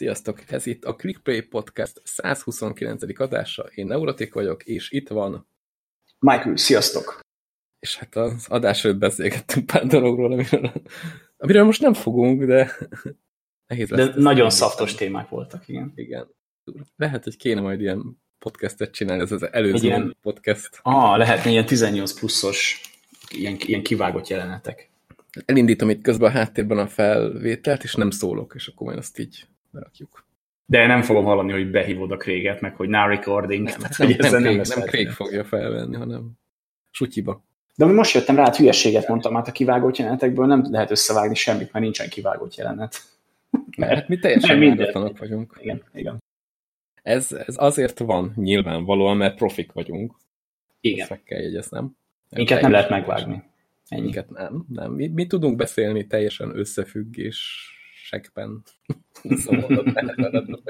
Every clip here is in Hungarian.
Sziasztok! Ez itt a ClickPlay Podcast 129. adása. Én Neurotik vagyok, és itt van... Michael, sziasztok! És hát az adás előtt beszélgettünk pár dologról, amiről, amiről most nem fogunk, de nehéz lesz. De nagyon szaftos témák voltak, igen. Igen. Lehet, hogy kéne majd ilyen podcastet csinálni, ez az előző ilyen, podcast. Ah, lehetne ilyen 18 pluszos, ilyen, ilyen kivágott jelenetek. Elindítom itt közben a háttérben a felvételt, és nem szólok, és akkor majd azt így berakjuk. De nem fogom hallani, hogy behívod a Craig-et, meg hogy now recording. Nem, nem, nem, nem, Craig, nem Craig fogja felvenni, hanem sutyiba. De ami most jöttem rá, hát hülyeséget mondtam, hát a kivágott jelenetekből nem lehet összevágni semmit, mert nincsen kivágott jelenet. Mert hát mi teljesen vágatlanok vagyunk. Igen, igen. Ez, ez azért van nyilvánvalóan, mert profik vagyunk. Igen. Ezt meg kell jegyeznem. Minket nem lehet megvágni. Ennyi. Minket nem, nem. Mi, mi tudunk beszélni teljesen összefüggésekben. Szóval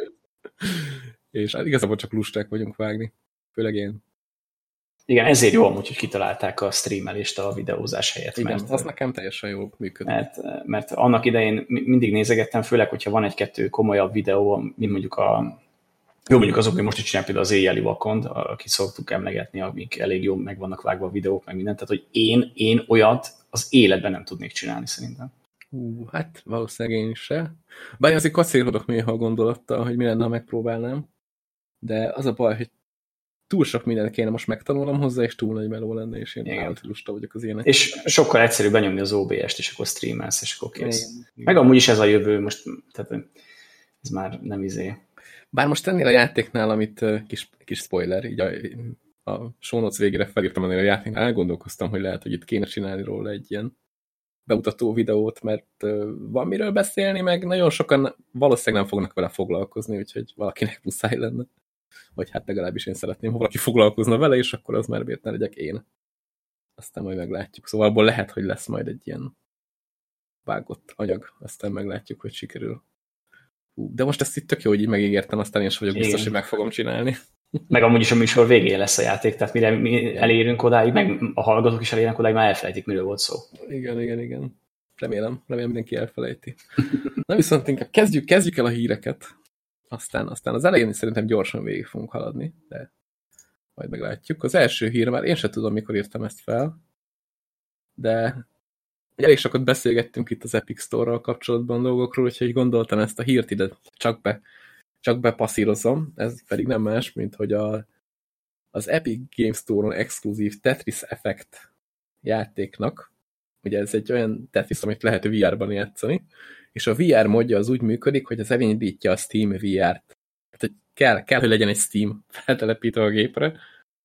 és hát igazából csak lusták vagyunk vágni. Főleg én. Igen, ezért jó amúgy, hogy kitalálták a streamelést a videózás helyett. Igen, mert, az nekem teljesen jól működik. Mert, mert annak idején mindig nézegettem, főleg, hogyha van egy-kettő komolyabb videó, mint mondjuk a jó, mondjuk azok, hogy most is csinálják például az éjjeli vakond, akit szoktuk emlegetni, amik elég jó meg vannak vágva a videók, meg mindent. Tehát, hogy én, én olyat az életben nem tudnék csinálni szerintem. Hú, hát valószínűleg én se. Bár azért kacérhodok néha a gondolattal, hogy mi lenne, ha megpróbálnám. De az a baj, hogy túl sok mindent kéne most megtanulnom hozzá, és túl nagy meló lenne, és én Igen. lusta vagyok az ilyenek. És sokkal egyszerűbb benyomni az OBS-t, és akkor streamelsz, és akkor kész. Igen. Meg amúgy is ez a jövő, most tehát ez már nem izé. Bár most ennél a játéknál, amit kis, kis spoiler, így a, a show notes végére felírtam ennél a játéknál, elgondolkoztam, hogy lehet, hogy itt kéne csinálni róla egy ilyen bemutató videót, mert van miről beszélni, meg nagyon sokan valószínűleg nem fognak vele foglalkozni, úgyhogy valakinek muszáj lenne. Vagy hát legalábbis én szeretném, ha valaki foglalkozna vele, és akkor az már miért ne legyek én. Aztán majd meglátjuk. Szóval abból lehet, hogy lesz majd egy ilyen vágott anyag, aztán meglátjuk, hogy sikerül. Hú, de most ezt itt tök jó, hogy így megígértem, aztán én is vagyok biztos, hogy meg fogom csinálni. Meg amúgy is a műsor végén lesz a játék, tehát mire mi elérünk odáig, meg a hallgatók is elérnek odáig, már elfelejtik, miről volt szó. Igen, igen, igen. Remélem, remélem mindenki elfelejti. Na viszont inkább kezdjük, kezdjük el a híreket. Aztán, aztán az elején is szerintem gyorsan végig fogunk haladni, de majd meglátjuk. Az első hír, már én sem tudom, mikor írtam ezt fel, de elég sokat beszélgettünk itt az Epic Store-ral kapcsolatban dolgokról, úgyhogy gondoltam ezt a hírt ide csak be csak bepasszírozom, ez pedig nem más, mint hogy a, az Epic Games Store-on exkluzív Tetris Effect játéknak, ugye ez egy olyan Tetris, amit lehet VR-ban játszani, és a VR modja az úgy működik, hogy az elindítja a Steam VR-t. Tehát hogy kell, kell, hogy legyen egy Steam feltelepítve a gépre,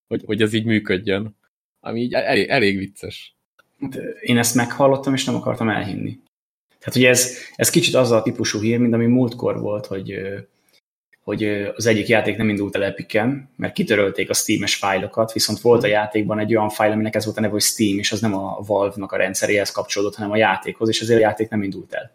hogy, hogy az így működjön. Ami így elég, elég vicces. Én ezt meghallottam, és nem akartam elhinni. Tehát ugye ez, ez kicsit az a típusú hír, mint ami múltkor volt, hogy hogy az egyik játék nem indult el Epiken, mert kitörölték a Steam-es fájlokat, viszont volt a játékban egy olyan fájl, aminek ez volt a neve, hogy Steam, és az nem a Valve-nak a rendszeréhez kapcsolódott, hanem a játékhoz, és ezért a játék nem indult el.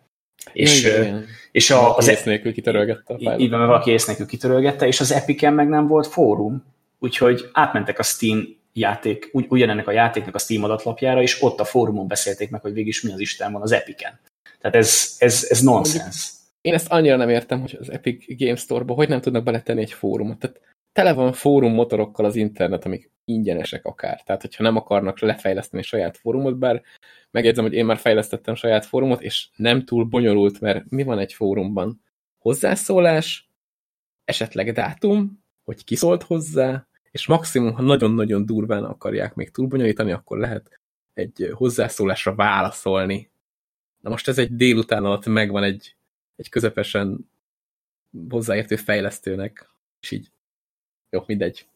És, igen, és a, az ész nélkül kitörölgette a fájlot. Így van, valaki ész nélkül kitörölgette, és az Epiken meg nem volt fórum, úgyhogy átmentek a Steam játék, ugy, ugyanennek a játéknak a Steam adatlapjára, és ott a fórumon beszélték meg, hogy végig mi az Isten van az Epiken. Tehát ez, ez, ez nonsens én ezt annyira nem értem, hogy az Epic Game Store-ba hogy nem tudnak beletenni egy fórumot. Tehát tele van fórum motorokkal az internet, amik ingyenesek akár. Tehát, hogyha nem akarnak lefejleszteni saját fórumot, bár megjegyzem, hogy én már fejlesztettem saját fórumot, és nem túl bonyolult, mert mi van egy fórumban? Hozzászólás, esetleg dátum, hogy ki szólt hozzá, és maximum, ha nagyon-nagyon durván akarják még túlbonyolítani, akkor lehet egy hozzászólásra válaszolni. Na most ez egy délután alatt megvan egy egy közepesen hozzáértő fejlesztőnek, és így jó, mindegy.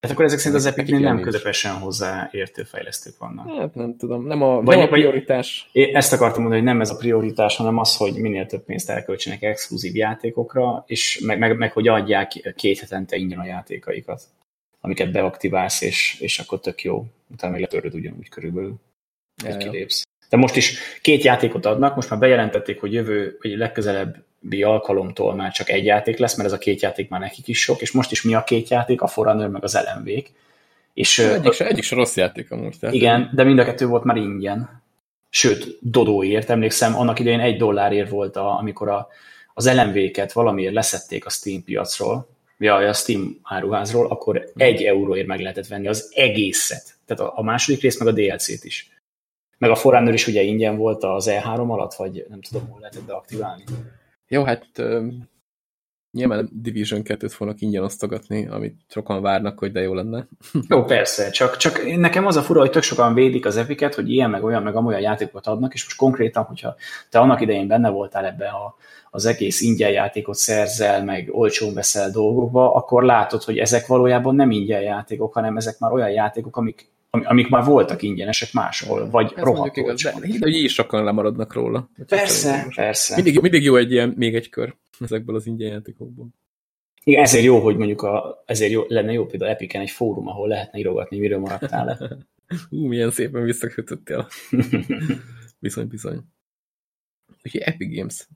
Hát akkor ezek szerint az epic nem nincs. közepesen hozzáértő fejlesztők vannak. Hát nem tudom, nem a, vagy, nem a prioritás. Vagy, ezt akartam mondani, hogy nem ez a prioritás, hanem az, hogy minél több pénzt elköltsenek exkluzív játékokra, és meg, meg, meg hogy adják két hetente ingyen a játékaikat, amiket beaktiválsz, és, és akkor tök jó. Utána meg letöröd ugyanúgy körülbelül, hogy kilépsz. De most is két játékot adnak, most már bejelentették, hogy jövő, vagy legközelebbi alkalomtól már csak egy játék lesz, mert ez a két játék már nekik is sok, és most is mi a két játék, a Forerunner meg az lmv És, egyik, se, egyik se rossz játék amúgy. Tehát. Igen, de mind a kettő volt már ingyen. Sőt, Dodóért, emlékszem, annak idején egy dollárért volt, a, amikor a, az LMV-ket valamiért leszették a Steam piacról, ja, a Steam áruházról, akkor egy euróért meg lehetett venni az egészet. Tehát a, a második rész, meg a DLC-t is. Meg a Forerunner is ugye ingyen volt az E3 alatt, vagy nem tudom, hol lehetett beaktiválni. Jó, hát Nyilván Division 2-t fognak ingyen osztogatni, amit sokan várnak, hogy de jó lenne. Jó, persze, csak, csak nekem az a fura, hogy tök sokan védik az epiket, hogy ilyen, meg olyan, meg amolyan játékokat adnak, és most konkrétan, hogyha te annak idején benne voltál ebbe a, az egész ingyen játékot szerzel, meg olcsón veszel dolgokba, akkor látod, hogy ezek valójában nem ingyen játékok, hanem ezek már olyan játékok, amik amik már voltak ingyenesek máshol, vagy Ez rohadt igaz, de, de így sokan lemaradnak róla. Persze, persze. Mindig, mindig jó egy ilyen, még egy kör ezekből az ingyen játékokból. Igen, ezért jó, hogy mondjuk a, ezért jó, lenne jó például Epiken egy fórum, ahol lehetne írogatni, miről maradtál le. Hú, milyen szépen visszakötöttél. bizony, bizony. Úgyhogy Epic Games.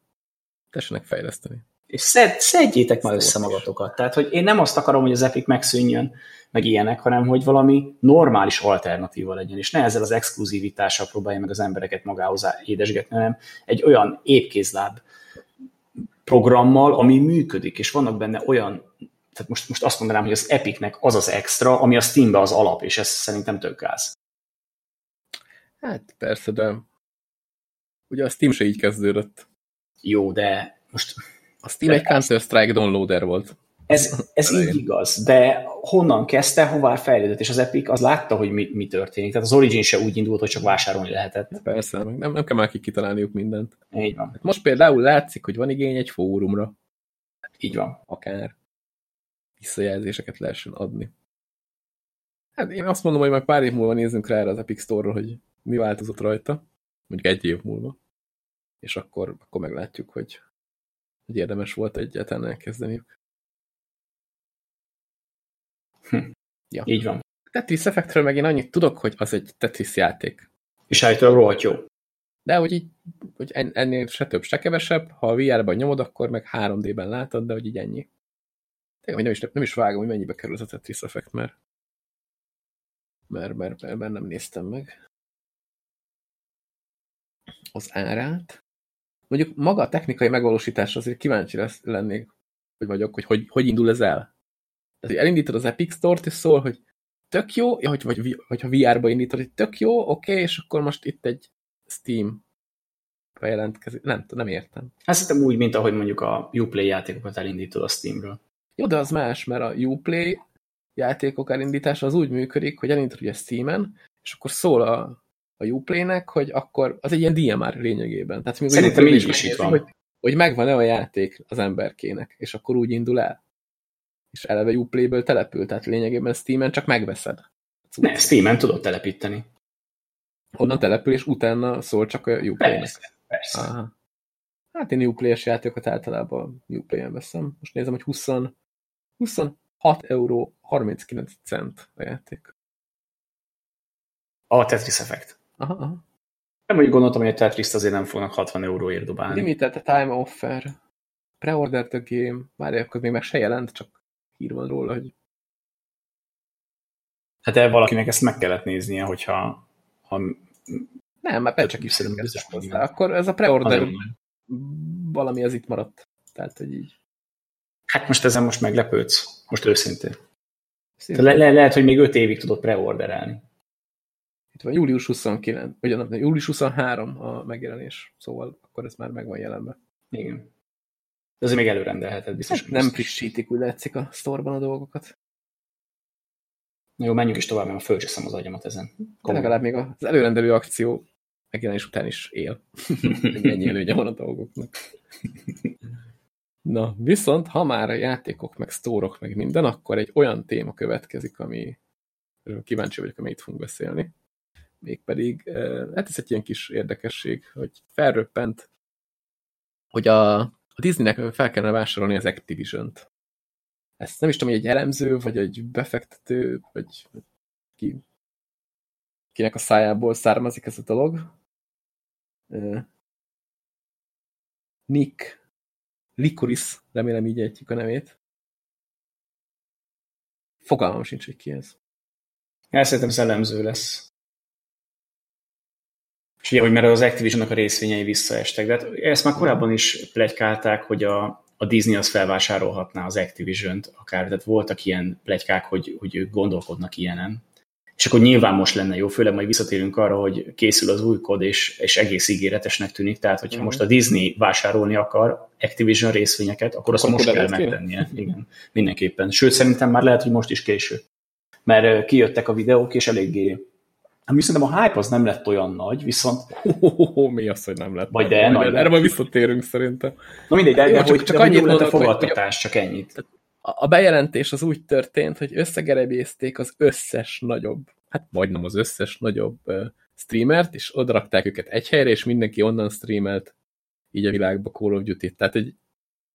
Tessenek fejleszteni. És szed, szedjétek már össze magatokat. Tehát, hogy én nem azt akarom, hogy az Epic megszűnjön, meg ilyenek, hanem hogy valami normális alternatíva legyen, és ne ezzel az exkluzivitással próbálja meg az embereket magához édesgetni, hanem egy olyan épkézláb programmal, ami működik, és vannak benne olyan, tehát most, most azt mondanám, hogy az Epicnek az az extra, ami a Steambe az alap, és ez szerintem tök gáz. Hát persze, de ugye a Steam se így kezdődött. Jó, de most... A Steam egy Counter-Strike downloader volt. Ez, ez így igaz, de honnan kezdte, hová fejlődött, és az Epic az látta, hogy mi, mi történik. Tehát az Origin se úgy indult, hogy csak vásárolni lehetett. Persze, nem, nem kell már kitalálniuk mindent. Így van. Hát most például látszik, hogy van igény egy fórumra. Így van. Akár visszajelzéseket lehessen adni. Hát én azt mondom, hogy majd pár év múlva nézzünk rá erre az Epic Store-ra, hogy mi változott rajta. Mondjuk egy év múlva. És akkor, akkor meglátjuk, hogy, hogy érdemes volt egyáltalán elkezdeniük. Ja. Így van. Tetris Effectről meg én annyit tudok, hogy az egy Tetris játék. És állítólag rohadt jó. De hogy így, hogy ennél se több, se kevesebb, ha a VR-ban nyomod, akkor meg 3D-ben látod, de hogy így ennyi. Tényleg, nem is, nem is vágom, hogy mennyibe kerül az a Tetris Effect, mert, mert, mert, mert, mert nem néztem meg az árát. Mondjuk maga a technikai megvalósítás azért kíváncsi lesz, lennék, hogy vagyok, hogy, hogy hogy indul ez el. Tehát, hogy elindítod az Epic Store-t, és szól, hogy tök jó, hogy, vagy, vagy ha VR-ba indítod, hogy tök jó, oké, okay, és akkor most itt egy Steam bejelentkezik. Nem, nem értem. Hát szerintem úgy, mint ahogy mondjuk a Uplay játékokat elindítod a Steamről. Jó, de az más, mert a Uplay játékok elindítása az úgy működik, hogy elindítod ugye Steam-en, és akkor szól a, a Uplay-nek, hogy akkor az egy ilyen DMR lényegében. Tehát Szerintem így is itt van. Hogy, hogy megvan-e a játék az emberkének, és akkor úgy indul el és eleve Uplay-ből települ, tehát lényegében Steam-en csak megveszed. Ne, Steam-en tudod telepíteni. Onnan települ, és utána szól csak a Uplay-nek. Persze, persze. Aha. Hát én Uplay-es játékokat általában Uplay-en veszem. Most nézem, hogy 20, 26 euró 39 cent a játék. A Tetris Effect. Aha, aha. Nem úgy gondoltam, hogy a tetris azért nem fognak 60 euróért dobálni. Limited time offer. Preorder the game. Várj, akkor még meg se jelent, csak hír van róla, hogy... Hát el valakinek ezt meg kellett néznie, hogyha... Ha... Nem, már csak is szerintem biztos hozzá. Akkor ez a preorder valami az itt maradt. Tehát, hogy így. Hát most ezen most meglepődsz. Most őszintén. Le, le, lehet, hogy még 5 évig tudod preorderelni. Itt van július 29, vagy nem, július 23 a megjelenés, szóval akkor ez már meg van jelenve. Igen. De azért még előrendelheted biztos. Hát nem frissítik, úgy látszik a sztorban a dolgokat. Na jó, menjünk is tovább, mert fölcseszem az agyamat ezen. De legalább még az előrendelő akció megjelenés után is él. Ennyi előnye van a dolgoknak. Na, viszont ha már a játékok, meg sztórok, meg minden, akkor egy olyan téma következik, ami kíváncsi vagyok, amit fogunk beszélni. Mégpedig, eh, hát ez egy ilyen kis érdekesség, hogy felröppent, hogy a a Disneynek fel kellene vásárolni az Activision-t. Ezt nem is tudom, hogy egy elemző, vagy egy befektető, vagy ki, kinek a szájából származik ez a dolog. Nick Likoris, remélem így ejtjük a nevét. Fogalmam sincs, hogy ki ez. El szerintem ez elemző lesz. És ugye, hogy mert az Activision-nak a részvényei visszaestek, de hát ezt már korábban is plegykálták, hogy a, a Disney az felvásárolhatná az Activision-t akár, tehát voltak ilyen plegykák, hogy, hogy ők gondolkodnak ilyenen. És akkor nyilván most lenne jó, főleg majd visszatérünk arra, hogy készül az új kod, és, és egész ígéretesnek tűnik, tehát hogyha mm. most a Disney vásárolni akar Activision részvényeket, akkor azt akkor most kell megtennie. Igen, mindenképpen. Sőt, szerintem már lehet, hogy most is késő. Mert kijöttek a videók, és eléggé Hát szerintem a hype az nem lett olyan nagy, viszont... Oh, mi az, hogy nem lett? Vagy de, nagy erre majd visszatérünk szerintem. Na mindegy, de, Jó, de csak, hogy, csak de annyit mondok, a fogadtatás, hogy, csak ennyit. A bejelentés az úgy történt, hogy összegerebézték az összes nagyobb, hát majdnem az összes nagyobb streamert, és odarakták őket egy helyre, és mindenki onnan streamelt így a világba Call of Duty-t. Tehát egy...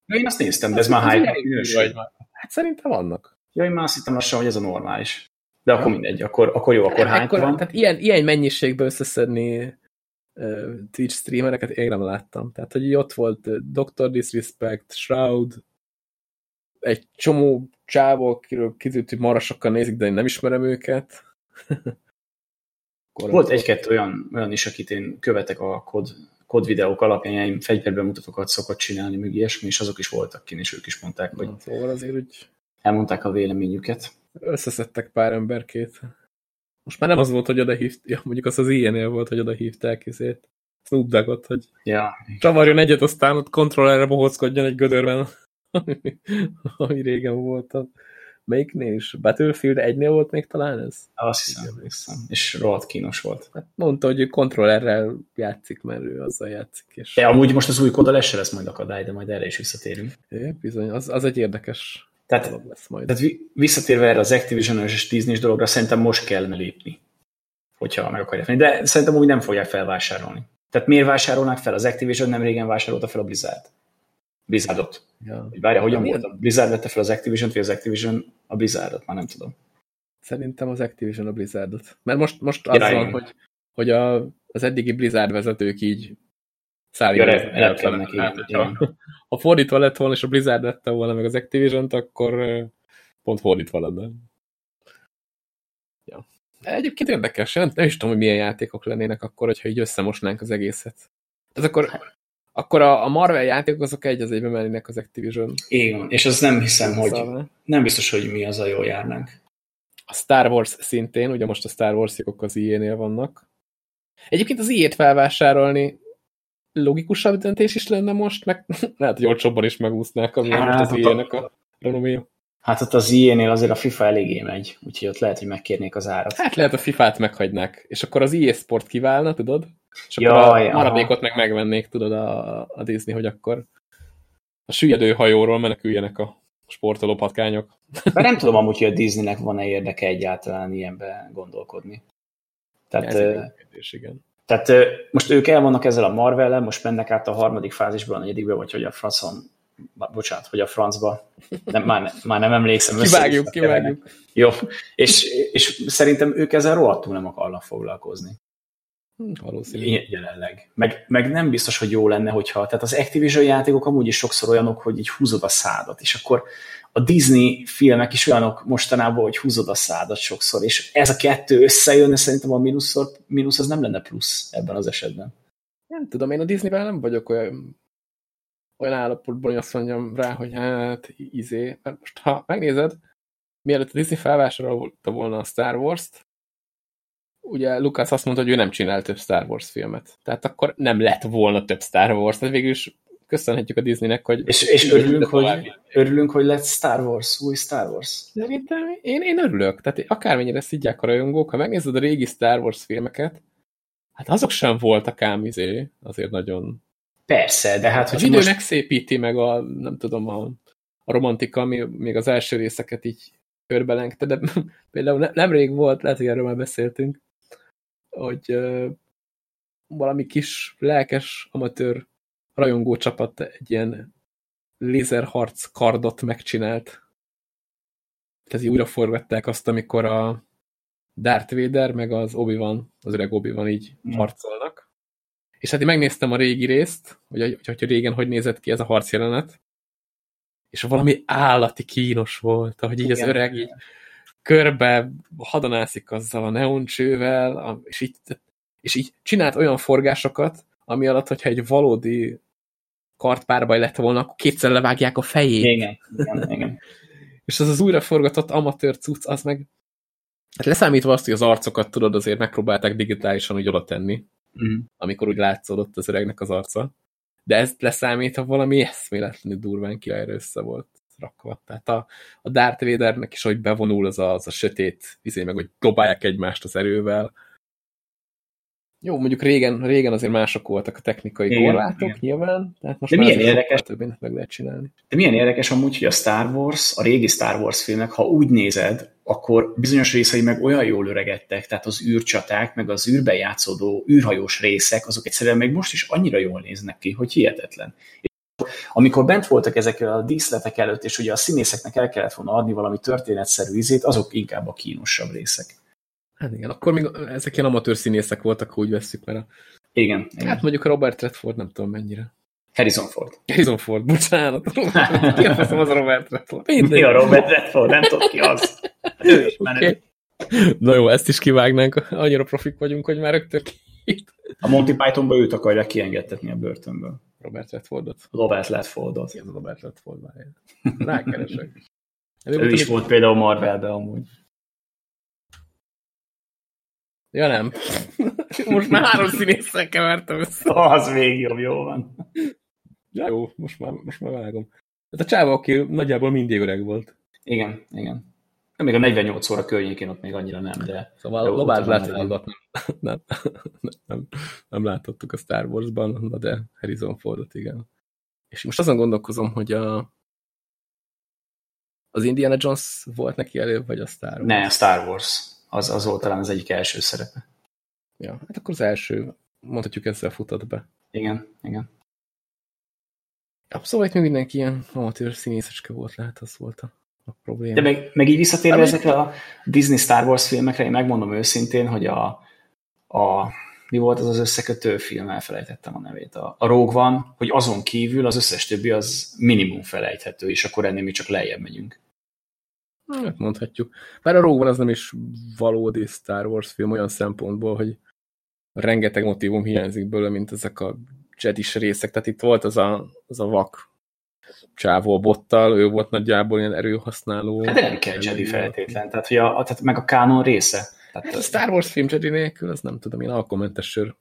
Én azt néztem, de ez már hype vagy. Hát szerintem vannak. Ja, én már azt hittem lassan, hogy ez a normális. De akkor mindegy, akkor, akkor jó, akkor hány van. Tehát ilyen, ilyen mennyiségbe összeszedni uh, Twitch streamereket én nem láttam. Tehát, hogy ott volt uh, Dr. Disrespect, Shroud, egy csomó csávó, akiről kizült, hogy marasokkal nézik, de én nem ismerem őket. volt egy-kettő olyan, olyan is, akit én követek a kod, kod videók alapján, ilyen fegyverbemutatókat szokott csinálni, meg ilyesmi, és azok is voltak kint, és ők is mondták, hogy Na, szóval azért úgy... elmondták a véleményüket összeszedtek pár emberkét. Most már nem az volt, hogy oda hívt, ja, mondjuk az az ilyenél volt, hogy oda hívták izét. Snoop Doggot, hogy ja. csavarjon egyet, aztán ott kontrollerre bohockodjon egy gödörben, ami, ami régen volt. Melyiknél is? Battlefield 1-nél volt még talán ez? Azt hiszem, hiszem. és rohadt kínos volt. Hát mondta, hogy ő kontrollerrel játszik, mert ő azzal játszik. És... De amúgy most az új kodal se lesz majd akadály, de majd erre is visszatérünk. É, bizony, az, az egy érdekes tehát, lesz majd. tehát visszatérve erre az activision és disney dologra, szerintem most kellene lépni, hogyha meg akarják venni. De szerintem úgy nem fogják felvásárolni. Tehát miért vásárolnák fel? Az Activision nem régen vásárolta fel a Blizzard. Blizzardot. Ja. Várja, hogyan volt? A Blizzard vette fel az Activision-t, vagy az Activision a Blizzardot? Már nem tudom. Szerintem az Activision a Blizzardot. Mert most, most az ja, van, hogy, hogy a, az eddigi Blizzard vezetők így szállítani. Ja, ha fordítva lett volna, és a Blizzard lette volna meg az activision akkor pont fordítva lenne. Ja. Egyébként érdekes, nem, nem is tudom, hogy milyen játékok lennének akkor, hogyha így összemosnánk az egészet. Ez akkor, akkor a, a Marvel játékok azok egy az egyben mennének az Activision. Igen, és az nem hiszem, hogy nem biztos, hogy mi az a jól járnánk. A Star Wars szintén, ugye most a Star Wars-jokok az IE-nél vannak. Egyébként az IE-t felvásárolni logikusabb döntés is lenne most, meg lehet, hogy olcsóbban is megúsznák, ami hát, most az ilyenek a renoméja. Hát ott az ilyenél azért a FIFA eléggé megy, úgyhogy ott lehet, hogy megkérnék az árat. Hát lehet a FIFA-t meghagynák, és akkor az EA Sport kiválna, tudod? És akkor Jaj, a maradékot meg megvennék, tudod, a, a Disney, hogy akkor a süllyedő hajóról meneküljenek a sportoló patkányok. Mert nem tudom amúgy, hogy a Disneynek van-e érdeke egyáltalán ilyenbe gondolkodni. Tehát, Ez uh, kérdés, igen. Tehát most ők el vannak ezzel a marvel most mennek át a harmadik fázisba, a negyedikbe, vagy hogy a francon, bocsánat, hogy a francba, nem, már, már nem emlékszem. Kivágjuk, kivágjuk. Jó, és, és szerintem ők ezzel rohadtul nem akarnak foglalkozni. Hm, valószínű. Jelenleg. Meg, meg nem biztos, hogy jó lenne, hogyha, tehát az Activision játékok amúgy is sokszor olyanok, hogy így húzod a szádat, és akkor a Disney filmek is olyanok mostanában, hogy húzod a szádat sokszor, és ez a kettő összejönne, szerintem a mínusz, mínusz az nem lenne plusz ebben az esetben. Nem tudom, én a Disneyben nem vagyok olyan, olyan állapotban, hogy azt mondjam rá, hogy hát izé, mert most ha megnézed, mielőtt a Disney felvásárolta volna a Star Wars-t, ugye Lucas azt mondta, hogy ő nem csinál több Star Wars filmet. Tehát akkor nem lett volna több Star Wars, tehát végül is köszönhetjük a Disneynek, hogy... És, és örülünk, hogy, örülünk, hogy lett Star Wars, új Star Wars. Szerintem én, én örülök. Tehát akármennyire szidják a rajongók, ha megnézed a régi Star Wars filmeket, hát azok sem voltak ám izé, azért nagyon... Persze, de hát... Az idő most... megszépíti meg a, nem tudom, a, a romantika, ami még az első részeket így körbelengte, de például ne, nemrég volt, lehet, hogy erről már beszéltünk, hogy uh, valami kis lelkes amatőr rajongó csapat egy ilyen lézerharc kardot megcsinált. Tehát újra forgatták azt, amikor a Darth Vader meg az Obi-Wan, az öreg Obi-Wan így mm. harcolnak. És hát én megnéztem a régi részt, hogy, hogy, hogy régen hogy nézett ki ez a harcjelenet, és valami állati kínos volt, ahogy így Igen. az öreg így körbe hadonászik azzal a neoncsővel, és így és így csinált olyan forgásokat, ami alatt, hogyha egy valódi kartpárbaj lett volna, akkor kétszer levágják a fejét. Igen, igen, igen. és az az újraforgatott amatőr cucc, az meg hát leszámítva azt, hogy az arcokat tudod, azért megpróbálták digitálisan úgy oda tenni, Mm. amikor úgy látszódott az öregnek az arca. De ezt leszámítva valami eszméletlenül durván ki erre össze volt rakva. Tehát a, a Darth Vadernek is, hogy bevonul az a, az a sötét, izé, meg hogy dobálják egymást az erővel. Jó, mondjuk régen, régen azért mások voltak a technikai Igen, korlátok, igen. nyilván, tehát most De már milyen érdekes. többet meg lehet csinálni. De milyen érdekes amúgy, hogy a Star Wars, a régi Star Wars filmek, ha úgy nézed, akkor bizonyos részei meg olyan jól öregedtek, tehát az űrcsaták, meg az űrben játszódó űrhajós részek, azok egyszerűen még most is annyira jól néznek ki, hogy hihetetlen. És amikor bent voltak ezek a díszletek előtt, és ugye a színészeknek el kellett volna adni valami történetszerű ízét, azok inkább a kínosabb részek. Hát igen, akkor még ezek ilyen amatőr színészek voltak, ha úgy vesszük, mert a, Igen, igen. hát mondjuk a Robert Redford nem tudom mennyire. Harrison Ford. Harrison Ford, bocsánat. Kérdeztem az a Robert Redford. Mi a Robert Redford? Nem tudod ki az. Ő is menő. Okay. Na jó, ezt is kivágnánk. Annyira profik vagyunk, hogy már rögtön ki. A Monty Pythonba őt akarják kiengedtetni a börtönből. Robert Redfordot. Robert Redfordot. Ki a Robert Redford? Várjál. Rákeresek. Ő is volt például Marvelben amúgy. Ja nem. Most már három színésszel kevertem össze. Az még jobb, jó van. Ja, jó, most már, most már vágom. Hát a csáva, aki nagyjából mindig öreg volt. Igen, igen. Még a 48 óra környékén ott még annyira nem, de... Szóval Jó, Lobát Redfordot nem, nem, nem, nem, nem látottuk a Star Wars-ban, na de Harrison Fordot igen. És most azon gondolkozom, hogy a, az Indiana Jones volt neki előbb, vagy a Star Wars? Ne, a Star Wars. Az, az volt talán az egyik első szerepe. Ja, hát akkor az első, mondhatjuk ezzel futott be. Igen, igen. Ja, szóval itt még mindenki ilyen amatőr színészecske volt, lehet az volt a, a probléma. De meg, meg így visszatérve Ami- ezekre a Disney Star Wars filmekre, én megmondom őszintén, hogy a, a mi volt az az összekötő film, elfelejtettem a nevét, a, a Rogue One, hogy azon kívül az összes többi az minimum felejthető, és akkor ennél mi csak lejjebb megyünk. Hát mondhatjuk. Bár a Rogue One az nem is valódi Star Wars film olyan szempontból, hogy rengeteg motivum hiányzik belőle, mint ezek a Jedis részek. Tehát itt volt az a, az a vak csávó bottal, ő volt nagyjából ilyen erőhasználó. Hát de nem kell Jedi feltétlen, tehát, hogy a, tehát meg a kánon része. Tehát, Hát a Star Wars film Jedi nélkül, az nem tudom, én alkoholmentes sör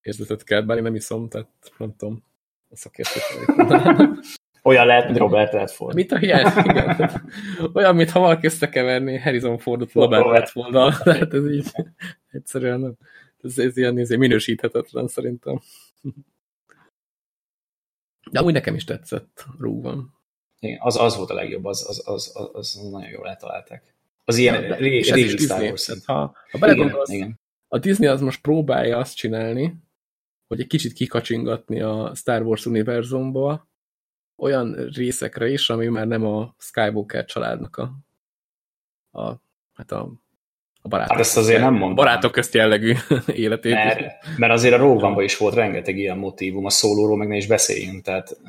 érzetet kell, bár én nem iszom, tehát nem tudom. A szakértőt. olyan lehet, mint Robert Redford. Mit a hiány? Igen. Olyan, mintha valaki összekeverné Harrison Fordot Robert Redforddal. Tehát ez így egyszerűen nem. Ez, ez ilyen ez minősíthetetlen szerintem. De amúgy nekem is tetszett Rúvan. Igen, az, az volt a legjobb, az, az, az, az, az nagyon jól eltalálták. Az ilyen Ja, régi, Star. Wars. Ha, ha Igen, belegondolsz, igen. a Disney az most próbálja azt csinálni, hogy egy kicsit kikacsingatni a Star Wars univerzumba olyan részekre is, ami már nem a Skywalker családnak a, a hát a, a barátok, Hát ezt azért nem mondom. barátok közt jellegű életét. Mert, mert azért a Rogue is volt rengeteg ilyen motívum, a szólóról meg ne is beszéljünk, tehát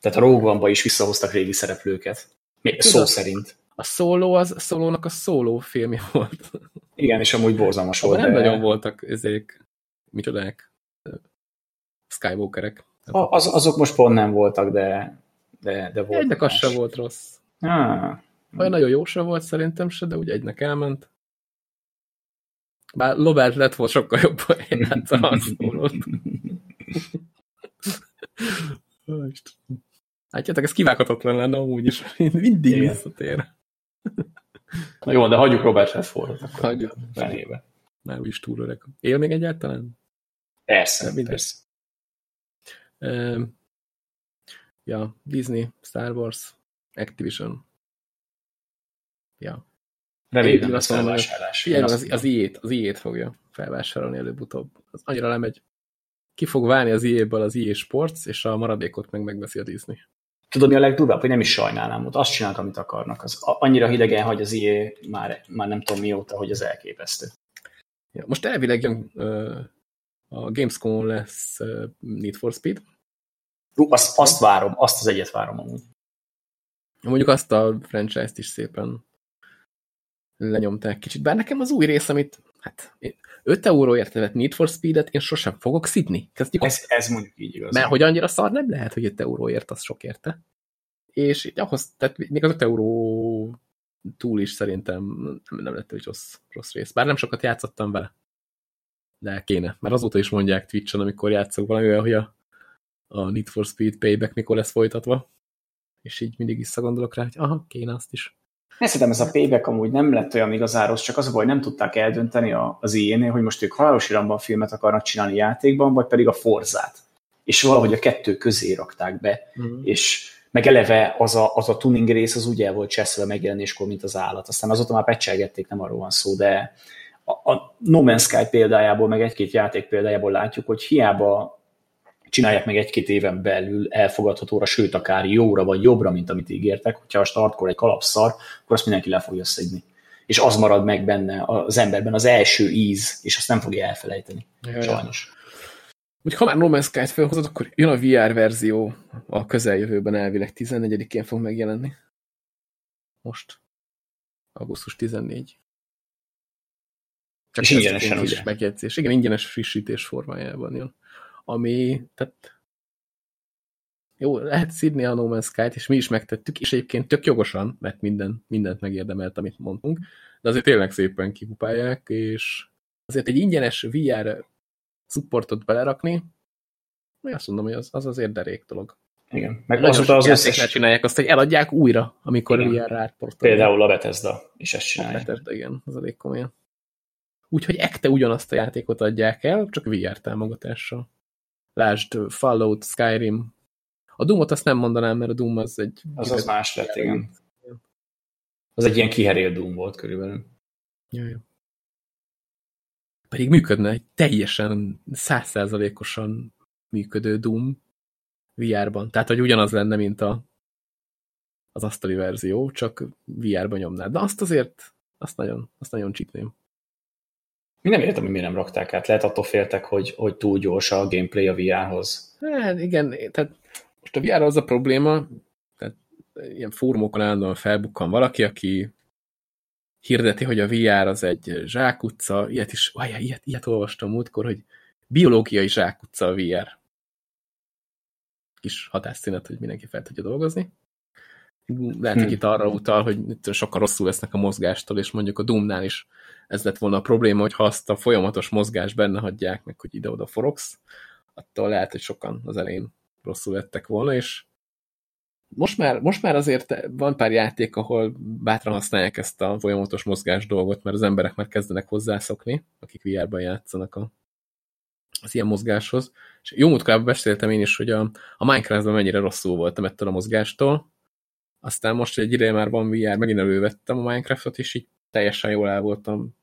tehát a Rogue is visszahoztak régi szereplőket. Még szó Tudod, szerint. A szóló az a szólónak a szóló filmje volt. Igen, és amúgy borzalmas volt. nem de nagyon voltak ezek, micsodák, Skywalkerek. Az, azok most pont nem voltak, de, de, de volt. Egynek az se volt rossz. Ah, Olyan nagyon jó se volt szerintem se, de úgy egynek elment. Bár Robert lett volt sokkal jobb játsza a szólót. Látjátok, ez kivághatatlan lenne amúgy is. Mindig Igen. visszatér. Na jó, de hagyjuk Robert Redfordot akkor Hagyjuk. fenébe. Már úgy is túl öreg. Él még egyáltalán? Persze, persze. Ehm, ja, Disney, Star Wars, Activision. Ja. Mondom, hogy- felvásárlás. Azt az, az IE-t, az IE-t fogja felvásárolni előbb-utóbb. Az annyira lemegy. Ki fog válni az IE-ből az IE Sports, és a maradékot meg megveszi a Disney. Tudod, mi a legdurvább, hogy nem is sajnálnám ott. Azt csinálnak, amit akarnak. Az annyira hidegen hagy az IE már, már nem tudom mióta, hogy az elképesztő. Ja, most elvileg jön, ö, a Gamescom lesz Need for Speed. Azt, azt várom, azt az egyet várom amúgy. Mondjuk azt a franchise-t is szépen lenyomták kicsit. Bár nekem az új rész, amit hát 5 euróért vett Need for Speed-et én sosem fogok szidni. Kezdjük ez, ez mondjuk így igaz. Mert hogy annyira szar nem lehet, hogy 5 euróért az sok érte. És ahhoz, tehát még az 5 euró túl is szerintem nem, nem lett egy rossz, rossz rész. Bár nem sokat játszottam vele. De kéne. Mert azóta is mondják Twitch-on, amikor játszok valami olyan, hogy a, a Need for Speed Payback mikor lesz folytatva. És így mindig visszagondolok rá, hogy aha, kéne azt is. Én szerintem ez a payback amúgy nem lett olyan igazáros, csak az a baj, nem tudták eldönteni az ilyen hogy most ők halálos iramban filmet akarnak csinálni játékban, vagy pedig a Forzát. És valahogy a kettő közé rakták be, mm. és meg eleve az a, az a tuning rész az úgy el volt cseszve megjelenéskor, mint az állat. Aztán azóta már pecselgették, nem arról van szó, de a, a No Man's Sky példájából, meg egy-két játék példájából látjuk, hogy hiába csinálják meg egy-két éven belül elfogadhatóra, sőt akár jóra vagy jobbra, mint amit ígértek, hogyha a startkor egy kalapszar, akkor azt mindenki le fogja szedni. És az marad meg benne az emberben az első íz, és azt nem fogja elfelejteni. Jaj, sajnos. Úgy, ha már No Man's Sky-t felhozod, akkor jön a VR verzió a közeljövőben elvileg 14-én fog megjelenni. Most. Augusztus 14. Csak és ingyenesen, ugye? Megjegyzés. Igen, ingyenes frissítés formájában jön ami, tehát jó, lehet szídni a No Man's Sky-t, és mi is megtettük, és egyébként tök jogosan, mert minden, mindent megérdemelt, amit mondtunk, de azért tényleg szépen kipupálják, és azért egy ingyenes VR supportot belerakni, azt mondom, hogy az, az azért derék dolog. Igen. Meg az, az összes... csinálják azt, hogy eladják újra, amikor VR-ra átportolják. Például a Bethesda is ezt csinálja. A Bethesda, igen, az elég komolyan. Úgyhogy ekte ugyanazt a játékot adják el, csak VR támogatással. Lásd, Fallout, Skyrim. A Doomot azt nem mondanám, mert a Doom az egy... Az az más lett, igen. Az egy ilyen kiherél Doom volt körülbelül. Jó, jó. Pedig működne egy teljesen százszázalékosan működő Doom VR-ban. Tehát, hogy ugyanaz lenne, mint a, az asztali verzió, csak VR-ban nyomnád. De azt azért, azt nagyon, azt nagyon csípném. Mi nem értem, hogy miért nem rakták át. Lehet attól féltek, hogy, hogy túl gyors a gameplay a VR-hoz. Hát igen, tehát most a VR az a probléma, tehát ilyen fórumokon állandóan felbukkan valaki, aki hirdeti, hogy a VR az egy zsákutca, ilyet is, vajja, ilyet, ilyet olvastam múltkor, hogy biológiai zsákutca a VR. Kis hatásszínet, hogy mindenki fel tudja dolgozni. Lehet, hogy hm. itt arra utal, hogy sokkal rosszul lesznek a mozgástól, és mondjuk a Doomnál is ez lett volna a probléma, hogy ha azt a folyamatos mozgás benne hagyják, meg hogy ide-oda forogsz, attól lehet, hogy sokan az elején rosszul lettek volna, és most már, most már azért van pár játék, ahol bátran használják ezt a folyamatos mozgás dolgot, mert az emberek már kezdenek hozzászokni, akik VR-ban játszanak a, az ilyen mozgáshoz. És jó múltkor beszéltem én is, hogy a, a Minecraftban mennyire rosszul voltam ettől a mozgástól, aztán most egy ideje már van VR, megint elővettem a Minecraftot, és így teljesen jól el voltam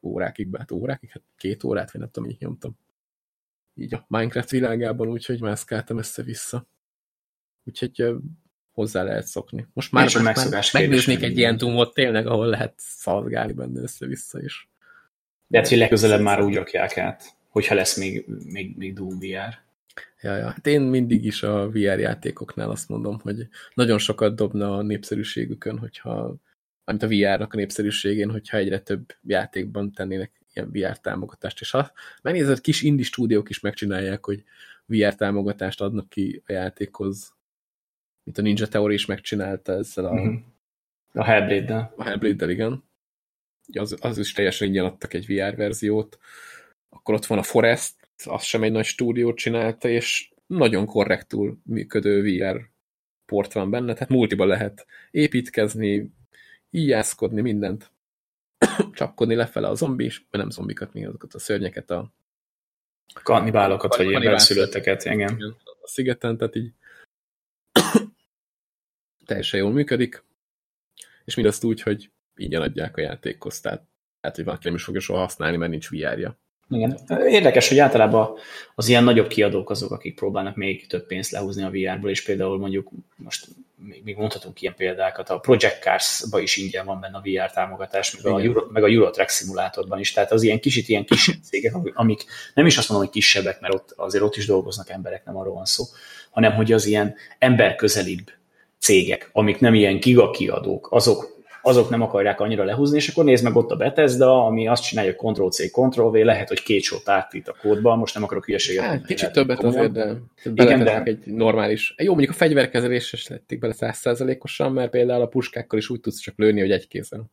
órákig, hát órákig, hát két órát, vagy nem tudom, így nyomtam. Így a Minecraft világában, úgyhogy mászkáltam össze-vissza. Úgyhogy hozzá lehet szokni. Most már, most már megnéznék egy ilyen dumot tényleg, ahol lehet szalgálni benne össze-vissza is. De hát, hogy legközelebb már úgy rakják át, hogyha lesz még, még, még Doom VR. Ja, ja. Hát én mindig is a VR játékoknál azt mondom, hogy nagyon sokat dobna a népszerűségükön, hogyha amit a VR-nak a népszerűségén, hogyha egyre több játékban tennének ilyen VR támogatást. És ha megnézed, kis indie stúdiók is megcsinálják, hogy VR támogatást adnak ki a játékhoz, mint a Ninja Theory is megcsinálta ezzel a... -hmm. A Hellblade-del. A Hellblade-del, igen. Az, az is teljesen ingyen adtak egy VR verziót. Akkor ott van a Forest, az sem egy nagy stúdiót csinálta, és nagyon korrektul működő VR port van benne, tehát multiba lehet építkezni, íjászkodni, mindent. Csapkodni lefele a zombis, vagy nem zombikat, mi azokat a szörnyeket, a kannibálokat, vagy ilyen benszülötteket, igen. A szigeten, tehát így teljesen jól működik, és mindezt úgy, hogy ingyen adják a játékhoz, tehát lehet, hogy valaki nem is fogja soha használni, mert nincs VR-ja. Igen. Érdekes, hogy általában az ilyen nagyobb kiadók azok, akik próbálnak még több pénzt lehúzni a VR-ból, és például mondjuk most még mondhatunk ilyen példákat, a Project Cars-ba is ingyen van benne a VR támogatás, meg a, Euro, meg a Eurotrack szimulátorban is, tehát az ilyen kicsit ilyen kis cégek, amik nem is azt mondom, hogy kisebbek, mert ott azért ott is dolgoznak emberek, nem arról van szó, hanem hogy az ilyen emberközelibb cégek, amik nem ilyen gigakiadók, azok azok nem akarják annyira lehúzni, és akkor nézd meg ott a Bethesda, ami azt csinálja, hogy Ctrl-C, Ctrl-V, lehet, hogy két sort átít a kódba, most nem akarok hülyeséget. Hát, kicsit többet komolyan. azért, de Igen, de... egy normális. Jó, mondjuk a fegyverkezelés is lették bele százszázalékosan, mert például a puskákkal is úgy tudsz csak lőni, hogy egy kézzel.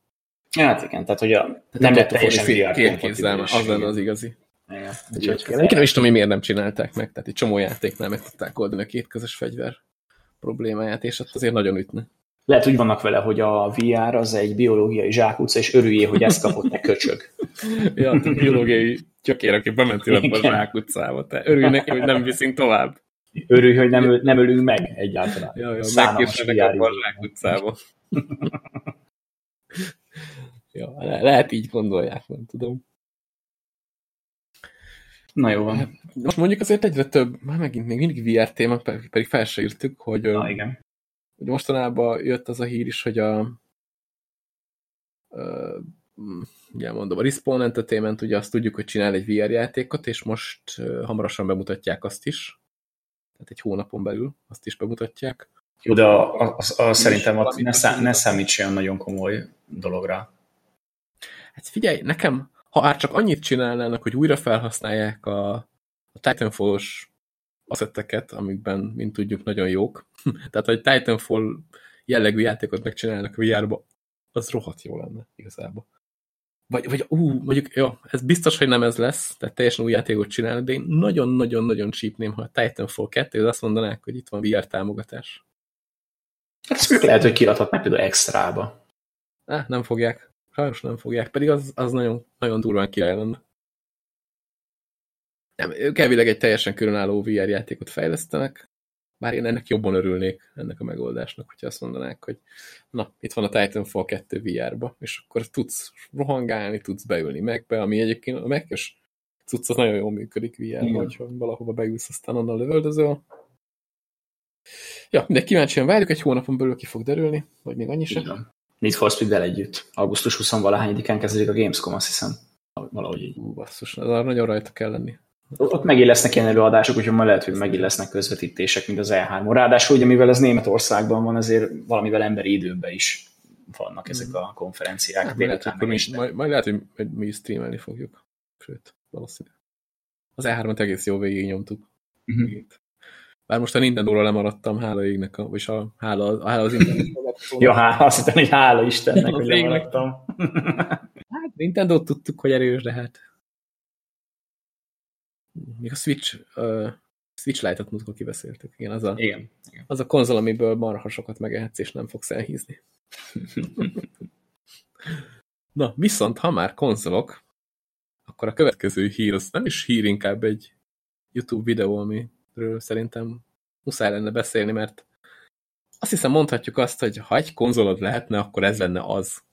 Hát igen, tehát hogy a, tehát nem lett teljesen VR két kézzel, az lenne az igazi. Igen. Úgyhogy, nem is tudom, hogy miért nem csinálták meg, tehát egy csomó játéknál meg tudták oldani a két közös fegyver problémáját, és ott azért nagyon ütne. Lehet, úgy vannak vele, hogy a VR az egy biológiai zsákutca, és örüljé, hogy ezt kapott ne köcsög. ja, a biológiai gyökér, aki bementél a zsákutcába. Te örülj neki, hogy nem viszünk tovább. Örülj, hogy nem, nem ölünk meg egyáltalán. Ja, ja, megképzelnek a zsákutcába. ja, le lehet így gondolják, nem tudom. Na jó van. Most mondjuk azért egyre több, már megint még mindig VR téma, pedig fel se írtuk, hogy, Na, igen. Hogy mostanában jött az a hír is, hogy a uh, ugye mondom, a Respawn Entertainment, ugye azt tudjuk, hogy csinál egy VR játékot, és most uh, hamarosan bemutatják azt is. Tehát egy hónapon belül azt is bemutatják. Jó, de a, a, a, a szerintem ott ne, szá, ne számíts olyan nagyon komoly dologra. Hát figyelj, nekem ha már csak annyit csinálnának, hogy újra felhasználják a, a Titanfall-os asszetteket, amikben, mint tudjuk, nagyon jók. Tehát, hogy Titanfall jellegű játékot megcsinálnak a VR-ba, az rohadt jó lenne igazából. Vagy, vagy ú, mondjuk, jó, ez biztos, hogy nem ez lesz, tehát teljesen új játékot csinálni, de én nagyon-nagyon-nagyon csípném, ha a Titanfall 2 azt mondanák, hogy itt van VR támogatás. Hát ezt lehet, hogy kiadhatnak például extrába. Ah, nem fogják. Sajnos nem fogják, pedig az, az nagyon, nagyon durván király lenne. Nem, ők elvileg egy teljesen különálló VR játékot fejlesztenek, bár én ennek jobban örülnék, ennek a megoldásnak, hogyha azt mondanák, hogy na, itt van a Titanfall 2 VR-ba, és akkor tudsz rohangálni, tudsz beülni megbe, ami egyébként a megkös cucc az nagyon jól működik VR-ba, hogyha valahova beülsz, aztán onnan lövöldözöl. Ja, de kíváncsian várjuk, egy hónapon belül ki fog derülni, vagy még annyi sem. Need for Speed-del együtt. Augusztus 20 valahányadikán kezdődik a Gamescom, azt hiszem. Valahogy így. Ú, basszus, nagyon rajta kell lenni. Ott megint lesznek ilyen előadások, úgyhogy majd lehet, hogy megint lesznek közvetítések, mint az E3-on. Ráadásul, ugye, mivel ez Németországban van, azért valamivel emberi időben is vannak ezek a konferenciák. Hát, lehet, hogy mi, majd, majd lehet, hogy mi streamelni fogjuk. Sőt, valószínűleg. Az E3-ot egész jó végig nyomtuk. Uh-huh. Bár most a Nintendo-ról lemaradtam, hála égnek, a, vagyis a, hála, a, hála az Nintendo. ja, hála, azt hittem, hogy hála Istennek, hogy lemaradtam. hát Nintendo tudtuk, hogy erős, de hát még a Switch, uh, Switch Lite-ot múltkor kibeszéltük. Igen, az a, igen, igen. az a konzol, amiből marha sokat megehetsz, és nem fogsz elhízni. Na, viszont ha már konzolok, akkor a következő hír, az nem is hír, inkább egy YouTube videó, ami amiről szerintem muszáj lenne beszélni, mert azt hiszem mondhatjuk azt, hogy ha egy konzolod lehetne, akkor ez lenne az,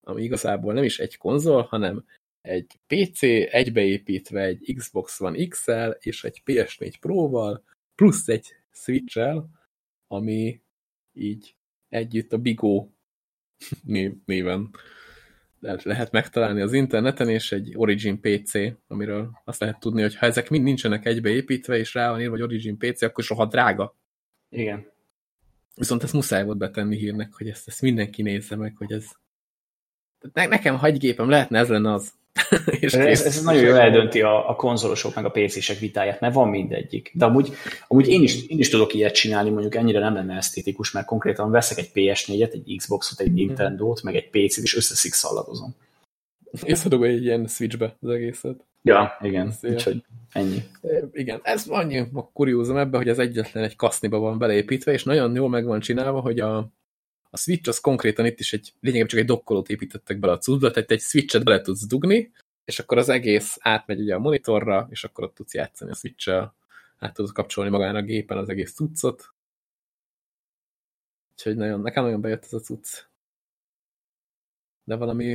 ami igazából nem is egy konzol, hanem egy PC egybeépítve egy Xbox One XL és egy PS4 Pro-val, plusz egy Switch-el, ami így együtt a Bigo néven lehet megtalálni az interneten, és egy Origin PC, amiről azt lehet tudni, hogy ha ezek mind nincsenek egybeépítve, és rá van írva, hogy Origin PC, akkor soha drága. Igen. Viszont ezt muszáj volt betenni hírnek, hogy ezt, ezt mindenki nézze meg, hogy ez... Ne, nekem hagygépem lehetne, ez lenne az. és ez, ez nagyon jól eldönti a, a konzolosok meg a PC-sek vitáját, mert van mindegyik. De amúgy, amúgy én, is, én is tudok ilyet csinálni, mondjuk ennyire nem lenne esztétikus, mert konkrétan veszek egy PS4-et, egy Xbox-ot, egy Nintendo-t, meg egy PC-t, és összeszik szalladozom. Észadom egy ilyen switchbe az egészet. Ja, igen, úgyhogy ennyi. Igen, ez annyi a kuriózum ebben, hogy az egyetlen egy kaszniba van beleépítve, és nagyon jól meg van csinálva, hogy a, a Switch az konkrétan itt is egy, lényegében csak egy dokkolót építettek bele a cuccba, tehát egy Switchet bele tudsz dugni, és akkor az egész átmegy ugye a monitorra, és akkor ott tudsz játszani a Switch-el, át tudod kapcsolni magán a gépen az egész cuccot. Úgyhogy nagyon, nekem nagyon bejött ez a cucc. De valami,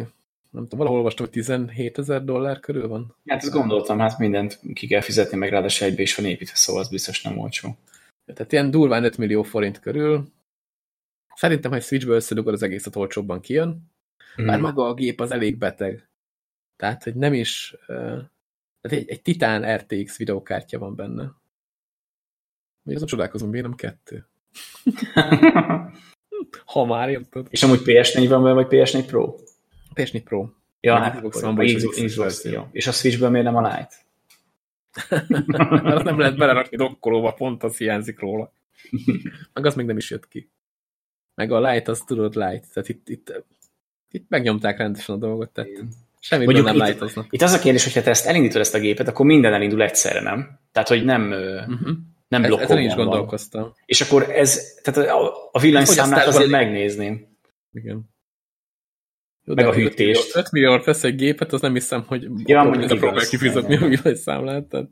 nem tudom, valahol olvastam, hogy 17 ezer dollár körül van. Hát ezt gondoltam, hát mindent ki kell fizetni, meg ráadásul egybe is van építve, szóval az biztos nem olcsó. Tehát ilyen durván 5 millió forint körül, Szerintem, ha egy Switchből összedugod, az egészet olcsóbban kijön. Mm. Bár maga a gép az elég beteg. Tehát, hogy nem is... Uh, egy, egy Titan RTX videokártya van benne. Még azon csodálkozom, miért nem kettő? Ha már érted. És amúgy PS4 van vagy PS4 Pro? PS4 Pro. Ja, hát Xbox van, vagy Xbox, Xbox. És a Switchből miért nem a Lite? Mert nem lehet belerakni dokkolóba, pont az hiányzik róla. Meg az még nem is jött ki. Meg a Lite, az tudod Lite. Tehát itt, itt, itt megnyomták rendesen a dolgot, tehát semmi nem itt, light Itt az a kérdés, hogyha te ezt elindítod ezt a gépet, akkor minden elindul egyszerre, nem? Tehát, hogy nem, uh-huh. nem blokkol. Ezen is gondolkoztam. Van. És akkor ez, tehát a, a villanyszámlát azért megnézném. Igen. Jó, meg a hűtést. 5 milliót vesz egy gépet, az nem hiszem, hogy ja, mondjuk próbálja kifizetni a villanyszámlát. Tehát...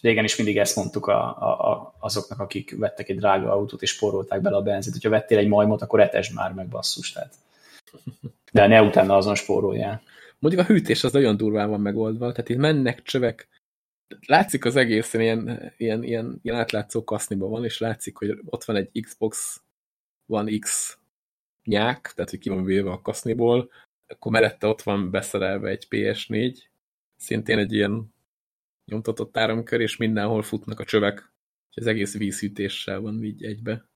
Régen is mindig ezt mondtuk a, a, a, azoknak, akik vettek egy drága autót és spórolták bele a benzit. Hogyha vettél egy majmot, akkor etesd már meg basszus. Tehát. De ne utána azon spóroljál. Mondjuk a hűtés az nagyon durván van megoldva, tehát itt mennek csövek, látszik az egészen ilyen, ilyen, ilyen, ilyen átlátszó kaszniba van, és látszik, hogy ott van egy Xbox One X nyák, tehát hogy ki van véve a kaszniból, akkor mellette ott van beszerelve egy PS4, szintén egy ilyen nyomtatott áramkör, és mindenhol futnak a csövek, és az egész vízhűtéssel van így egybe.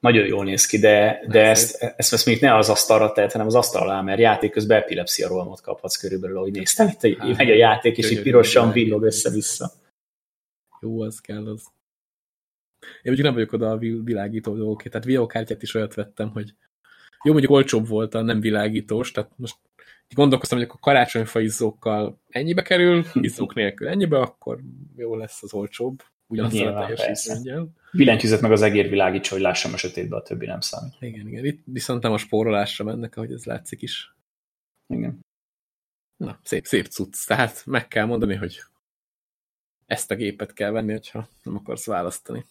Nagyon jól néz ki, de, de ezt, ezt, ezt még ne az asztalra tehet, hanem az asztal alá, mert játék közben epilepsia rohamot kaphatsz körülbelül, ahogy néztem. Itt egy, megy a játék, és így pirosan villog össze-vissza. Jó, az kell az. Én mondjuk nem vagyok oda a világító dolgok, tehát videókártyát is olyat vettem, hogy jó, mondjuk olcsóbb volt a nem világítós, tehát most gondolkoztam, hogy akkor karácsonyfa izzókkal ennyibe kerül, izzók nélkül ennyibe, akkor jó lesz az olcsóbb, ugyanazt a teljesítménnyel. Billentyűzet meg az egér világítsa, hogy lássam a sötétbe, a többi nem számít. Igen, igen. Itt viszont nem a spórolásra mennek, ahogy ez látszik is. Igen. Na, szép, szép cucc. Tehát meg kell mondani, hogy ezt a gépet kell venni, hogyha nem akarsz választani.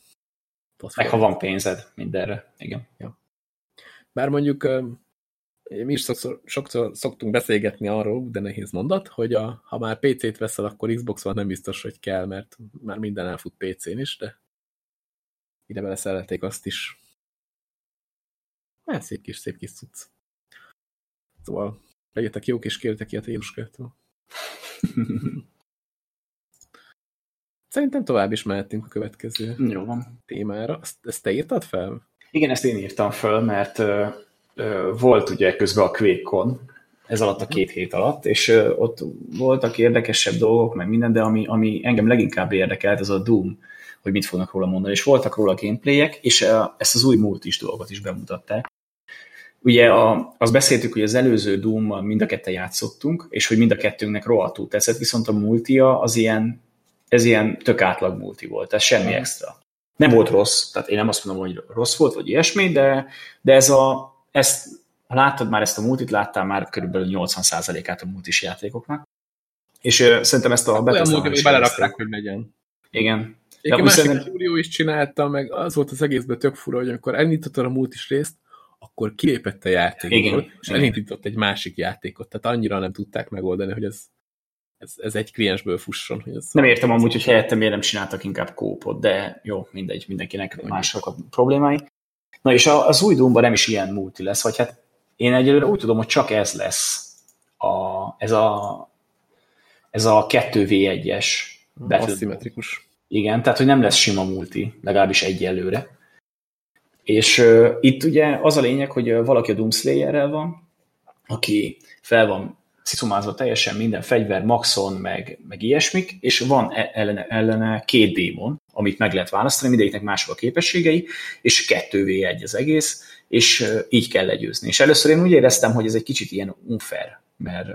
Meg ha van pénzed mindenre, igen. Ja. Bár mondjuk mi is sokszor, sokszor szoktunk beszélgetni arról, de nehéz mondat, hogy a, ha már PC-t veszel, akkor Xbox van nem biztos, hogy kell, mert már minden elfut PC-n is, de ide bele szerették azt is. Hát szép kis, szép kis cucc. Szóval legyetek jók, és kérjetek ki a téluskától. Szerintem tovább is mehetünk a következő Jó van. témára. Ezt, ezt te írtad fel? Igen, ezt én írtam föl, mert volt ugye közben a QuakeCon, ez alatt a két hét alatt, és ott voltak érdekesebb dolgok, meg minden, de ami, ami engem leginkább érdekelt, az a Doom, hogy mit fognak róla mondani, és voltak róla gameplayek, és ezt az új multis dolgot is bemutatták. Ugye a, azt beszéltük, hogy az előző Doom-mal mind a ketten játszottunk, és hogy mind a kettőnknek rohadtul tetszett, viszont a multia az ilyen, ez ilyen tök átlag multi volt, ez semmi extra. Nem volt rossz, tehát én nem azt mondom, hogy rossz volt, vagy ilyesmi, de, de ez a, ezt, ha láttad már ezt a multit, láttál már körülbelül 80%-át a multis játékoknak. És uh, szerintem ezt a Olyan múlt, hogy belerakták, hogy legyen. Igen. Egyébként másik szerintem... Studio is csinálta, meg az volt az egészben tök fura, hogy amikor elindítottad a multis részt, akkor kilépett a játékból, Igen. és elindított egy másik játékot. Tehát annyira nem tudták megoldani, hogy ez ez, ez egy kliensből fusson. Hogy ez nem értem amúgy, hogy helyettem miért nem csináltak inkább kópot, de jó, mindegy, mindenkinek mások a problémái. Na és az új Doomban nem is ilyen multi lesz, vagy hát én egyelőre úgy tudom, hogy csak ez lesz a, ez a ez a 2v1-es Aszimmetrikus. Igen, tehát hogy nem lesz sima multi, legalábbis egyelőre. És uh, itt ugye az a lényeg, hogy valaki a Doomslayer-rel van, aki fel van cicumázva teljesen minden fegyver, maxon, meg, meg ilyesmik, és van e- ellene, ellene két démon, amit meg lehet választani, mindegyiknek mások a képességei, és kettővé egy az egész, és így kell legyőzni. És először én úgy éreztem, hogy ez egy kicsit ilyen unfair, mert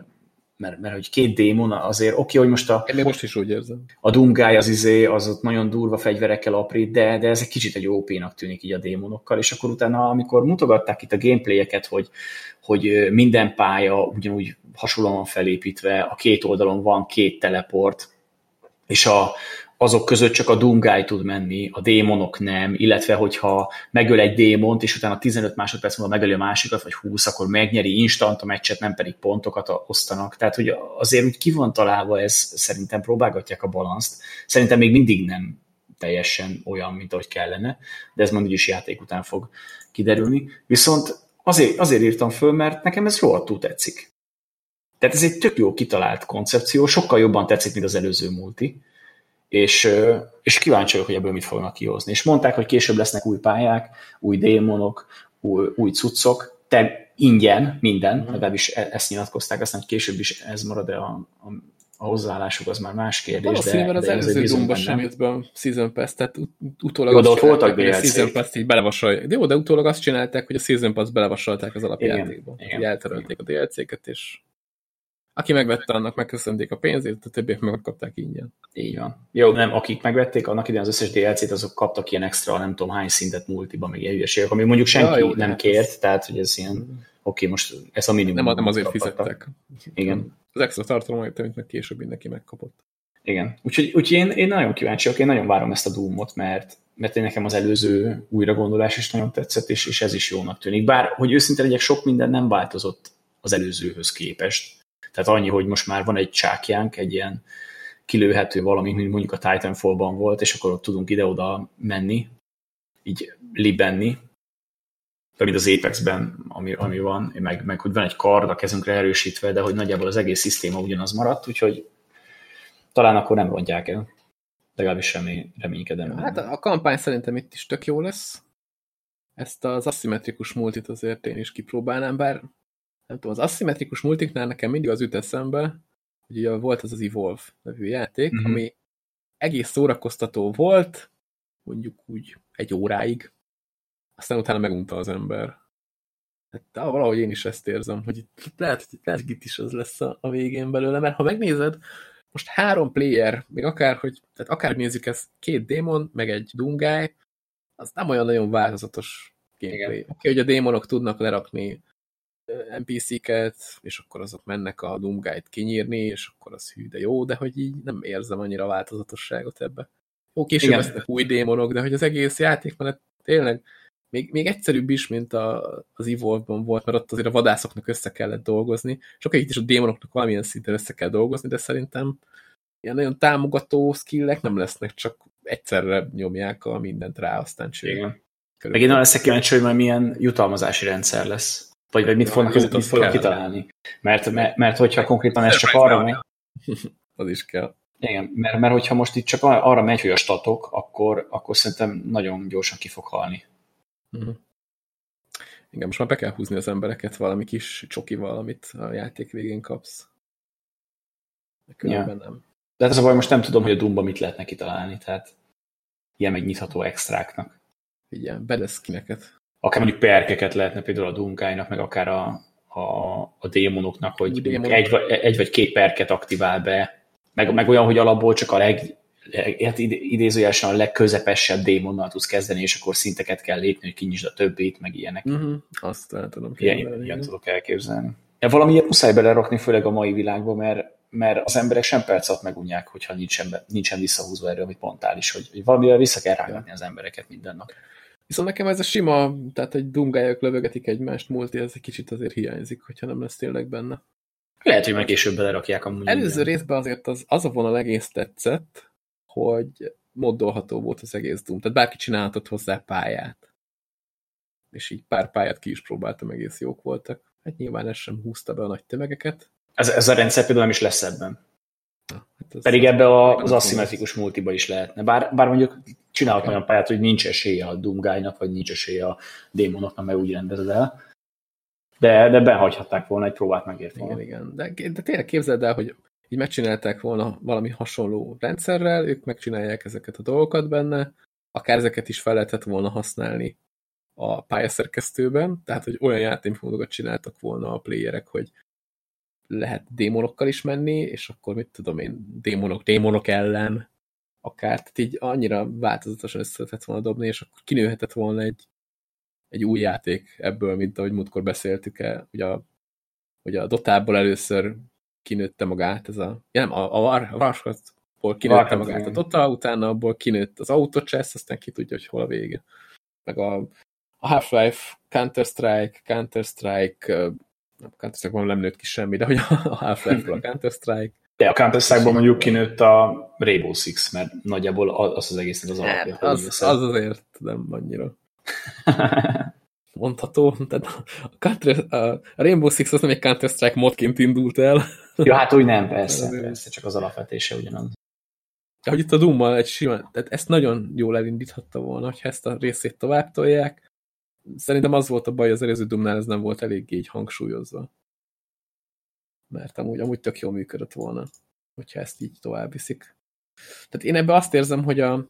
mert, mert hogy két démon azért, oké, okay, hogy most a... Én még most is úgy érzem. A Dungály az izé, az ott nagyon durva fegyverekkel aprít, de, de ez egy kicsit egy OP-nak tűnik így a démonokkal, és akkor utána, amikor mutogatták itt a gameplayeket, hogy, hogy minden pálya ugyanúgy hasonlóan felépítve, a két oldalon van két teleport, és a, azok között csak a Dungály tud menni, a démonok nem, illetve hogyha megöl egy démont, és utána 15 másodperc múlva megöli a másikat, vagy 20, akkor megnyeri instant a meccset, nem pedig pontokat osztanak. Tehát, hogy azért úgy ki van találva ez, szerintem próbálgatják a balanszt. Szerintem még mindig nem teljesen olyan, mint ahogy kellene, de ez majd is játék után fog kiderülni. Viszont azért, azért írtam föl, mert nekem ez rohadtul tetszik. Tehát ez egy tök jó kitalált koncepció, sokkal jobban tetszik, mint az előző multi és, és kíváncsi vagyok, hogy ebből mit fognak kihozni. És mondták, hogy később lesznek új pályák, új démonok, új, új cuccok, te ingyen minden, mm. legalábbis e, ezt nyilatkozták, aztán később is ez marad-e a, a, a hozzáállásuk, az már más kérdés. de, mert az de előző Doom-ba sem jött be a Season Pass, tehát utólag jó, de ott voltak a Season Pass-t így belevasolják. De jó, de utólag azt csinálták, hogy a Season Pass belevasolták az alapjátékba. Igen, igen. Eltörölték a DLC-ket, és aki megvette, annak megköszönték a pénzét, a többiek megkapták ingyen. Így van. Jó, nem, akik megvették, annak idején az összes DLC-t, azok kaptak ilyen extra, nem tudom hány szintet multiba, meg ilyen hülyeségek, ami mondjuk senki ja, jó, nem hát kért, ez... tehát hogy ez ilyen, oké, okay, most ez a minimum. Nem, nem azért kaptak. fizettek. Igen. Az extra tartalom, amit meg később mindenki megkapott. Igen. Úgyhogy, úgyhogy én, én nagyon kíváncsi vagyok, én nagyon várom ezt a Doom-ot, mert, mert én nekem az előző újragondolás is nagyon tetszett, és, és ez is jónak tűnik. Bár, hogy őszinte legyek, sok minden nem változott az előzőhöz képest tehát annyi, hogy most már van egy csákjánk, egy ilyen kilőhető valami, mint mondjuk a Titanfall-ban volt, és akkor ott tudunk ide-oda menni, így libenni, mint az Apex-ben, ami, ami van, meg, meg hogy van egy kard a kezünkre erősítve, de hogy nagyjából az egész szisztéma ugyanaz maradt, úgyhogy talán akkor nem rontják el. Legalábbis semmi reménykedem. Hát a kampány szerintem itt is tök jó lesz. Ezt az aszimmetrikus multit azért én is kipróbálnám, bár nem tudom, az aszimmetrikus multiknál nekem mindig az üt eszembe, hogy ugye volt az az Evolve nevű játék, mm -hmm. ami egész szórakoztató volt, mondjuk úgy egy óráig, aztán utána megunta az ember. Hát valahogy én is ezt érzem, hogy itt lehet, hogy lehet, hogy itt is az lesz a, a végén belőle, mert ha megnézed, most három player, még akár, hogy, tehát akár nézzük ezt, két démon, meg egy dungáj, az nem olyan nagyon változatos gameplay. Oké, okay, hogy a démonok tudnak lerakni NPC-ket, és akkor azok mennek a Doomguide kinyírni, és akkor az hű, de jó, de hogy így nem érzem annyira változatosságot ebbe. Jó, később Igen. lesznek új démonok, de hogy az egész játékmenet tényleg még, még egyszerűbb is, mint a, az Evolve-ban volt, mert ott azért a vadászoknak össze kellett dolgozni, oké, itt is a démonoknak valamilyen szinten össze kell dolgozni, de szerintem ilyen nagyon támogató skillek nem lesznek, csak egyszerre nyomják a mindent rá, aztán csinálják. Meg én nagyon leszek kíváncsi, hogy majd milyen jutalmazási rendszer lesz. Vagy, vagy mit fognak, mit mit fognak kitalálni. Mert, mert, mert hogyha konkrétan ez csak arra megy... Az is kell. Igen, mert, mert hogyha most itt csak arra megy, hogy a statok, akkor, akkor szerintem nagyon gyorsan ki fog halni. Uh -huh. Igen, most már be kell húzni az embereket valami kis csoki valamit a játék végén kapsz. Különben ja. nem. De hát az a baj, most nem tudom, hogy a Dumba mit lehetne kitalálni, tehát ilyen megnyitható extráknak. Igen, bedeszkineket akár mondjuk perkeket lehetne például a dunkájnak, meg akár a, a, a démonoknak, hogy démonok. egy, egy vagy két perket aktivál be, meg, meg olyan, hogy alapból csak a leg, hát idézőjelesen a legközepesebb démonnal tudsz kezdeni, és akkor szinteket kell lépni, hogy kinyisd a többit, meg ilyenek. Uh-huh. Azt el tudom Ilyen, ilyen tudok elképzelni. Ja, valamiért muszáj belerakni, főleg a mai világban, mert, mert az emberek sem perc alatt megunják, hogyha nincsen, nincsen visszahúzva erről, amit mondtál is, hogy, hogy valamivel vissza kell rágatni az embereket minden nap. Viszont nekem ez a sima, tehát egy dungályok lövögetik egymást multi, ez egy kicsit azért hiányzik, hogyha nem lesz tényleg benne. Lehet, hogy meg később belerakják a Előző minden. részben azért az, az a vonal egész tetszett, hogy moddolható volt az egész Doom. Tehát bárki csinálhatott hozzá pályát. És így pár pályát ki is próbáltam, egész jók voltak. Hát nyilván ez sem húzta be a nagy tömegeket. Ez, ez a rendszer például nem is lesz ebben. Hát az Pedig ebbe a, az aszimmetrikus multiba is lehetne. Bár, bár mondjuk csinálok olyan pályát, hogy nincs esélye a Doomguy-nak, vagy nincs esélye a démonoknak, mert úgy rendezed el. De, de behagyhatták volna, egy próbát megért. Igen, igen. De, de tényleg képzeld el, hogy így megcsinálták volna valami hasonló rendszerrel, ők megcsinálják ezeket a dolgokat benne, akár ezeket is fel lehetett volna használni a pályaszerkesztőben, tehát hogy olyan játékmódokat csináltak volna a playerek, hogy lehet démonokkal is menni, és akkor mit tudom én, démonok, démonok ellen akár, tehát így annyira változatosan össze lehetett volna dobni, és akkor kinőhetett volna egy, egy új játék ebből, mint ahogy múltkor beszéltük el, hogy a, hogy a Dotából először kinőtte magát ez a, ja nem, a, a, a Warcraftból kinőtte magát a Dota, utána abból kinőtt az Autochess, aztán ki tudja, hogy hol a vége. Meg a, a Half-Life, Counter-Strike, Counter-Strike a Counter-Strike-ban nem nőtt ki semmi, de hogy a Half-Life-ról a Counter-Strike. De a counter mondjuk kinőtt a Rainbow Six, mert nagyjából az az egésznek az alapja. Hát, az, az azért nem annyira mondható. Tehát a, Counter, a Rainbow Six az nem egy Counter-Strike modként indult el. Ja, hát úgy nem, persze, persze, csak az alapvetése ugyanaz. Hogy itt a Doom-mal egy sima, tehát ezt nagyon jól elindíthatta volna, hogyha ezt a részét tovább tolják, szerintem az volt a baj, az előző Dumnál ez nem volt eléggé így hangsúlyozva. Mert amúgy, amúgy tök jól működött volna, hogyha ezt így tovább viszik. Tehát én ebbe azt érzem, hogy a,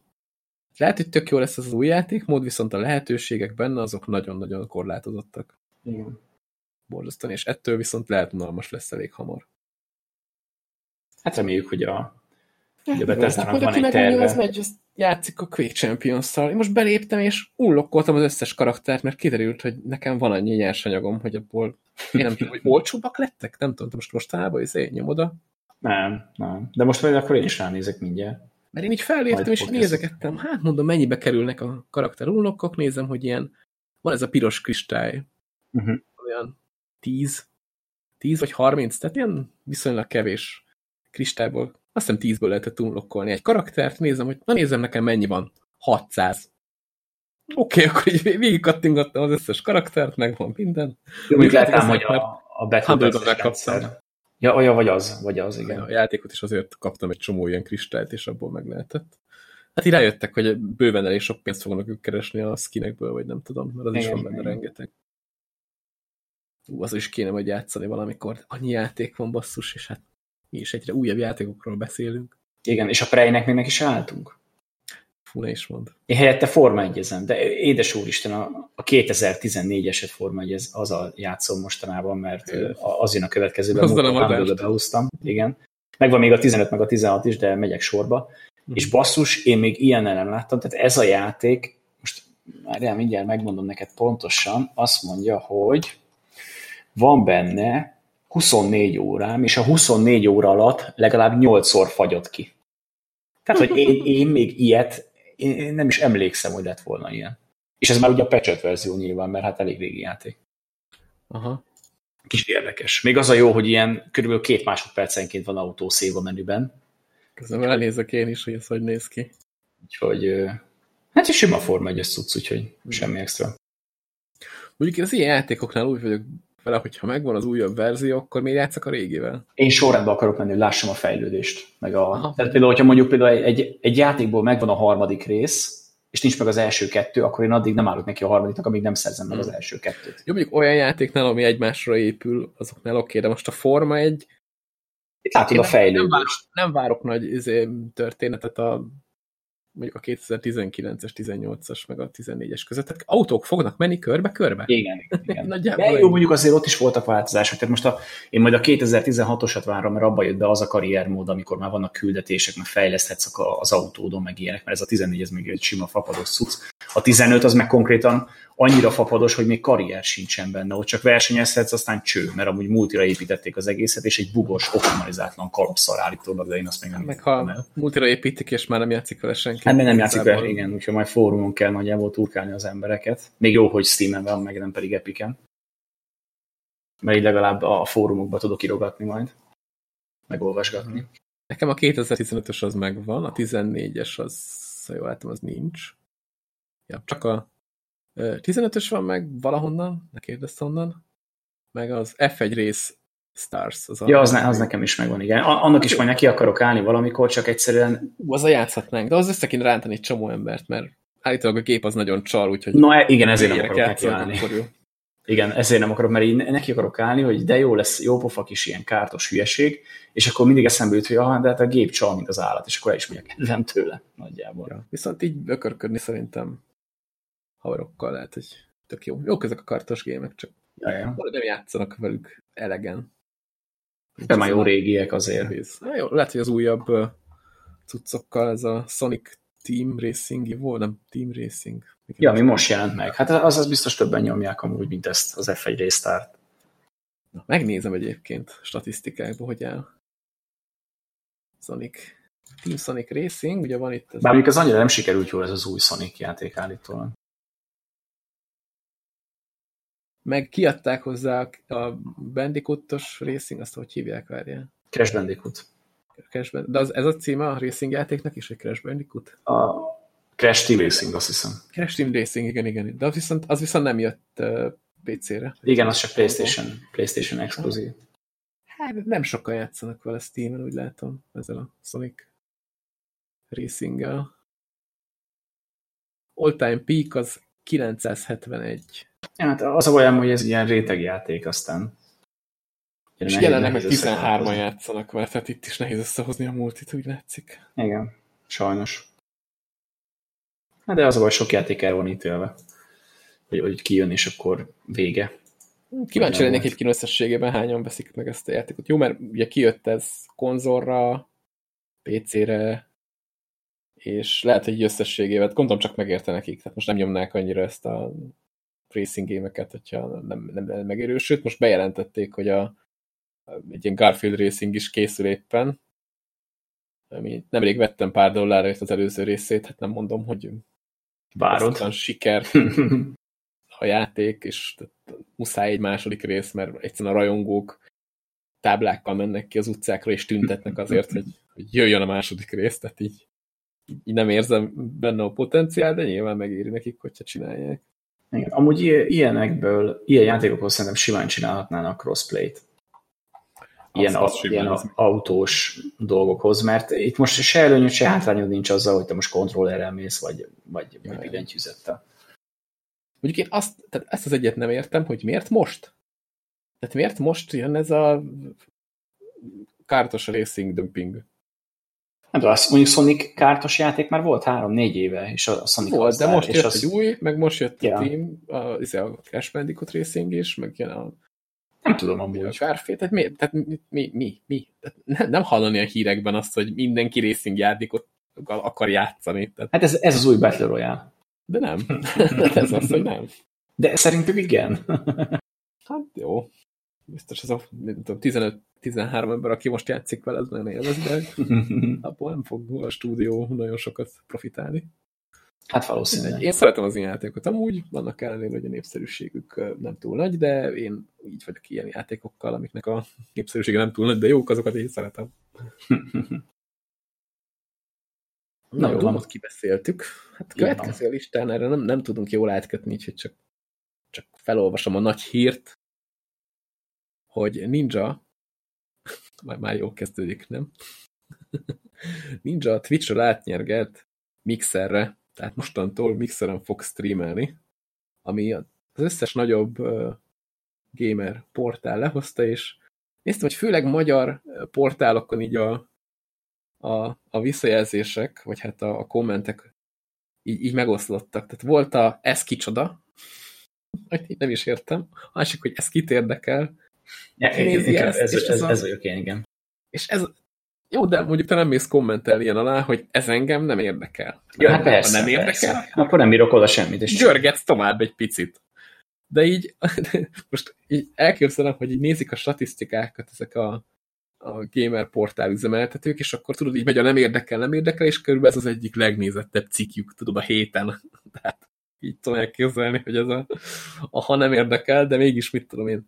lehet, hogy tök jó lesz ez az új játékmód, viszont a lehetőségek benne azok nagyon-nagyon korlátozottak. Igen. Borzasztóan, és ettől viszont lehet unalmas lesz elég hamar. Hát reméljük, hogy a, Hát, Bethesda-nak van egy meg az terve. megy, az játszik a Quake Champions-szal. Én most beléptem, és unlokkoltam az összes karaktert, mert kiderült, hogy nekem van annyi nyersanyagom, hogy abból én nem tudom, hogy olcsóbbak lettek? Nem tudom, most mostanában izé, nyomod a... Nem, nem. De most majd akkor én is ránézek mindjárt. Mert én így felléptem, Majd és nézegettem. Hát mondom, mennyibe kerülnek a karakter unlockok, nézem, hogy ilyen, van ez a piros kristály, Uh-huh. olyan 10, 10 vagy 30, tehát ilyen viszonylag kevés kristályból, azt hiszem 10-ből lehetett unlockolni egy karaktert, nézem, hogy na nézem nekem mennyi van, 600. Oké, okay, akkor így végigkattingattam az összes karaktert, megvan minden. Jó, ám, Ezek hogy a, a Battle rendszer. kaptam. Ja, olyan vagy az, vagy az, igen. A játékot is azért kaptam egy csomó ilyen kristályt, és abból meg lehetett. Hát így rájöttek, hogy bőven elég sok pénzt fognak ők keresni a skinekből, vagy nem tudom, mert az is Igen, van benne igen. rengeteg. Ú, az is kéne majd játszani valamikor. Annyi játék van basszus, és hát is egyre újabb játékokról beszélünk. Igen, és a Prejnek még neki se álltunk. Fú, ne is mond. Én helyette Forma 1 de édes úristen, a, a 2014-eset Forma 1 az a játszom mostanában, mert az jön a következőben, Azzal a múltkor madást. Humble-be behúztam, igen. Megvan még a 15 meg a 16 is, de megyek sorba. Mhm. És basszus, én még ilyennel nem láttam, tehát ez a játék, most már mindjárt megmondom neked pontosan, azt mondja, hogy van benne 24 órám, és a 24 óra alatt legalább 8-szor fagyott ki. Tehát, hogy én, én még ilyet, én nem is emlékszem, hogy lett volna ilyen. És ez már ugye a patchet verzió nyilván, mert hát elég régi játék. Aha. Kicsit érdekes. Még az a jó, hogy ilyen körülbelül két másodpercenként van autószév a menüben, Közben elnézek én is, hogy ez hogy néz ki. úgyhogy hát is sima Forma 1 cucc, úgyhogy semmi extra. Mondjuk az ilyen játékoknál úgy vagyok vele, hogyha megvan az újabb verzió, akkor miért játszak a régivel? Én sorrendben akarok menni, hogy lássam a fejlődést. Meg a, Aha. tehát például, hogyha mondjuk például egy, egy, játékból megvan a harmadik rész, és nincs meg az első kettő, akkor én addig nem állok neki a harmadiknak, amíg nem szerzem meg az Hmm. első kettőt. Jó, mondjuk olyan játéknál, ami egymásra épül, azoknál oké, de most a Forma egy látod a nem, várok, fejlődést. nem várok nagy izé, történetet a a 2019-es, 18-as, meg a 14-es között. Tehát autók fognak menni körbe-körbe? Igen, igen. Nagyjából De jó, mondjuk azért ott is voltak változások. Tehát most a, én majd a 2016-osat várom, mert abba jött be az a karriermód, amikor már vannak küldetések, meg fejleszthetsz a- az autódon, meg ilyenek, mert ez a 14 ez még egy sima fapados cucc. A 15 az meg konkrétan annyira fapados, hogy még karrier sincsen benne, ott csak versenyezhetsz, aztán cső, mert amúgy multira építették az egészet, és egy bugos, optimalizátlan kalapszal állítólag, de én azt még nem Meg ha el. multira építik, és már nem játszik vele senki. Hát még nem játszik vele, igen, úgyhogy majd fórumon kell nagyjából turkálni az embereket. Még jó, hogy Steam-en van, meg nem pedig Epic-en. Mert így legalább a fórumokba tudok írogatni majd. Megolvasgatni. Nekem a 2015-ös az megvan, a 14-es az, ha jól látom, az nincs. Ja, csak a 15-ös van meg valahonnan, ne kérdezz onnan, meg az F1 rész Stars. Az Ja, az, ne, az nekem is megvan, igen. Annak is majd neki akarok állni valamikor, csak egyszerűen, Ú, az a játszhatnánk, de az össze kéne rántani egy csomó embert, mert állítólag a gép az nagyon csal, úgyhogy na e- igen, ezért nem akarok neki állni. Igen, ezért nem akarok, mert így neki akarok állni, hogy de jó lesz, jó pofa kis ilyen kártos hülyeség, és akkor mindig eszembe jut, hogy ah, de hát a gép csal, mint az állat, és akkor el is megyek kedvem tőle, nagyjából. Ja. Viszont így ökörködni szerintem haverokkal lehet, hogy tök jó. Jók ezek a kartos gémek, csak Ja, ja. valahogy nem játszanak velük elegen. De már jó régiek azért. Nehéz. Na jó, lehet, hogy az újabb cuccokkal ez a Sonic Team Racing volt, nem Team Racing. Igen. Ja, ami most jelent meg. Hát az, az biztos többen nyomják amúgy, mint ezt az F1 résztárt. Na, megnézem egyébként statisztikákba, hogy áll. Sonic. Team Sonic Racing, ugye van itt ez Bár az annyira nem sikerült jól ez az új Sonic játék állítólag. Meg kiadták hozzá a Bandicootos Racing, azt hogy hívják, várjál. Crash Bandicoot. Crash Band- De az, ez a címe a Racing játéknak is, hogy Crash Bandicoot? A Crash Team Racing, azt hiszem. Crash Team Racing, igen, igen. De az viszont, az viszont nem jött uh, PC-re. Igen, az csak PlayStation, PlayStation exkluzív. Hát nem sokan játszanak vele Steam-en, úgy látom, ezzel a Sonic Racing-gel. All Time Peak az 971. Ja, hát az a bajom, hogy ez ilyen rétegjáték aztán. És jelenleg meg 13-an játszanak, mert hát itt is nehéz összehozni a multit, úgy látszik. Igen, sajnos. Hát de az a baj, sok játék el van ítélve. Hogy, hogy kijön, és akkor vége. Kíváncsi lennék egyébként összességében hányan veszik meg ezt a játékot. Jó, mert ugye kijött ez konzolra, PC-re, és lehet, hogy összességével, gondolom csak megérte nekik, tehát most nem nyomnák annyira ezt a racing gémeket, hogyha nem, nem, nem. Most bejelentették, hogy a, egy ilyen Garfield Racing is készül éppen, ami nemrég vettem pár dollárért az előző részét, hát nem mondom, hogy Várod. siker a játék, és muszáj egy második rész, mert egyszerűen a rajongók táblákkal mennek ki az utcákra, és tüntetnek azért, hogy, hogy jöjjön a második rész, tehát így nem érzem benne a potenciál, de nyilván megéri nekik, hogyha csinálják. Igen. Amúgy ilyenekből, ilyen játékokhoz szerintem simán csinálhatnának crossplay-t. Ilyen, a, ilyen a, autós dolgokhoz, mert itt most se előnyöd, se hátrányod nincs azzal, hogy te most kontrollerrel mész, vagy, vagy, vagy billentyűzettel. Mondjuk én azt, tehát ezt az egyet nem értem, hogy miért most? Tehát miért most jön ez a kártos racing dumping? Nem tudom, mondjuk Sonic kártos játék már volt három-négy éve, és a Sonic Volt, de most jött az... egy új, meg most jött ja. a Team, a, a Crash Bandicoot Racing is, meg jön a nem tudom amúgy. A Kárfé, tehát mi, tehát mi, mi, mi, mi? Tehát nem, nem hallani a hírekben azt, hogy mindenki racing játékot akar játszani. Tehát... Hát ez, ez az új Battle Royale. De nem. ez az, hogy nem. De szerintük igen. hát jó. Biztos ez a 15-13 ember, aki most játszik vele, ez nagyon élvez, de abból nem fog a stúdió nagyon sokat profitálni. Hát valószínűleg. Én szeretem az ilyen játékot amúgy, vannak ellenére, hogy a népszerűségük nem túl nagy, de én így vagyok ilyen játékokkal, amiknek a népszerűsége nem túl nagy, de jók, azokat én szeretem. Na, jó, Dumot kibeszéltük. Hát következő a listán erre nem, nem tudunk jól átkötni, úgyhogy csak, csak felolvasom a nagy hírt, hogy Ninja, már, már jól kezdődik, nem? Ninja a Twitch-ről átnyergelt Mixerre, tehát mostantól Mixeren fog streamelni, ami az összes nagyobb uh, gamer portál lehozta, és néztem, hogy főleg magyar portálokon így a, a, a visszajelzések, vagy hát a, a kommentek így, így megoszlottak. Tehát volt a ez kicsoda, nem is értem, másik, hogy ez kit érdekel, ja, nézi ezt, ez, ez, ez, ez vagyok én, igen. És ez, jó, de mondjuk te nem mész kommentelni ilyen alá, hogy ez engem nem érdekel. Ja, hát persze, ha nem érdekel, persze. akkor nem írok oda semmit. És Györgetsz tovább egy picit. De így, most így elképzelem, hogy így nézik a statisztikákat ezek a, a gamer portál üzemeltetők, és akkor tudod, így megy a nem érdekel, nem érdekel, és körülbelül ez az egyik legnézettebb cikkjük, tudod, a héten. Tehát így tudom elképzelni, hogy ez a, a ha nem érdekel, de mégis mit tudom én,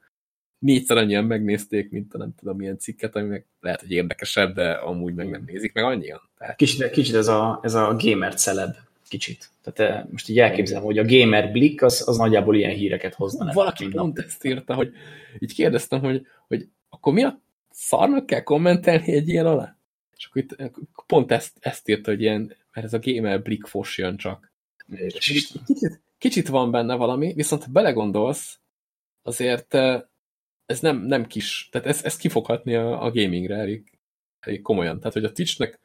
négyszer annyian megnézték, mint a nem tudom milyen cikket, ami meg lehet, hogy érdekesebb, de amúgy meg nem nézik meg annyian. Tehát... Kicsit, kicsit ez, a, ez a gamer celeb, kicsit. Tehát eh, most így elképzelem, hogy a gamer blik az, az nagyjából ilyen híreket hozna. Valaki pont nap. ezt írta, hogy így kérdeztem, hogy, hogy akkor mi a szarnak kell kommentelni egy ilyen alá? És akkor itt pont ezt, ezt írta, hogy ilyen, mert ez a gamer blik jön csak. Kicsit, kicsit van benne valami, viszont ha belegondolsz, azért eh, ez nem, nem kis, tehát ez, ez kifoghatni a, a gamingre elég, elég komolyan. Tehát, hogy a Twitchnek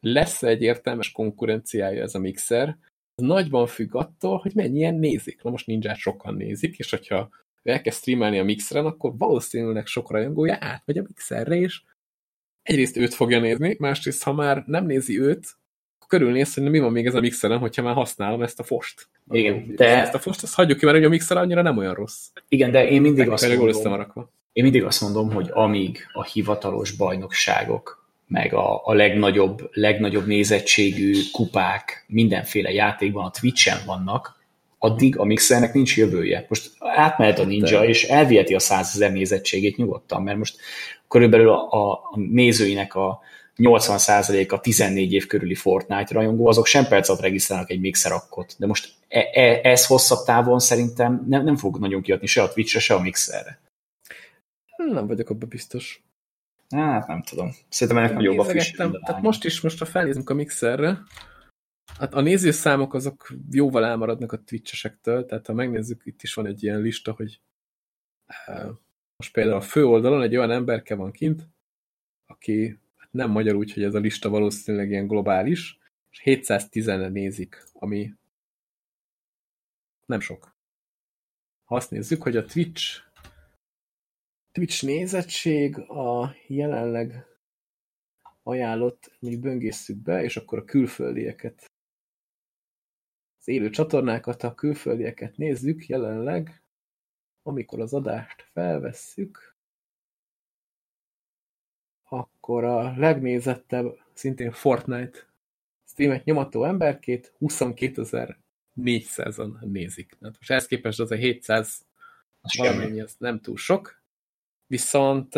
lesz egy értelmes konkurenciája ez a mixer, az nagyban függ attól, hogy mennyien nézik. Na most ninja sokan nézik, és hogyha elkezd streamelni a mixeren, akkor valószínűleg sok rajongója átmegy a mixerre, és egyrészt őt fogja nézni, másrészt, ha már nem nézi őt, körülnéz, hogy mi van még ez a mixeren, hogyha már használom ezt a fost. Igen, de... Ezt a fost, azt hagyjuk ki, mert a mixer annyira nem olyan rossz. Igen, de én mindig azt mondom, én mindig azt mondom, hogy amíg a hivatalos bajnokságok, meg a, a legnagyobb, legnagyobb nézettségű kupák mindenféle játékban a Twitch-en vannak, addig a mixernek nincs jövője. Most átmehet a ninja, és elviheti a százezer nézettségét nyugodtan, mert most körülbelül a, a nézőinek a 80%-a 14 év körüli Fortnite rajongó, azok sem perc alatt regisztrálnak egy mixer akkot. De most e, e, ez hosszabb távon szerintem nem, nem fog nagyon kiadni se a Twitchre, se a mixerre. Nem vagyok abban biztos. Hát nem tudom. Szerintem ennek nagyobb a Tehát most is, most ha felnézünk a mixerre, Hát a nézőszámok azok jóval elmaradnak a twitchesektől, tehát ha megnézzük, itt is van egy ilyen lista, hogy most például a fő oldalon egy olyan emberke van kint, aki nem magyar úgy, hogy ez a lista valószínűleg ilyen globális, és 710 nézik, ami nem sok. Ha azt nézzük, hogy a Twitch Twitch nézettség a jelenleg ajánlott, mondjuk böngészszük be, és akkor a külföldieket, az élő csatornákat, a külföldieket nézzük jelenleg, amikor az adást felvesszük, akkor a legnézettebb, szintén Fortnite streamet nyomató emberkét 22.400-an nézik. Hát most ehhez képest az a 700 az valamennyi, az nem túl sok. Viszont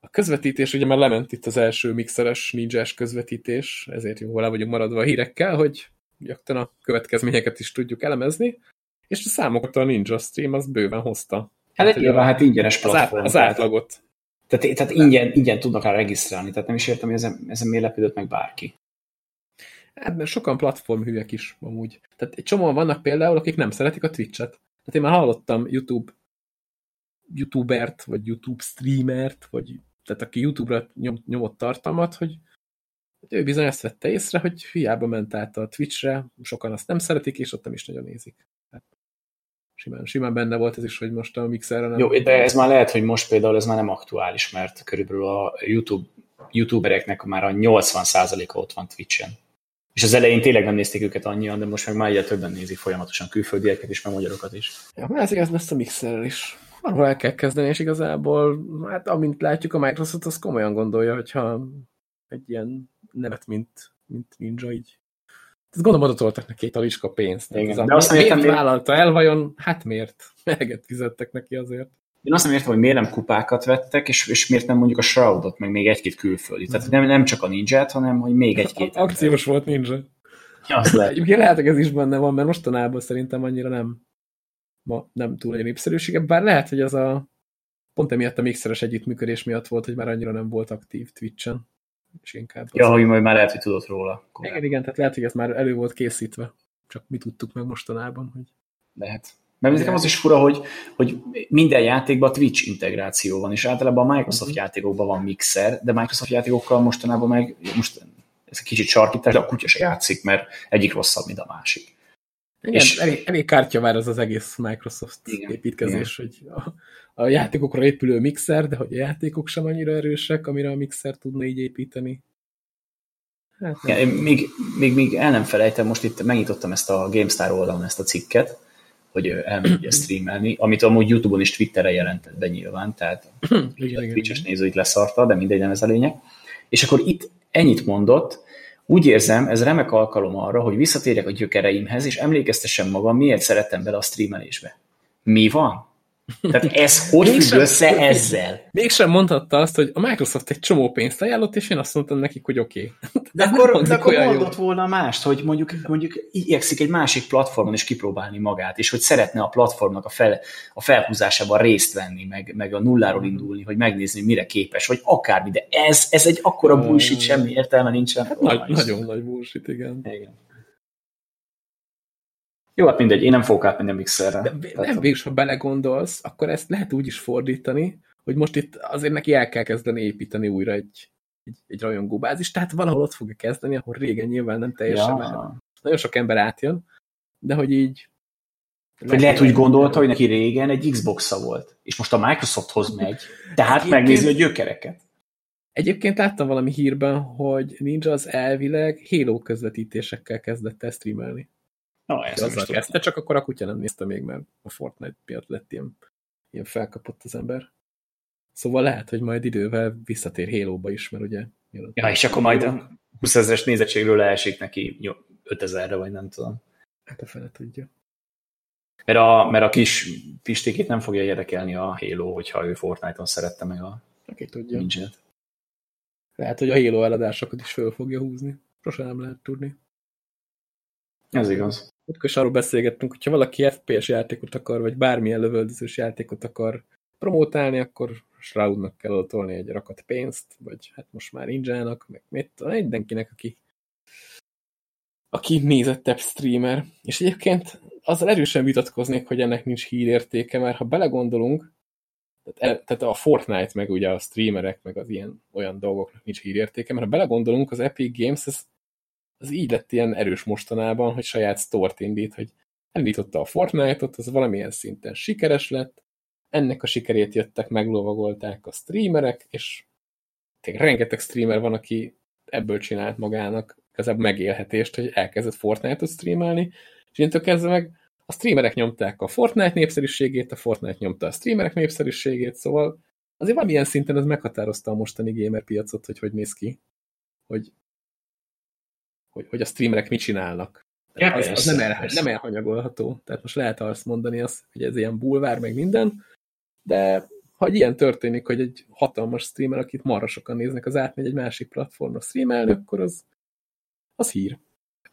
a közvetítés, ugye már lement itt az első mixeres ninjas közvetítés, ezért jó le vagyunk maradva a hírekkel, hogy gyakortan a következményeket is tudjuk elemezni, és a számokat a Ninja Stream az bőven hozta. Hát, hát nyilván, hát ingyenes platform. Az, át, az átlagot. Tehát, tehát ingyen, ingyen tudnak rá regisztrálni, tehát nem is értem, hogy ezen, ezen miért lepődött meg bárki. Hát, mert sokan platformhűek is amúgy. Tehát egy csomóan vannak például, akik nem szeretik a Twitch-et. Tehát én már hallottam YouTube youtubert, vagy YouTube streamert, vagy tehát aki YouTube-ra nyom, nyomott tartalmat, hogy ő bizony ezt vette észre, hogy hiába ment át a Twitch-re, sokan azt nem szeretik, és ott nem is nagyon nézik. Simán, simán benne volt ez is, hogy most a mixerre nem... Jó, de ez már lehet, hogy most például ez már nem aktuális, mert körülbelül a YouTube, youtubereknek már a 80%-a ott van Twitch-en. És az elején tényleg nem nézték őket annyian, de most meg már egyre többen nézik folyamatosan külföldieket is, meg magyarokat is. Ja, ez igaz lesz a mixerrel is valahol el kell kezdeni, és igazából, hát amint látjuk, a Microsoft az komolyan gondolja, hogyha egy ilyen nevet, mint, mint Ninja így. Tehát gondolom adatoltak neki egy taliska pénzt. Igen, az, de azt nem értem, vállalta el vajon? Hát miért? Eleget fizettek neki azért. Én azt nem értem, hogy miért nem kupákat vettek, és, és miért nem mondjuk a Shroudot, meg még egy-két külföldi. Tehát nem, nem csak a ninja hanem hogy még egy-két. Akciós volt Ninja. Ja, az lehet. Egyébként lehet, hogy ez is benne van, mert mostanában szerintem annyira nem ma nem túl egy népszerűsége, bár lehet, hogy az a pont emiatt a mixeres együttműködés miatt volt, hogy már annyira nem volt aktív Twitch-en. És inkább ja, hogy majd már lehet, hogy tudott róla. Korábban. Igen, igen, tehát lehet, hogy ez már elő volt készítve. Csak mi tudtuk meg mostanában, hogy... Lehet. Mert nekem az is fura, hogy, hogy minden játékban Twitch integráció van, és általában a Microsoft uh-huh. játékokban van mixer, de Microsoft játékokkal mostanában meg, most ez egy kicsit sarkítás, de a kutya se játszik, mert egyik rosszabb, mint a másik. Igen, és elég, elég kártya már ez az egész Microsoft igen, építkezés, igen. hogy a, a játékokra épülő mixer, de hogy a játékok sem annyira erősek, amire a mixer tudna így építeni. Hát igen, még, még, még el nem felejtem, most itt megnyitottam ezt a GameStar oldalon ezt a cikket, hogy elmegy streamelni, amit amúgy Youtube-on és Twitterre jelentett be nyilván, tehát igen, a Twitch-es nézőit leszarta, de mindegy, nem ez a lényeg. És akkor itt ennyit mondott, úgy érzem, ez remek alkalom arra, hogy visszatérjek a gyökereimhez, és emlékeztessem magam, miért szerettem bele a streamelésbe. Mi van? Tehát ez hogy függ össze ezzel? Mégsem mondhatta azt, hogy a Microsoft egy csomó pénzt ajánlott, és én azt mondtam nekik, hogy oké. Okay. De, de akkor, de akkor mondott jó. volna mást, hogy mondjuk, mondjuk igyekszik egy másik platformon is kipróbálni magát, és hogy szeretne a platformnak a, fel, a felhúzásában részt venni, meg, meg a nulláról indulni, hogy megnézni, mire képes, vagy akármi, de ez, ez egy akkora bullshit, semmi értelme nincsen. Hát nagy, nagyon nagy bullshit, igen. igen. Jó, hát mindegy, én nem fogok átmenni a mixerre. De, Tehát, nem, végül, ha belegondolsz, akkor ezt lehet úgy is fordítani, hogy most itt azért neki el kell kezdeni építeni újra egy, egy, egy rajongóbázis, tehát valahol ott fogja kezdeni, ahol régen nyilván nem teljesen ja. Nagyon sok ember átjön, de hogy így lehet, lehet úgy gondolta, hogy neki régen egy Xbox-a volt, és most a Microsofthoz megy, tehát megnézi a gyökereket. Egyébként láttam valami hírben, hogy Ninja az elvileg Halo közvetítésekkel kezdett el streamelni. No, ezt azzal kezdte, csak akkor a kutya nem nézte még, mert a Fortnite miatt lett ilyen, ilyen felkapott az ember. Szóval lehet, hogy majd idővel visszatér Halo-ba is, mert ugye... Ja, és akkor majd a 20 ezeres nézettségről leesik neki 5000-re, vagy nem tudom. Hát a fele tudja. Mert a, mert a kis pistékét nem fogja érdekelni a Halo, hogyha ő Fortnite-on szerette meg a Aki tudja. Ninja-t. Lehet, hogy a Halo eladásokat is föl fogja húzni. Sose nem lehet tudni. Ez igaz. Ott is arról beszélgettünk, hogyha valaki FPS játékot akar, vagy bármilyen lövöldözős játékot akar promótálni, akkor Shroudnak kell adotolni egy rakat pénzt, vagy hát most már Ninjának, meg mit, mindenkinek, aki aki nézettebb streamer. És egyébként azzal erősen vitatkoznék, hogy ennek nincs hírértéke, mert ha belegondolunk, tehát, tehát a Fortnite, meg ugye a streamerek, meg az ilyen olyan dolgoknak nincs hírértéke, mert ha belegondolunk, az Epic Games, ez, az így lett ilyen erős mostanában, hogy saját store indít, hogy elindította a Fortnite-ot, az valamilyen szinten sikeres lett, ennek a sikerét jöttek, meglovagolták a streamerek, és tényleg rengeteg streamer van, aki ebből csinált magának igazából megélhetést, hogy elkezdett Fortnite-ot streamelni, és innentől kezdve meg a streamerek nyomták a Fortnite népszerűségét, a Fortnite nyomta a streamerek népszerűségét, szóval azért valamilyen szinten ez meghatározta a mostani gamer piacot, hogy hogy néz ki, hogy, hogy, hogy a streamerek mit csinálnak. Ja, az, az nem, el, nem elhanyagolható. Tehát most lehet azt mondani, az, hogy ez ilyen bulvár, meg minden, de ha ilyen történik, hogy egy hatalmas streamer, akit marra sokan néznek, az átmegy egy másik platformra streamelni, akkor az, az hír.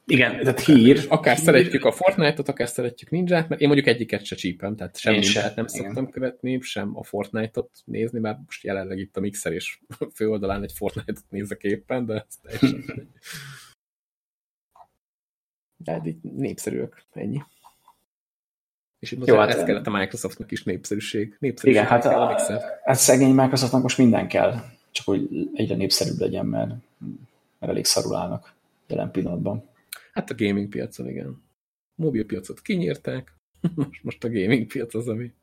Igen, tehát hír. Akár hír. szeretjük a Fortnite-ot, akár szeretjük Ninja-t, mert én mondjuk egyiket se csípem, tehát sem nem igen. szoktam követni, sem a Fortnite-ot nézni, mert most jelenleg itt a Mixer és főoldalán egy Fortnite-ot nézek éppen, de ez teljesen De hát így népszerűek, ennyi. És itt Jó, hát, ez kellett a Microsoftnak is népszerűség. népszerűség igen, hát, a, a, hát szegény Microsoftnak most minden kell, csak hogy egyre népszerűbb legyen, mert, mert elég szarul állnak jelen pillanatban. Hát a gaming piacon, igen. A mobil piacot kinyírták, most, most a gaming piac az, ami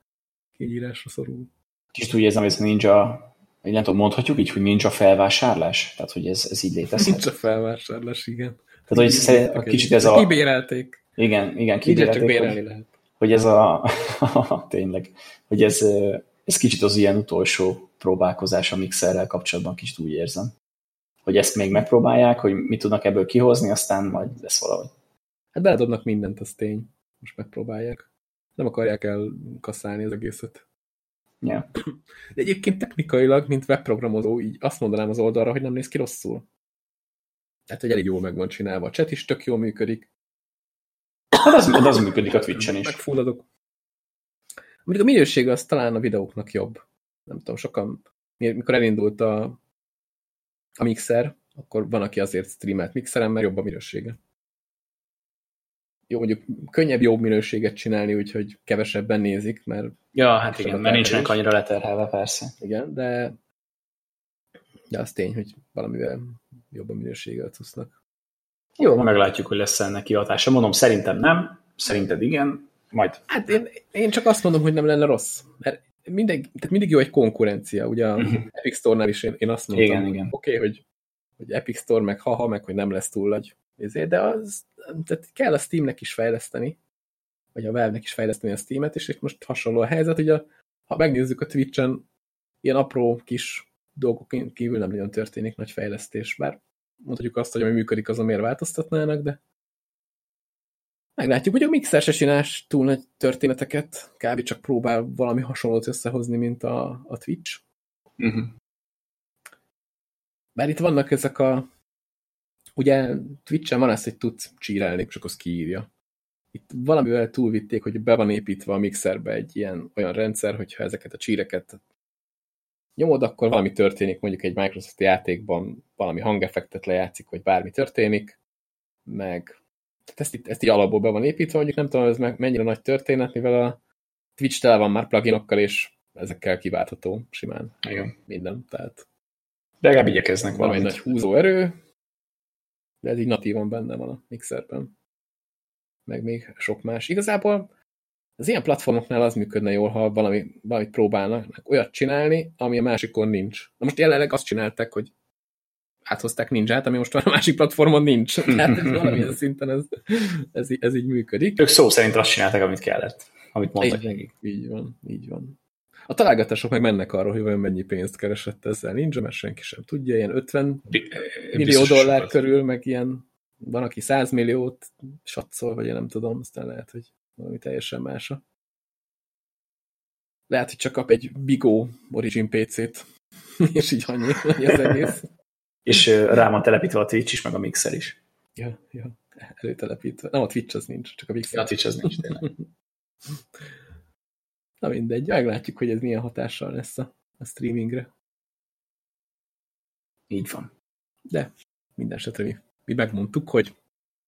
kinyírásra szorul. Kicsit úgy érzem, hogy ez ninja, nem tudom, mondhatjuk így, hogy ninja felvásárlás? Tehát, hogy ez, ez így létezhet? Ninja felvásárlás, igen. Tehát, hogy szerint, kicsit ez a... Kibérelték. Igen, igen, kibérelték. Csak bérelni hogy, lehet. Hogy ez a... tényleg. Hogy ez, ez kicsit az ilyen utolsó próbálkozás a mixerrel kapcsolatban, kicsit úgy érzem hogy ezt még megpróbálják, hogy mit tudnak ebből kihozni, aztán majd lesz valahogy. Hát beledobnak mindent, az tény. Most megpróbálják. Nem akarják elkasszálni az egészet. Yeah. De egyébként technikailag, mint webprogramozó, így azt mondanám az oldalra, hogy nem néz ki rosszul. Tehát, hogy elég jól meg van csinálva. A chat is tök jól működik. Hát az, az működik a Twitch-en is. Megfulladok. Mondjuk a minőség az talán a videóknak jobb. Nem tudom, sokan, mikor elindult a a mixer, akkor van, aki azért streamelt mixeren, mert jobb a minősége. Jó, mondjuk könnyebb jobb minőséget csinálni, úgyhogy kevesebben nézik, mert... Ja, hát igen, mert nincsenek annyira leterhelve, persze. Igen, de, de az tény, hogy valamivel jobb a minősége a cusznak. Jó, meglátjuk, hogy lesz ennek kihatása. Mondom, szerintem nem, szerinted igen, majd. Hát én, én csak azt mondom, hogy nem lenne rossz, mert mindig, tehát mindig jó egy konkurencia, ugye a uh-huh. Epic Store-nál is én, én azt mondtam, igen, igen. oké, okay, hogy, hogy Epic Store meg haha, meg hogy nem lesz túl nagy, ezért, de az, tehát kell a Steamnek is fejleszteni, vagy a Valve-nek is fejleszteni a Steam-et, és itt most hasonló a helyzet, a, ha megnézzük a Twitch-en, ilyen apró kis dolgok kívül nem nagyon történik nagy fejlesztés, bár mondhatjuk azt, hogy ami működik, azon miért változtatnának, de Meglátjuk, hogy a Mixer se csinálás túl nagy történeteket, kb. csak próbál valami hasonlót összehozni, mint a, a Twitch. Uh mhm. -huh. Bár itt vannak ezek a... Ugye Twitch-en van ezt, hogy tudsz csírelni, csak az kiírja. Itt valamivel túlvitték, hogy be van építve a mixerbe egy ilyen olyan rendszer, hogyha ezeket a csíreket nyomod, akkor valami történik, mondjuk egy Microsoft játékban valami hangeffektet lejátszik, vagy bármi történik, meg tehát ezt, itt, ezt így alapból be van építve, mondjuk nem tudom, ez mennyire nagy történet, mivel a Twitch tele van már pluginokkal, és ezekkel kiváltható simán. Igen. Minden, tehát de legalább igyekeznek valami nagy húzóerő, de ez így natívan benne van a mixerben. Meg még sok más. Igazából az ilyen platformoknál az működne jól, ha valami, valamit próbálnak olyat csinálni, ami a másikon nincs. Na most jelenleg azt csinálták, hogy áthozták ninját, ami most van a másik platformon nincs. Tehát valamilyen szinten ez, ez, ez így működik. Ők szó szerint azt csinálták, amit kellett, amit mondtak nekik. Így van, így van. A találgatások meg mennek arról, hogy olyan mennyi pénzt keresett ezzel ninja, mert senki sem tudja, ilyen 50 millió dollár sokat. körül, meg ilyen van, aki 100 milliót satszol, vagy én nem tudom, aztán lehet, hogy valami teljesen mása. Lehet, hogy csak kap egy Bigo Origin PC-t, és így annyi, annyi az egész. És rá van telepítve a Twitch is, meg a Mixer is. Ja, ja, előtelepítve. Nem, a Twitch az nincs, csak a Mixer. Ja, a Twitch az nincs, tényleg. Na mindegy, meglátjuk, hogy ez milyen hatással lesz a, a streamingre. Így van. De minden esetre mi mi megmondtuk, hogy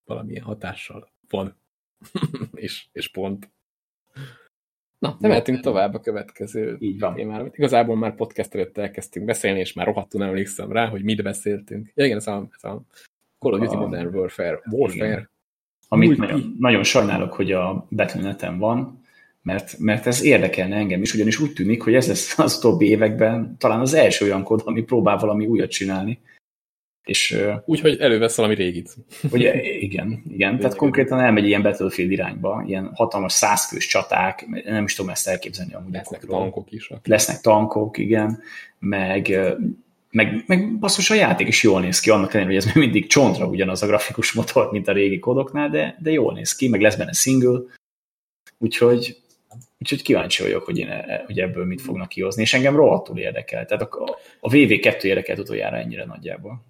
valamilyen hatással van. és, és pont. Na, nem mehetünk tovább a következő Így van. témára. Igazából már podcast előtt elkezdtünk beszélni, és már rohadtul nem emlékszem rá, hogy mit beszéltünk. Ja, igen, ez a, ez a Call of Duty A- Modern Warfare. Warfare. Igen. Amit nagyon, nagyon sajnálok, hogy a Battle.net-en van, mert, mert ez érdekelne engem is, ugyanis úgy tűnik, hogy ez lesz az utóbbi években talán az első olyan kód, ami próbál valami újat csinálni. És Úgyhogy elővesz valami régit. ugye, igen, igen, tehát konkrétan elmegy ilyen Battlefield irányba, ilyen hatalmas százfős csaták, nem is tudom ezt elképzelni amúgy. a Lesznek tankok is. akik- lesznek tankok, igen, meg, meg, meg basszus a játék is jól néz ki, annak ellenére, hogy ez még mindig csontra ugyanaz a grafikus motor, mint a régi kodoknál, de, de jól néz ki, meg lesz benne single, úgyhogy, úgyhogy kíváncsi vagyok, hogy, én, e- hogy ebből mit fognak kihozni, és engem rohadtul érdekel. Tehát a, a VV2 érdekelt utoljára ennyire nagyjából.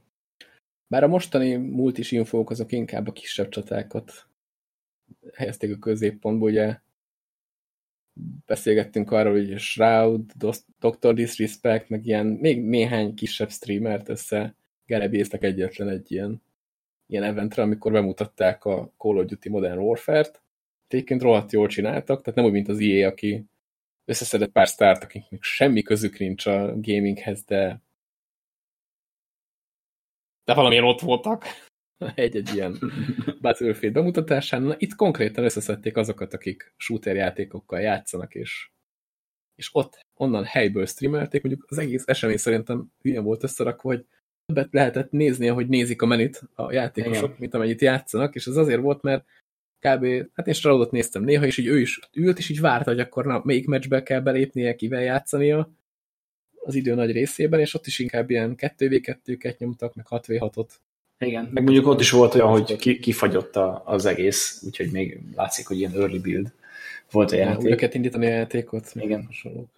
Bár a mostani multis infók azok inkább a kisebb csatákat helyezték a középpontba, ugye beszélgettünk arról, hogy Shroud, Dr. Disrespect, meg ilyen még néhány kisebb streamert össze gerebéztek egyetlen egy ilyen, ilyen eventre, amikor bemutatták a Call of Duty Modern Warfare-t. Egyébként rohadt jól csináltak, tehát nem úgy, mint az EA, aki összeszedett pár sztárt, akiknek semmi közük nincs a gaminghez, de de valamilyen ott voltak egy-egy ilyen Battlefield bemutatásán. Na, itt konkrétan összeszedték azokat, akik shooter játékokkal játszanak, és, és ott onnan helyből streamelték, mondjuk az egész esemény szerintem hülyen volt összerakva, hogy többet lehetett nézni, ahogy nézik a menüt a játékosok, Igen. mint amennyit játszanak, és ez azért volt, mert kb. hát én Stroudot néztem néha, és így ő is ült, és így várta, hogy akkor na, melyik meccsbe kell belépnie, kivel játszania az idő nagy részében, és ott is inkább ilyen 2v2-ket nyomtak, meg 6v6-ot. Igen, meg mondjuk ott is volt olyan, hogy ki, kifagyott a, az egész, úgyhogy még látszik, hogy ilyen early build volt a játék. Kellett indítani a játékot. Igen. hasonlók.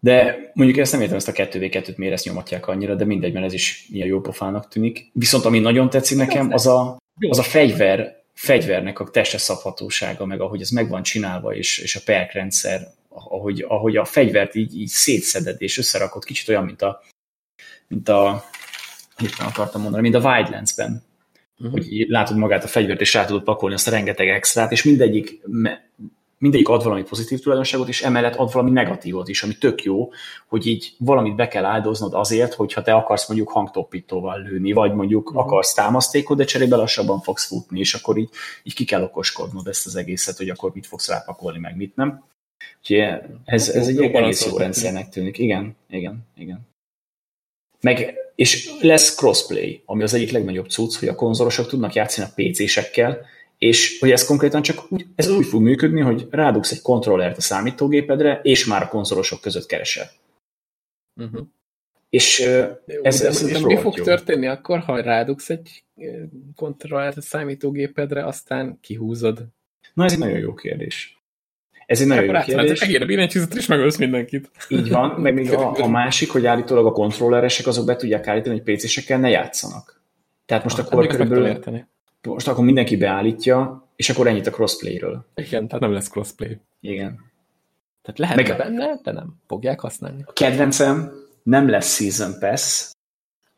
De mondjuk ezt nem értem, ezt a 2v2-t miért ezt nyomatják annyira, de mindegy, mert ez is milyen jó pofának tűnik. Viszont ami nagyon tetszik nekem, az a, az a fegyver, fegyvernek a testre szabhatósága, meg ahogy ez meg van csinálva, és, és a perk rendszer, ahogy, ahogy a fegyvert így, így szétszeded és összerakod, kicsit olyan, mint a, mint a éppen akartam mondani, mint a Wildlands-ben, Uh-huh. hogy látod magát a fegyvert, és rá tudod pakolni azt a rengeteg extrát, és mindegyik, mindegyik ad valami pozitív tulajdonságot, és emellett ad valami negatívot is, ami tök jó, hogy így valamit be kell áldoznod azért, hogyha te akarsz mondjuk hangtoppítóval lőni, vagy mondjuk Mhm. akarsz támasztékot, de cserébe lassabban fogsz futni, és akkor így, így ki kell okoskodnod ezt az egészet, hogy akkor mit fogsz rápakolni, meg mit nem. Úgyhogy ez, Hát ez jó- egy egész jó rendszernek tűnik. Igen, igen, igen. Meg, és lesz crossplay, ami az egyik legnagyobb cucc, hogy a konzolosok tudnak játszani a PC-sekkel, és hogy ez konkrétan csak úgy, ez úgy fog működni, hogy rádugsz egy kontrollert a számítógépedre, és már a konzolosok között keresel. Uh-huh. És Ez- ez, ez- ez ez mi fog jó. történni akkor, ha rádugsz egy kontrollert a számítógépedre, aztán kihúzod. na ez egy nagyon jó kérdés. Ez egy nagyon jó kérdés. egér a billentyűzetre, és megölsz mindenkit. Így van, meg még a, a másik, hogy állítólag a kontrolleresek azok be tudják állítani, hogy PC-sekkel ne játszanak. Tehát most Hát akkor tudom körülbelül, most akkor mindenki beállítja, és akkor ennyit a crossplayről. Igen, tehát nem lesz crossplay. Igen. Tehát lehet Meg- benne, de nem. Fogják használni. A kedvencem nem lesz Season Pass,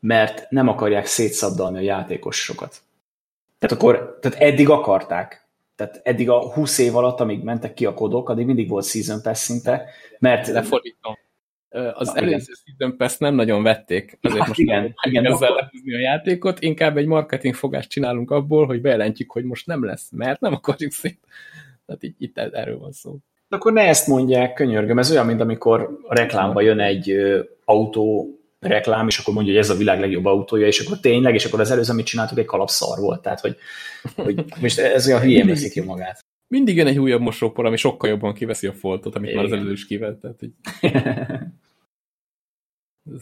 mert nem akarják szétszabdalni a játékosokat. Tehát akkor, tehát eddig akarták. Tehát eddig a 20 év alatt, amíg mentek ki a kodok, addig mindig volt Season Pass szinte, mert Lefordítom. Az Na, igen. előző Season Pass nem nagyon vették, azért Hát most igen, nem igen, ezzel akkor- a játékot, inkább egy marketing fogást csinálunk abból, hogy bejelentjük, hogy most nem lesz, mert nem akarjuk szét. Tehát így, itt erről van szó. De akkor ne ezt mondják, könyörgöm, ez olyan, mint amikor a reklámba jön egy autó reklám, és akkor mondja, hogy ez a világ legjobb autója, és akkor tényleg, és akkor az előző, amit csináltuk, egy kalapszar volt. Tehát, hogy, hogy most ez olyan hülyén veszik ki magát. Mindig jön egy újabb mosópor, ami sokkal jobban kiveszi a foltot, amit már az Igen. előző is kivett. Tehát, hogy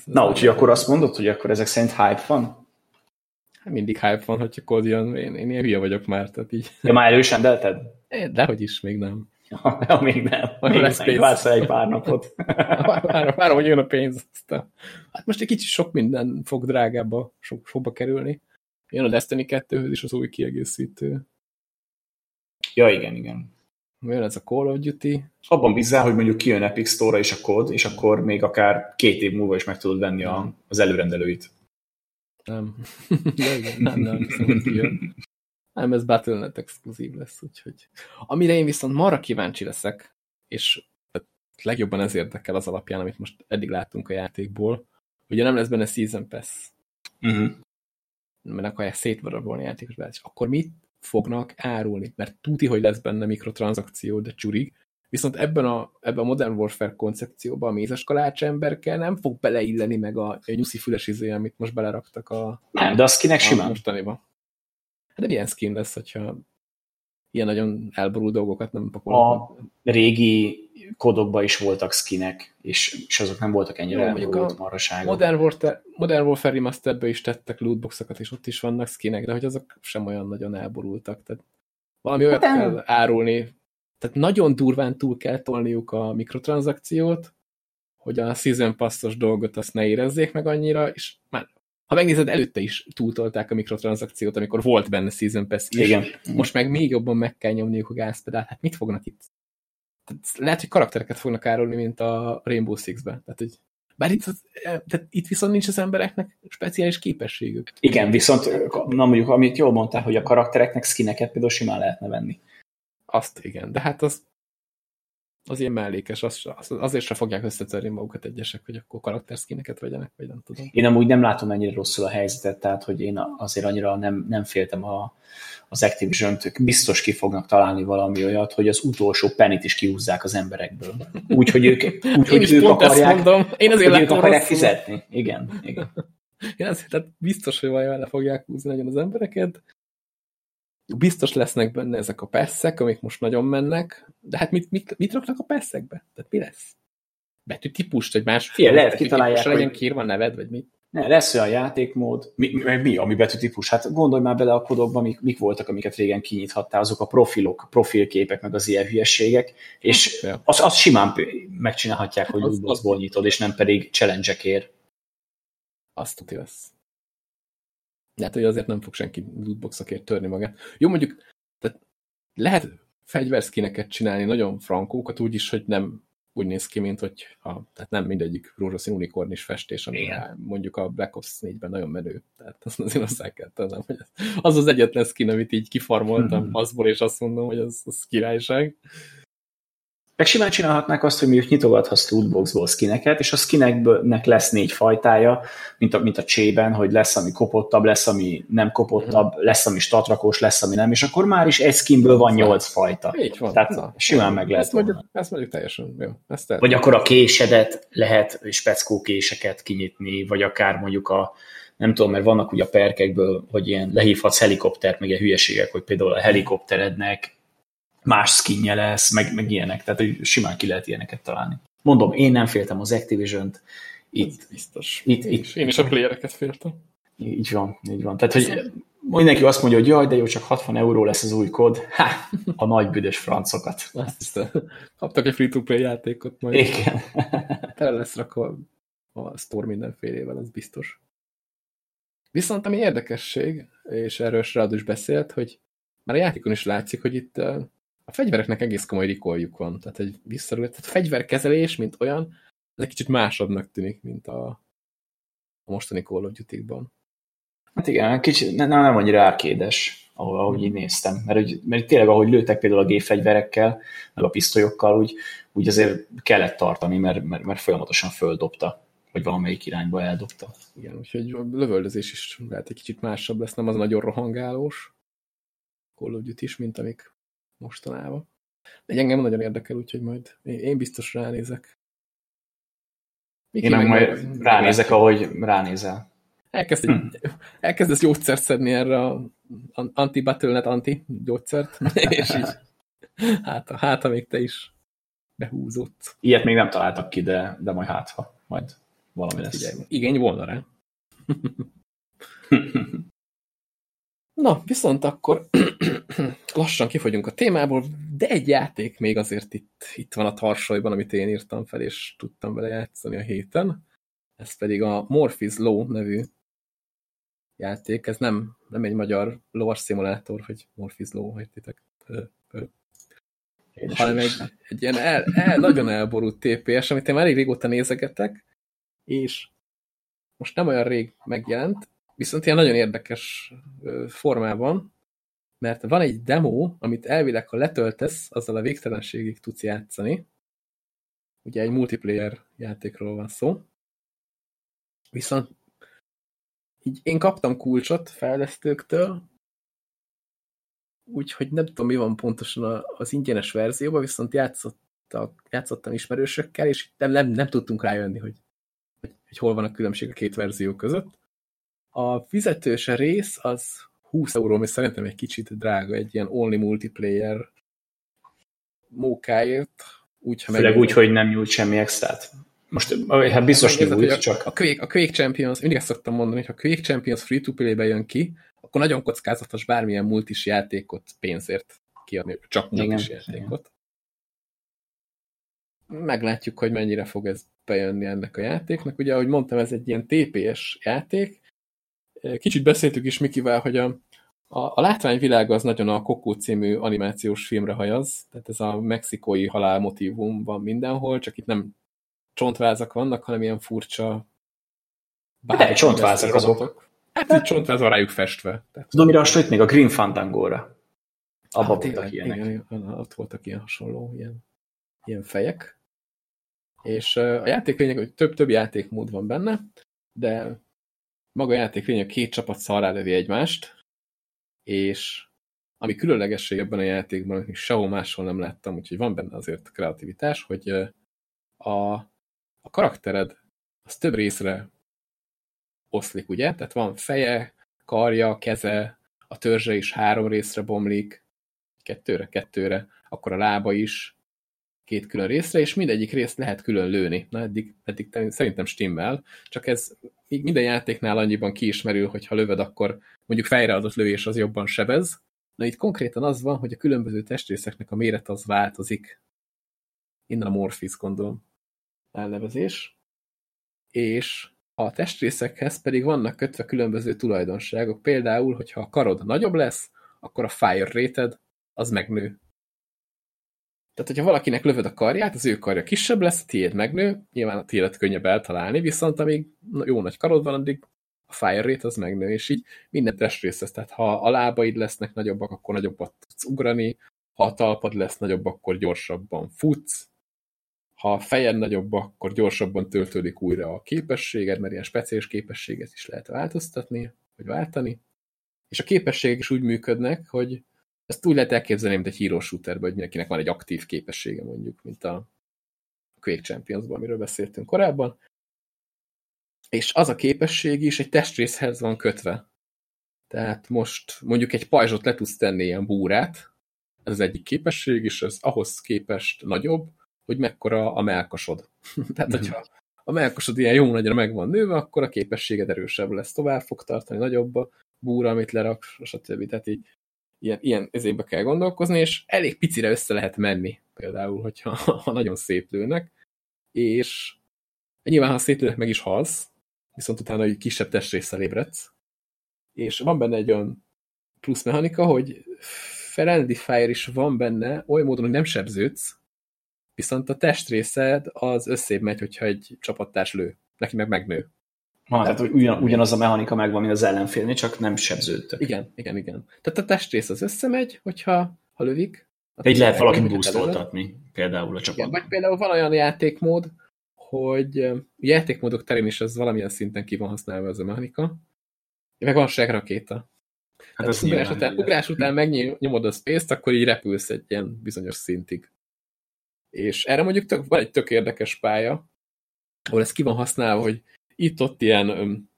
Na, úgyhogy akkor azt mondod, hogy akkor ezek szerint hype van? Hát mindig hype van, hogyha kód jön, én, én ilyen hülye vagyok már, tehát így. Ja, már elősendelted? Eh, Dehogy is, még nem. Ja, még nem. Még lesz pénz. vársz egy pár napot. Várom, várom, hogy jön a pénz. Aztán. Hát most egy kicsit sok minden fog drágábba, sok, sokba kerülni. Jön a Destiny 2-höz is az új kiegészítő. Ja, igen, igen. Jön ez a Call of Duty. Abban bízzál, hogy mondjuk kijön Epic Store-ra is a kód, és akkor még akár két év múlva is meg tudod venni a, az előrendelőit. Nem. nem, nem, nem, nem, ez Battle.net exkluzív lesz, úgyhogy... Amire én viszont marra kíváncsi leszek, és legjobban ez érdekel az alapján, amit most eddig láttunk a játékból, ugye nem lesz benne Season Pass. Uh -huh. Mert akarják szétvarabolni a játékos és akkor mit fognak árulni? Mert tuti, hogy lesz benne mikrotranszakció, de csurig, Viszont ebben a, ebben a Modern Warfare koncepcióban a mézes kalács emberkel nem fog beleilleni meg a, a nyuszi füles izé, amit most beleraktak a... Nem, de a skinek simán. Hát de milyen skin lesz, hogyha ilyen nagyon elborult dolgokat nem pakolnak? A régi kodokban is voltak skinek, és, és azok nem voltak ennyire elborult marhaságok. Modern Warfare, Modern Warfare Remasteredbe is tettek lootboxokat, és ott is vannak skinek, de hogy azok sem olyan nagyon elborultak. Tehát valami olyat hát, kell árulni, tehát nagyon durván túl kell tolniuk a mikrotranszakciót, hogy a Season Passos dolgot azt ne érezzék meg annyira, és már ha megnézed, előtte is túltolták a mikrotranszakciót, amikor volt benne Season Pass is. Igen. Most meg még jobban meg kell nyomniuk a gázpedált. Hát mit fognak itt? Tehát lehet, hogy karaktereket fognak árulni, mint a Rainbow Six-ben. Tehát, hogy bár itt, tehát itt viszont nincs az embereknek speciális képességük. Igen, viszont na mondjuk, amit jól mondtál, hogy a karaktereknek skineket például simán lehetne venni. Azt igen, de hát az, az ilyen mellékes, az, az, azért se fogják összetörni magukat egyesek, hogy akkor karakterszkineket vegyenek, vagy nem tudom. Én amúgy nem látom ennyire rosszul a helyzetet, tehát hogy én azért annyira nem, nem féltem a, az activision -tök. biztos ki fognak találni valami olyat, hogy az utolsó penit is kiúzzák az emberekből. Úgy, hogy ők, úgy, hogy ők akarják, mondom. Én azért hogy ők akarják fizetni. Igen, igen. Én azért, tehát biztos, hogy vajon le fogják húzni nagyon az embereket, biztos lesznek benne ezek a pesszek, amik most nagyon mennek, de hát mit, mit, mit raknak a pesszekbe? Tehát mi lesz? Betű típust, vagy más Fie, lehet kitalálják, hogy... legyen kírva neved, vagy mit? Ne, lesz olyan játékmód, mi, mi, mi ami betűtípus? Hát gondolj már bele a kodokba, mik, mik voltak, amiket régen kinyithattál, azok a profilok, profilképek, meg az ilyen hülyességek, és ja. azt az simán megcsinálhatják, hogy lootboxból nyitod, és nem pedig challenge-ekért. Azt tudja. Lehet, hogy azért nem fog senki lootboxokért törni magát. Jó, mondjuk, tehát lehet fegyverszkineket csinálni, nagyon frankókat, úgyis, hogy nem úgy néz ki, mint hogy a, tehát nem mindegyik rózsaszín unikornis festés, ami Igen. mondjuk a Black Ops 4-ben nagyon menő. Tehát azt azért azt kell tennem, hogy az az egyetlen skin, amit így kifarmoltam -hmm. azból, és azt mondom, hogy az, az királyság. Meg simán csinálhatnák azt, hogy mondjuk nyitogathatsz lootboxból skineket, és a skineknek lesz négy fajtája, mint a, mint a csében, hogy lesz, ami kopottabb, lesz, ami nem kopottabb, mm. lesz, ami statrakós, lesz, ami nem, és akkor már is egy skinből van nyolc fajta. Így van. Tehát Na, simán meg lehet. Ezt mondjuk, ezt mondjuk teljesen jó. Ezt vagy akkor a késedet lehet speckó késeket kinyitni, vagy akár mondjuk a nem tudom, mert vannak ugye a perkekből, hogy ilyen lehívhatsz helikoptert, meg ilyen hülyeségek, hogy például a helikopterednek más skinje lesz, meg, meg ilyenek, tehát hogy simán ki lehet ilyeneket találni. Mondom, én nem féltem az Activision-t, itt, Ez biztos. Itt, itt, én is a playereket féltem. Így van, így van. Tehát, hogy mindenki azt mondja, hogy jaj, de jó, csak 60 euró lesz az új kód. Ha, a nagy büdös francokat. Azt kaptak egy free-to-play játékot majd. Igen. Tele lesz rakva a store mindenfélével, az biztos. Viszont ami érdekesség, és erről Srád is beszélt, hogy már a játékon is látszik, hogy itt a fegyvereknek egész komoly rikoljuk van. Tehát egy visszarúlt, tehát fegyverkezelés, mint olyan, ez egy kicsit másabbnak tűnik, mint a, a mostani Call of Duty-ban. Hát igen, kicsit nem, nem annyira árkédes, ahogy, ahogy így néztem. Mert, hogy, mert tényleg, ahogy lőttek például a gépfegyverekkel, meg a pisztolyokkal, úgy, úgy azért kellett tartani, mert, mert, mert folyamatosan földobta, vagy valamelyik irányba eldobta. Igen, úgyhogy a lövöldözés is lehet egy kicsit másabb lesz, nem az nagyon rohangálós Call of Duty is, mint amik mostanában. De engem nagyon érdekel, úgyhogy majd én biztos ránézek. Miki én meg majd ránézek, ahogy ránézel. Elkezd, hm. elkezdesz gyógyszert szedni erre a anti-battlenet anti-gyógyszert, és így hát, hát, még te is behúzott. Ilyet még nem találtak ki, de, de majd hát, ha majd valami lesz. Figyelj, igény volna rá. Na, viszont akkor lassan kifogyunk a témából, de egy játék még azért itt, itt van a tarsolyban, amit én írtam fel, és tudtam vele játszani a héten. Ez pedig a Morpheus Law nevű játék. Ez nem, nem egy magyar lovas szimulátor, hogy Morpheus Law, hagytitek. Hanem egy, egy ilyen el, el, nagyon elborult TPS, amit én már elég régóta nézegetek, és most nem olyan rég megjelent, viszont ilyen nagyon érdekes formában, mert van egy demo, amit elvileg, ha letöltesz, azzal a végtelenségig tudsz játszani. Ugye egy multiplayer játékról van szó. Viszont így én kaptam kulcsot fejlesztőktől, úgyhogy nem tudom, mi van pontosan az ingyenes verzióban, viszont játszottak, játszottam ismerősökkel, és nem, nem, nem tudtunk rájönni, hogy, hogy, hol van a különbség a két verzió között. A fizetős rész az 20 euró, ami szerintem egy kicsit drága, egy ilyen only multiplayer mókáért. Úgy, ha Főleg úgy, hogy nem nyújt semmi extrát. Most hát biztos nyújt, a, csak... A Quake, a Quake Champions, mindig ezt szoktam mondani, hogy ha Quake Champions free-to-play-be jön ki, akkor nagyon kockázatos bármilyen multis játékot pénzért kiadni, csak multis igen, játékot. Igen. Meglátjuk, hogy mennyire fog ez bejönni ennek a játéknak. Ugye, ahogy mondtam, ez egy ilyen TPS játék. Kicsit beszéltük is Mikivel, hogy a, a, a látványvilág az nagyon a Kokó című animációs filmre hajaz, tehát ez a mexikói halál motivum van mindenhol, csak itt nem csontvázak vannak, hanem ilyen furcsa de csontvázak azok. Hát így csontváz van rájuk festve. Tehát... Tudom, mire hasonlít még a Green Fandango-ra. Abba hát, voltak ilyenek. Igen, ott voltak ilyen hasonló, ilyen, ilyen fejek. És a játék lényeg, hogy több-több játékmód van benne, de maga a játék lényeg, két csapat szarrálövi egymást, és ami különlegesség ebben a játékban, amit sehol máshol nem láttam, úgyhogy van benne azért kreativitás, hogy a, a karaktered az több részre oszlik, ugye? Tehát van feje, karja, keze, a törzse is három részre bomlik, kettőre, kettőre, akkor a lába is két külön részre, és mindegyik részt lehet külön lőni. Na, eddig, eddig szerintem stimmel, csak ez minden játéknál annyiban kiismerül, hogy ha lövöd, akkor mondjuk fejre adott lövés az jobban sebez. Na itt konkrétan az van, hogy a különböző testrészeknek a méret az változik. Innen a Morphis, gondolom, elnevezés. És a testrészekhez pedig vannak kötve különböző tulajdonságok. Például, hogyha a karod nagyobb lesz, akkor a fire rated az megnő. Tehát, hogyha valakinek lövöd a karját, az ő karja kisebb lesz, a tiéd megnő, nyilván a tiédet könnyebb eltalálni, viszont amíg jó nagy karod van, addig a fire rate az megnő, és így minden testrészhez. Tehát ha a lábaid lesznek nagyobbak, akkor nagyobbat tudsz ugrani, ha a talpad lesz nagyobb, akkor gyorsabban futsz, ha a fejed nagyobb, akkor gyorsabban töltődik újra a képességed, mert ilyen speciális képességet is lehet változtatni, vagy váltani. És a képességek is úgy működnek, hogy ezt úgy lehet elképzelni, mint egy hero shooterben, hogy mindenkinek van egy aktív képessége mondjuk, mint a Quake Champions-ban, amiről beszéltünk korábban. És az a képesség is egy testrészhez van kötve. Tehát most mondjuk egy pajzsot le tudsz tenni ilyen búrát, ez az egyik képesség, és ez ahhoz képest nagyobb, hogy mekkora a melkasod. Tehát, hogyha a melkasod ilyen jó nagyra meg van nőve, akkor a képességed erősebb lesz, tovább fog tartani, nagyobb a búra, amit lerak, stb. Tehát így ilyen, ilyen ezébe kell gondolkozni, és elég picire össze lehet menni, például, hogyha ha nagyon szép lőnek, és nyilván, ha szétlőnek, meg is halsz, viszont utána egy kisebb testrészsel ébredsz, és van benne egy olyan plusz mechanika, hogy friendly fire is van benne, oly módon, hogy nem sebződsz, viszont a testrészed az összébb megy, hogyha egy csapattárs lő. Neki meg megnő. Ha, tehát ugyan, ugyanaz a mechanika megvan, mint az ellenfélnél, csak nem sebződtök. Igen, igen, igen. Tehát a testrész az összemegy, hogyha ha lövik. Egy lehet valakit boostoltatni, például a csapat. Vagy például van olyan játékmód, hogy játékmódok terén is ez valamilyen szinten ki van használva ez a mechanika. Meg van rakéta. Hát az ugrás, után, ugrás után megnyomod a space akkor így repülsz egy ilyen bizonyos szintig. És erre mondjuk tök, van egy tök érdekes pálya, ahol ez ki van használva, hogy itt-ott ilyen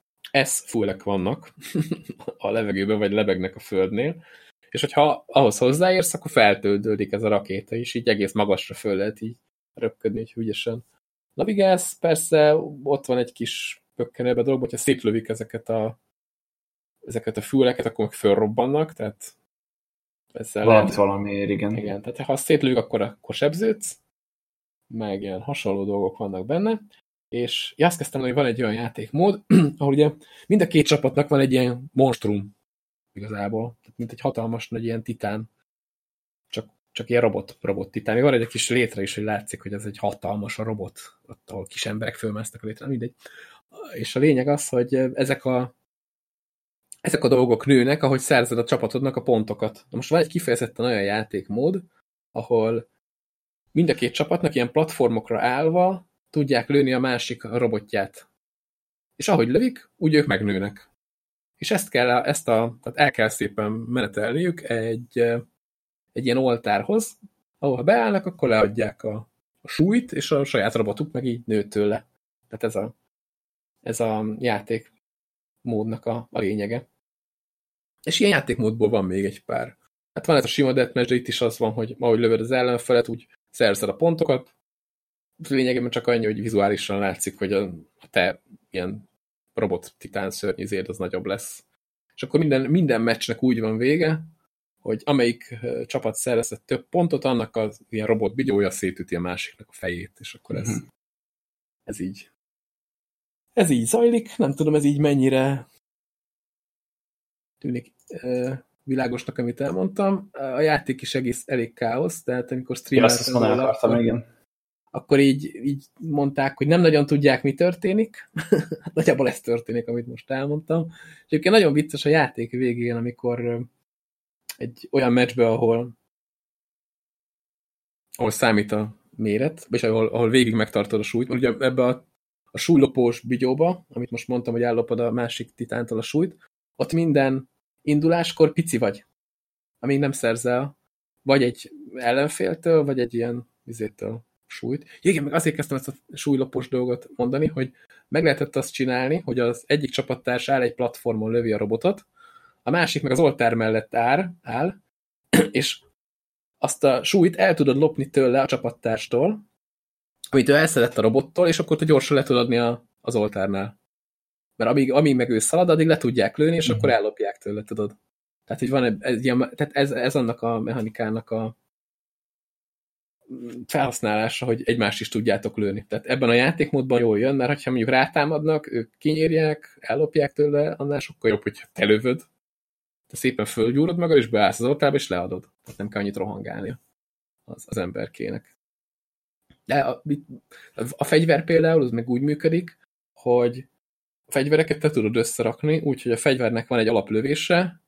S-fullek vannak a levegőben, vagy lebegnek a földnél, és hogyha ahhoz hozzáérsz, akkor feltődődik ez a rakéta is, így egész magasra föl lehet így röpködni, hogy ügyesen navigálsz. Persze ott van egy kis pökkenőbe dolog, hogyha szétlövik ezeket a ezeket a füleket, akkor meg fölrobbannak, tehát ezzel Valamit lehet, valamiért, igen. Igen, tehát ha szétlők, akkor, akkor sebződsz, meg ilyen hasonló dolgok vannak benne, és azt kezdtem, hogy van egy olyan játékmód, ahol ugye mind a két csapatnak van egy ilyen monstrum igazából, tehát mint egy hatalmas nagy ilyen titán, csak, csak ilyen robot, robot titán. Még van egy kis létre is, hogy látszik, hogy ez egy hatalmas a robot, ott, ahol kis emberek fölmásztak a létre, mindegy. És a lényeg az, hogy ezek a ezek a dolgok nőnek, ahogy szerzed a csapatodnak a pontokat. Na most van egy kifejezetten olyan játékmód, ahol mind a két csapatnak ilyen platformokra állva tudják lőni a másik robotját. És ahogy lövik, úgy ők megnőnek. És ezt kell, ezt a, tehát el kell szépen menetelniük egy, egy ilyen oltárhoz, ahol beállnak, akkor leadják a, a súlyt, és a saját robotuk meg így nő tőle. Tehát ez a, ez a játék módnak a, a lényege. És ilyen játékmódból van még egy pár. Hát van ez a sima deathmatch, de itt is az van, hogy ahogy lövöd az ellenfelet, úgy szerzed a pontokat. Lényegében csak annyi, hogy vizuálisan látszik, hogy a, te ilyen robot titán szörnyizéd az nagyobb lesz. És akkor minden, minden meccsnek úgy van vége, hogy amelyik csapat szerezett több pontot, annak az ilyen robot bigyója szétüti a másiknak a fejét, és akkor ez, mhm. ez így. Ez így zajlik, nem tudom, ez így mennyire tűnik világosnak, amit elmondtam. A játék is egész elég káosz, tehát amikor streameltem ja, akartam, igen. Akkor így, így mondták, hogy nem nagyon tudják, mi történik. hát nagyjából ez történik, amit most elmondtam. És egyébként nagyon vicces a játék végén, amikor egy olyan meccsbe, ahol ahol számít a méret, és ahol, ahol végig megtartod a súlyt. Ugye ebbe a, a súlylopós bigyóba, amit most mondtam, hogy ellopod a másik titántól a súlyt, ott minden induláskor pici vagy, amíg nem szerzel vagy egy ellenféltől, vagy egy ilyen vizétől súlyt. Igen, meg azért kezdtem ezt a súlylopós dolgot mondani, hogy meg lehetett azt csinálni, hogy az egyik csapattárs áll egy platformon lövi a robotot, a másik meg az oltár mellett áll, áll és azt a súlyt el tudod lopni tőle a csapattárstól, amit ő elszedett a robottól, és akkor te gyorsan le tudod adni a, az oltárnál. Mert amíg, amíg meg ő szalad, addig le tudják lőni, és mm. akkor ellopják tőle, tudod. Tehát, hogy van egy, egy ilyen, tehát ez, ez annak a mechanikának a felhasználása, hogy egymást is tudjátok lőni. Tehát ebben a játékmódban jól jön, mert ha mondjuk rátámadnak, ők kinyírják, ellopják tőle, annál sokkal jobb, hogyha te lövöd, te szépen fölgyúrod magad, és beállsz az oltába, és leadod. Tehát nem kell annyit rohangálni az, az emberkének. De a, a fegyver például, az meg úgy működik, hogy fegyvereket te tudod összerakni, úgyhogy a fegyvernek van egy alaplövése,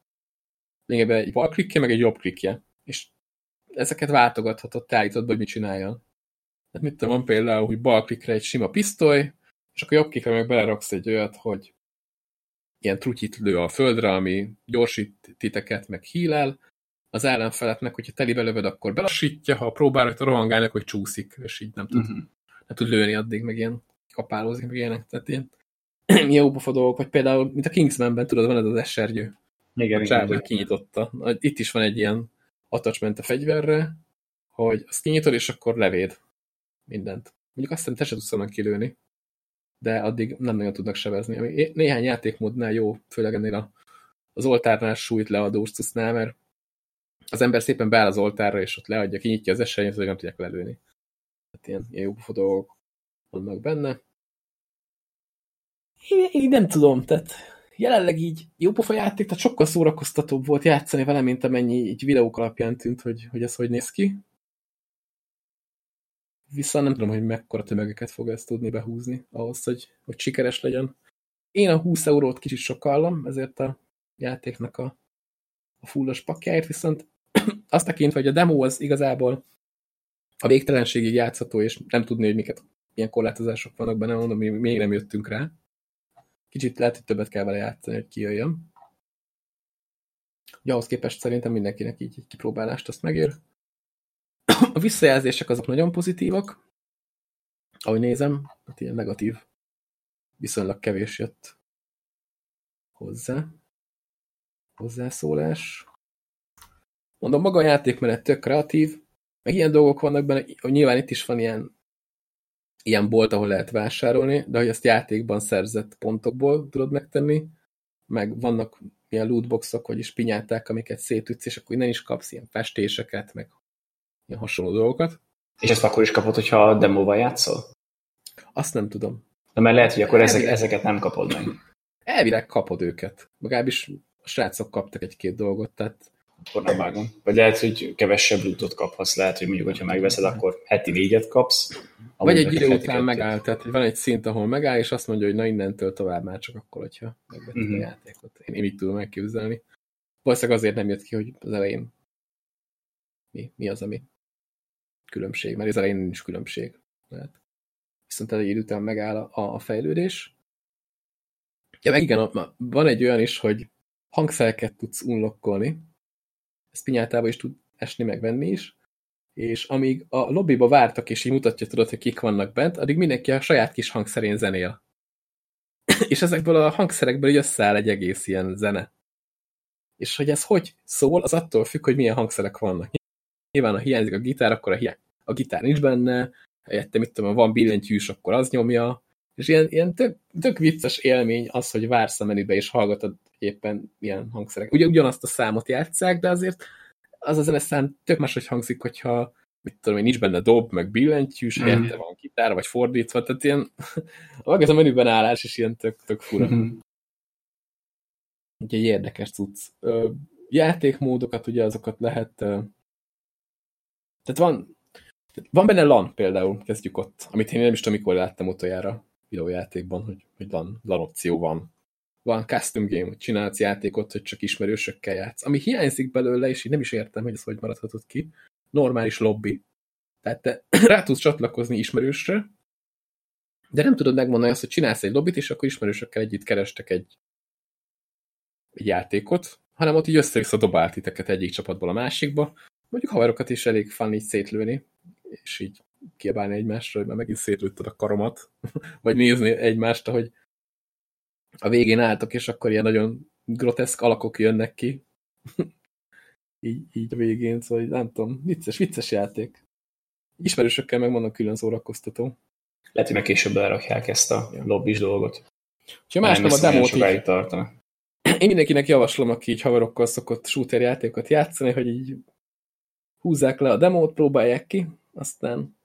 lényegében egy bal klikje, meg egy jobb klikje. És ezeket váltogathatod, te állítod, hogy mit csináljon. Tehát mit tudom, például, hogy bal klikre egy sima pisztoly, és akkor jobb klikre meg beleraksz egy olyat, hogy ilyen trutyit lő a földre, ami gyorsít titeket, meg hílel, az ellenfeletnek, hogyha telibe lövöd, akkor belassítja, ha próbálod rohangálni, hogy csúszik, és így nem tud, uh mhm. -huh. nem tud lőni addig, meg ilyen kapálózni, meg ilyenek. Tehát ilyen jó pofa dolgok, vagy például, mint a Kingsmanben, tudod, van ez az esergyő. Igen, a igen. kinyitotta. Itt is van egy ilyen attachment a fegyverre, hogy azt kinyitod, és akkor levéd mindent. Mondjuk azt hiszem, te se tudsz onnan kilőni, de addig nem nagyon tudnak sebezni. Ami néhány játékmódnál jó, főleg ennél a, az oltárnál súlyt leadó cucnál, mert az ember szépen beáll az oltárra, és ott leadja, kinyitja az esernyőt, hogy nem tudják lelőni. Tehát ilyen, ilyen jó dolgok vannak benne. Én, én nem tudom, tehát jelenleg így jó pofa játék, tehát sokkal szórakoztatóbb volt játszani vele, mint amennyi így videók alapján tűnt, hogy, hogy ez hogy néz ki. Viszont nem tudom, hogy mekkora tömegeket fog ezt tudni behúzni ahhoz, hogy, hogy sikeres legyen. Én a 20 eurót kicsit sokallom, ezért a játéknak a, a fullos pakjáért, viszont azt tekintve, hogy a demo az igazából a végtelenségig játszható, és nem tudni, hogy miket, milyen korlátozások vannak benne, mondom, mi még nem jöttünk rá. Kicsit lehet, hogy többet kell vele játszani, hogy kijöjjön. Ugye ahhoz képest szerintem mindenkinek így egy kipróbálást azt megér. A visszajelzések azok nagyon pozitívak. Ahogy nézem, hát ilyen negatív viszonylag kevés jött hozzá. Hozzászólás. Mondom, maga a játékmenet tök kreatív, meg ilyen dolgok vannak benne, nyilván itt is van ilyen ilyen bolt, ahol lehet vásárolni, de hogy ezt játékban szerzett pontokból tudod megtenni, meg vannak ilyen lootboxok, vagy is pinyáták, amiket szétütsz, és akkor innen is kapsz ilyen festéseket, meg ilyen hasonló dolgokat. És ezt akkor is kapod, hogyha a demóval játszol? Azt nem tudom. De mert lehet, hogy akkor ezek, ezeket nem kapod meg. Elvileg kapod őket. Magábbis a srácok kaptak egy-két dolgot, tehát akkor nem vágom. Vagy lehet, hogy kevesebb lootot kaphatsz, lehet, hogy mondjuk, hogyha megveszed, akkor heti négyet kapsz. Vagy egy idő után megáll, tehát van egy szint, ahol megáll, és azt mondja, hogy na innentől tovább már csak akkor, hogyha megvetted uh-huh. a mhm. játékot. Én, én így tudom megképzelni. Valószínűleg azért nem jött ki, hogy az elején mi, mi az, ami különbség, mert az elején nincs különbség. Lehet. Viszont egy idő után megáll a, a fejlődés. Ja, meg igen, van egy olyan is, hogy hangszereket tudsz unlockolni, ez pinyátába is tud esni, megvenni is, és amíg a lobbyba vártak, és így mutatja, tudod, hogy kik vannak bent, addig mindenki a saját kis hangszerén zenél. és ezekből a hangszerekből így összeáll egy egész ilyen zene. És hogy ez hogy szól, az attól függ, hogy milyen hangszerek vannak. Nyilván, ha hiányzik a gitár, akkor a, hiány, a gitár nincs benne, helyette, mit tudom, van billentyűs, akkor az nyomja, és ilyen, ilyen tök, tök vicces élmény az, hogy vársz a menübe, és hallgatod éppen milyen hangszerek. Ugye ugyanazt a számot játszák, de azért az a zeneszám tök máshogy hangzik, hogyha mit tudom én, nincs benne dob, meg billentyűs, mm. helyette van gitár, vagy fordítva, tehát ilyen ez a menüben állás is ilyen tök, tök fura. Mm. Ugye egy érdekes cucc. Játékmódokat, ugye azokat lehet tehát van van benne LAN például, kezdjük ott, amit én nem is tudom, mikor láttam utoljára videójátékban, hogy, hogy LAN, LAN opció van. Van custom game, hogy csinálsz játékot, hogy csak ismerősökkel játsz. Ami hiányzik belőle, és én nem is értem, hogy ez hogy maradhatott ki, normális lobby. Tehát te rá tudsz csatlakozni ismerősre, de nem tudod megmondani azt, hogy csinálsz egy lobbit, és akkor ismerősökkel együtt kerestek egy, egy játékot, hanem ott így össze-vissza dobált titeket egyik csapatból a másikba. Mondjuk haverokat is elég fun így szétlőni, és így kiabálni egymásra, hogy már megint szétlőtted a karomat, vagy nézni egymást, hogy a végén álltok, és akkor ilyen nagyon groteszk alakok jönnek ki. így, így a végén, szóval nem tudom, vicces, vicces játék. Ismerősökkel megmondom külön szórakoztató. Lehet, hogy meg később elrakják ezt a ja. lobbis dolgot. Ha más nem a demót így, tartana. Én mindenkinek javaslom, aki így haverokkal szokott shooter játékokat játszani, hogy így húzzák le a demót, próbálják ki, aztán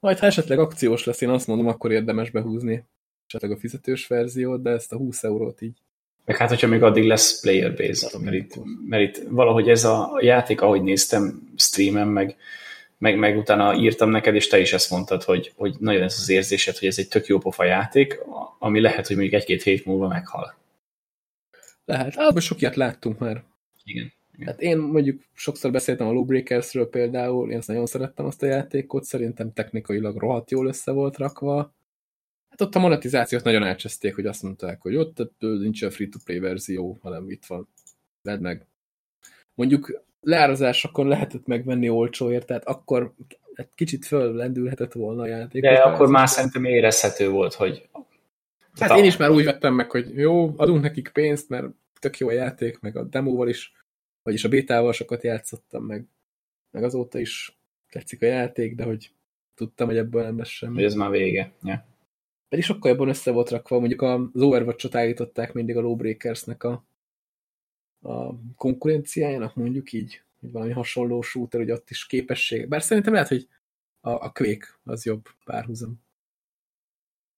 majd ha esetleg akciós lesz, én azt mondom, akkor érdemes behúzni esetleg a fizetős verziót, de ezt a 20 eurót így. Meg hát, hogyha még addig lesz player base, mert itt, mert itt valahogy ez a játék, ahogy néztem streamen, meg, meg, meg utána írtam neked, és te is ezt mondtad, hogy, hogy nagyon ez az érzésed, hogy ez egy tök jó pofa játék, ami lehet, hogy még egy-két hét múlva meghal. Lehet. Abban sok ilyet láttunk már. Igen. Hát én mondjuk sokszor beszéltem a Lawbreakersről például, én nagyon szerettem azt a játékot, szerintem technikailag rohadt jól össze volt rakva. Hát ott a monetizációt nagyon elcseszték, hogy azt mondták, hogy ott nincs a free-to-play verzió, hanem itt van. Vedd meg. Mondjuk leárazásokon lehetett megvenni olcsóért, tehát akkor egy kicsit föllendülhetett volna a játék. De akkor már szerintem érezhető volt, hogy... Hát én is már úgy vettem meg, hogy jó, adunk nekik pénzt, mert tök jó a játék, meg a demóval is vagyis a bétával sokat játszottam, meg, meg azóta is tetszik a játék, de hogy tudtam, hogy ebből nem lesz semmi. Ez már vége. Ja. Pedig sokkal jobban össze volt rakva, mondjuk az Overwatch-ot állították mindig a Lawbreakers-nek a, a konkurenciájának, mondjuk így, hogy valami hasonló shooter, hogy ott is képesség. Bár szerintem lehet, hogy a, a Quake az jobb párhuzam.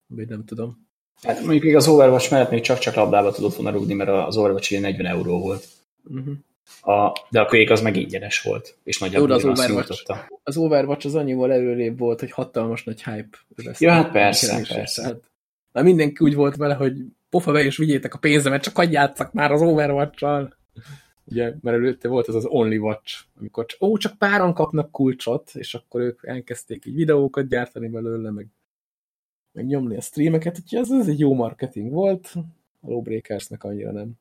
Vagy nem tudom. Hát mondjuk még az Overwatch mellett még csak-csak labdába tudott volna rúgni, mert az Overwatch ilyen 40 euró volt. Uh mhm. -huh. A, de a Quake az meg ingyenes volt, és nagyjából Jó, az Overwatch, az Overwatch az annyival előrébb volt, hogy hatalmas nagy hype. Ja, hát persze, persze. Hát, már mindenki úgy volt vele, hogy pofa be és vigyétek a pénzemet, csak hagyjátszak már az Overwatch-sal. Ugye, mert előtte volt ez az Only Watch, amikor csak, ó, csak páran kapnak kulcsot, és akkor ők elkezdték így videókat gyártani belőle, meg, meg nyomni a streameket, úgyhogy ez, ez egy jó marketing volt, a Lawbreakersnek annyira nem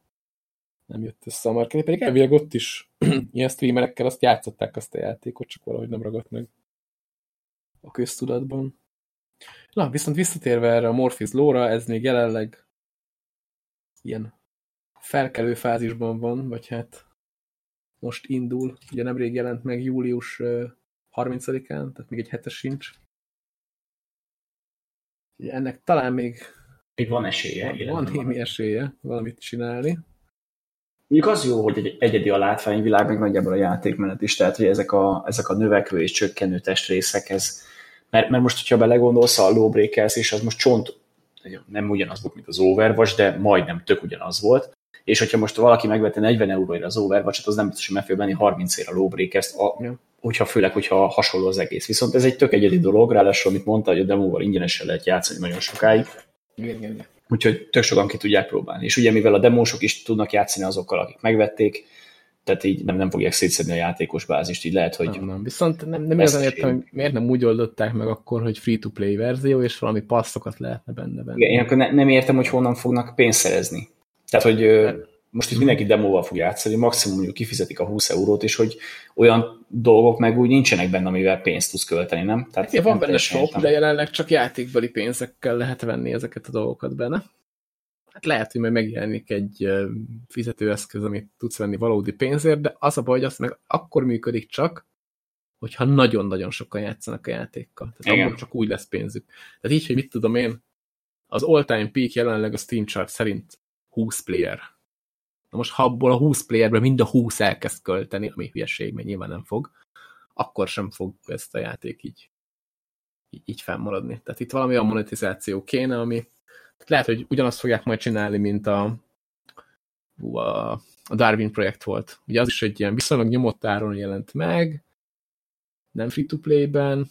nem jött össze a marketing, pedig elvileg ott is ilyen streamerekkel azt játszották azt a játékot, csak valahogy nem ragadt meg a köztudatban. Na, viszont visszatérve erre a Morpheus lóra, ez még jelenleg ilyen felkelő fázisban van, vagy hát most indul. Ugye nemrég jelent meg július 30-án, tehát még egy hetes sincs. Ugye ennek talán még... Még van esélye. Van, van némi esélye valamit csinálni. Mondjuk az jó, hogy egy egyedi a látványvilág, meg nagyjából a játékmenet is, tehát hogy ezek a, ezek a növekvő és csökkenő testrészek, ez, mert, mert most, hogyha belegondolsz, a Lawbreakers és az most csont, nem ugyanaz volt, mint az Overwatch, de majdnem tök ugyanaz volt, és hogyha most valaki megvette 40 euróért az Overwatch-ot, az nem biztos, hogy meg fogja venni 30 ér a Lawbreakers, a, ja. hogyha főleg, hogyha hasonló az egész. Viszont ez egy tök egyedi dolog, ráadásul, amit mondta, hogy a demóval ingyenesen lehet játszani nagyon sokáig. Igen, igen. Úgyhogy tök sokan ki tudják próbálni. És ugye, mivel a demósok is tudnak játszani azokkal, akik megvették, tehát így nem, nem fogják szétszedni a játékos bázist, így lehet, hogy... Nem, nem. Viszont nem, nem igazán értem, hogy miért nem úgy oldották meg akkor, hogy free-to-play verzió, és valami passzokat lehetne benne venni. Igen, én akkor ne, nem értem, hogy honnan fognak pénzt szerezni. Tehát, hogy most itt mindenki demóval fog játszani, maximum mondjuk kifizetik a 20 eurót, és hogy olyan dolgok meg úgy nincsenek benne, amivel pénzt tudsz költeni, nem? Tehát Igen, van benne shop, értem. de jelenleg csak játékbeli pénzekkel lehet venni ezeket a dolgokat benne. Hát lehet, hogy majd megjelenik egy fizetőeszköz, amit tudsz venni valódi pénzért, de az a baj, hogy azt meg akkor működik csak, hogyha nagyon-nagyon sokan játszanak a játékkal. Tehát Igen. akkor csak úgy lesz pénzük. Tehát így, hogy mit tudom én, az all-time peak jelenleg a Steam chart szerint 20 player Na most, ha abból a 20 playerből mind a 20 elkezd költeni, ami hülyeség, mert nyilván nem fog, akkor sem fog ezt a játék így, így, fennmaradni. Tehát itt valami a monetizáció kéne, ami lehet, hogy ugyanazt fogják majd csinálni, mint a, a, a Darwin projekt volt. Ugye az is egy ilyen viszonylag nyomott áron jelent meg, nem free-to-play-ben,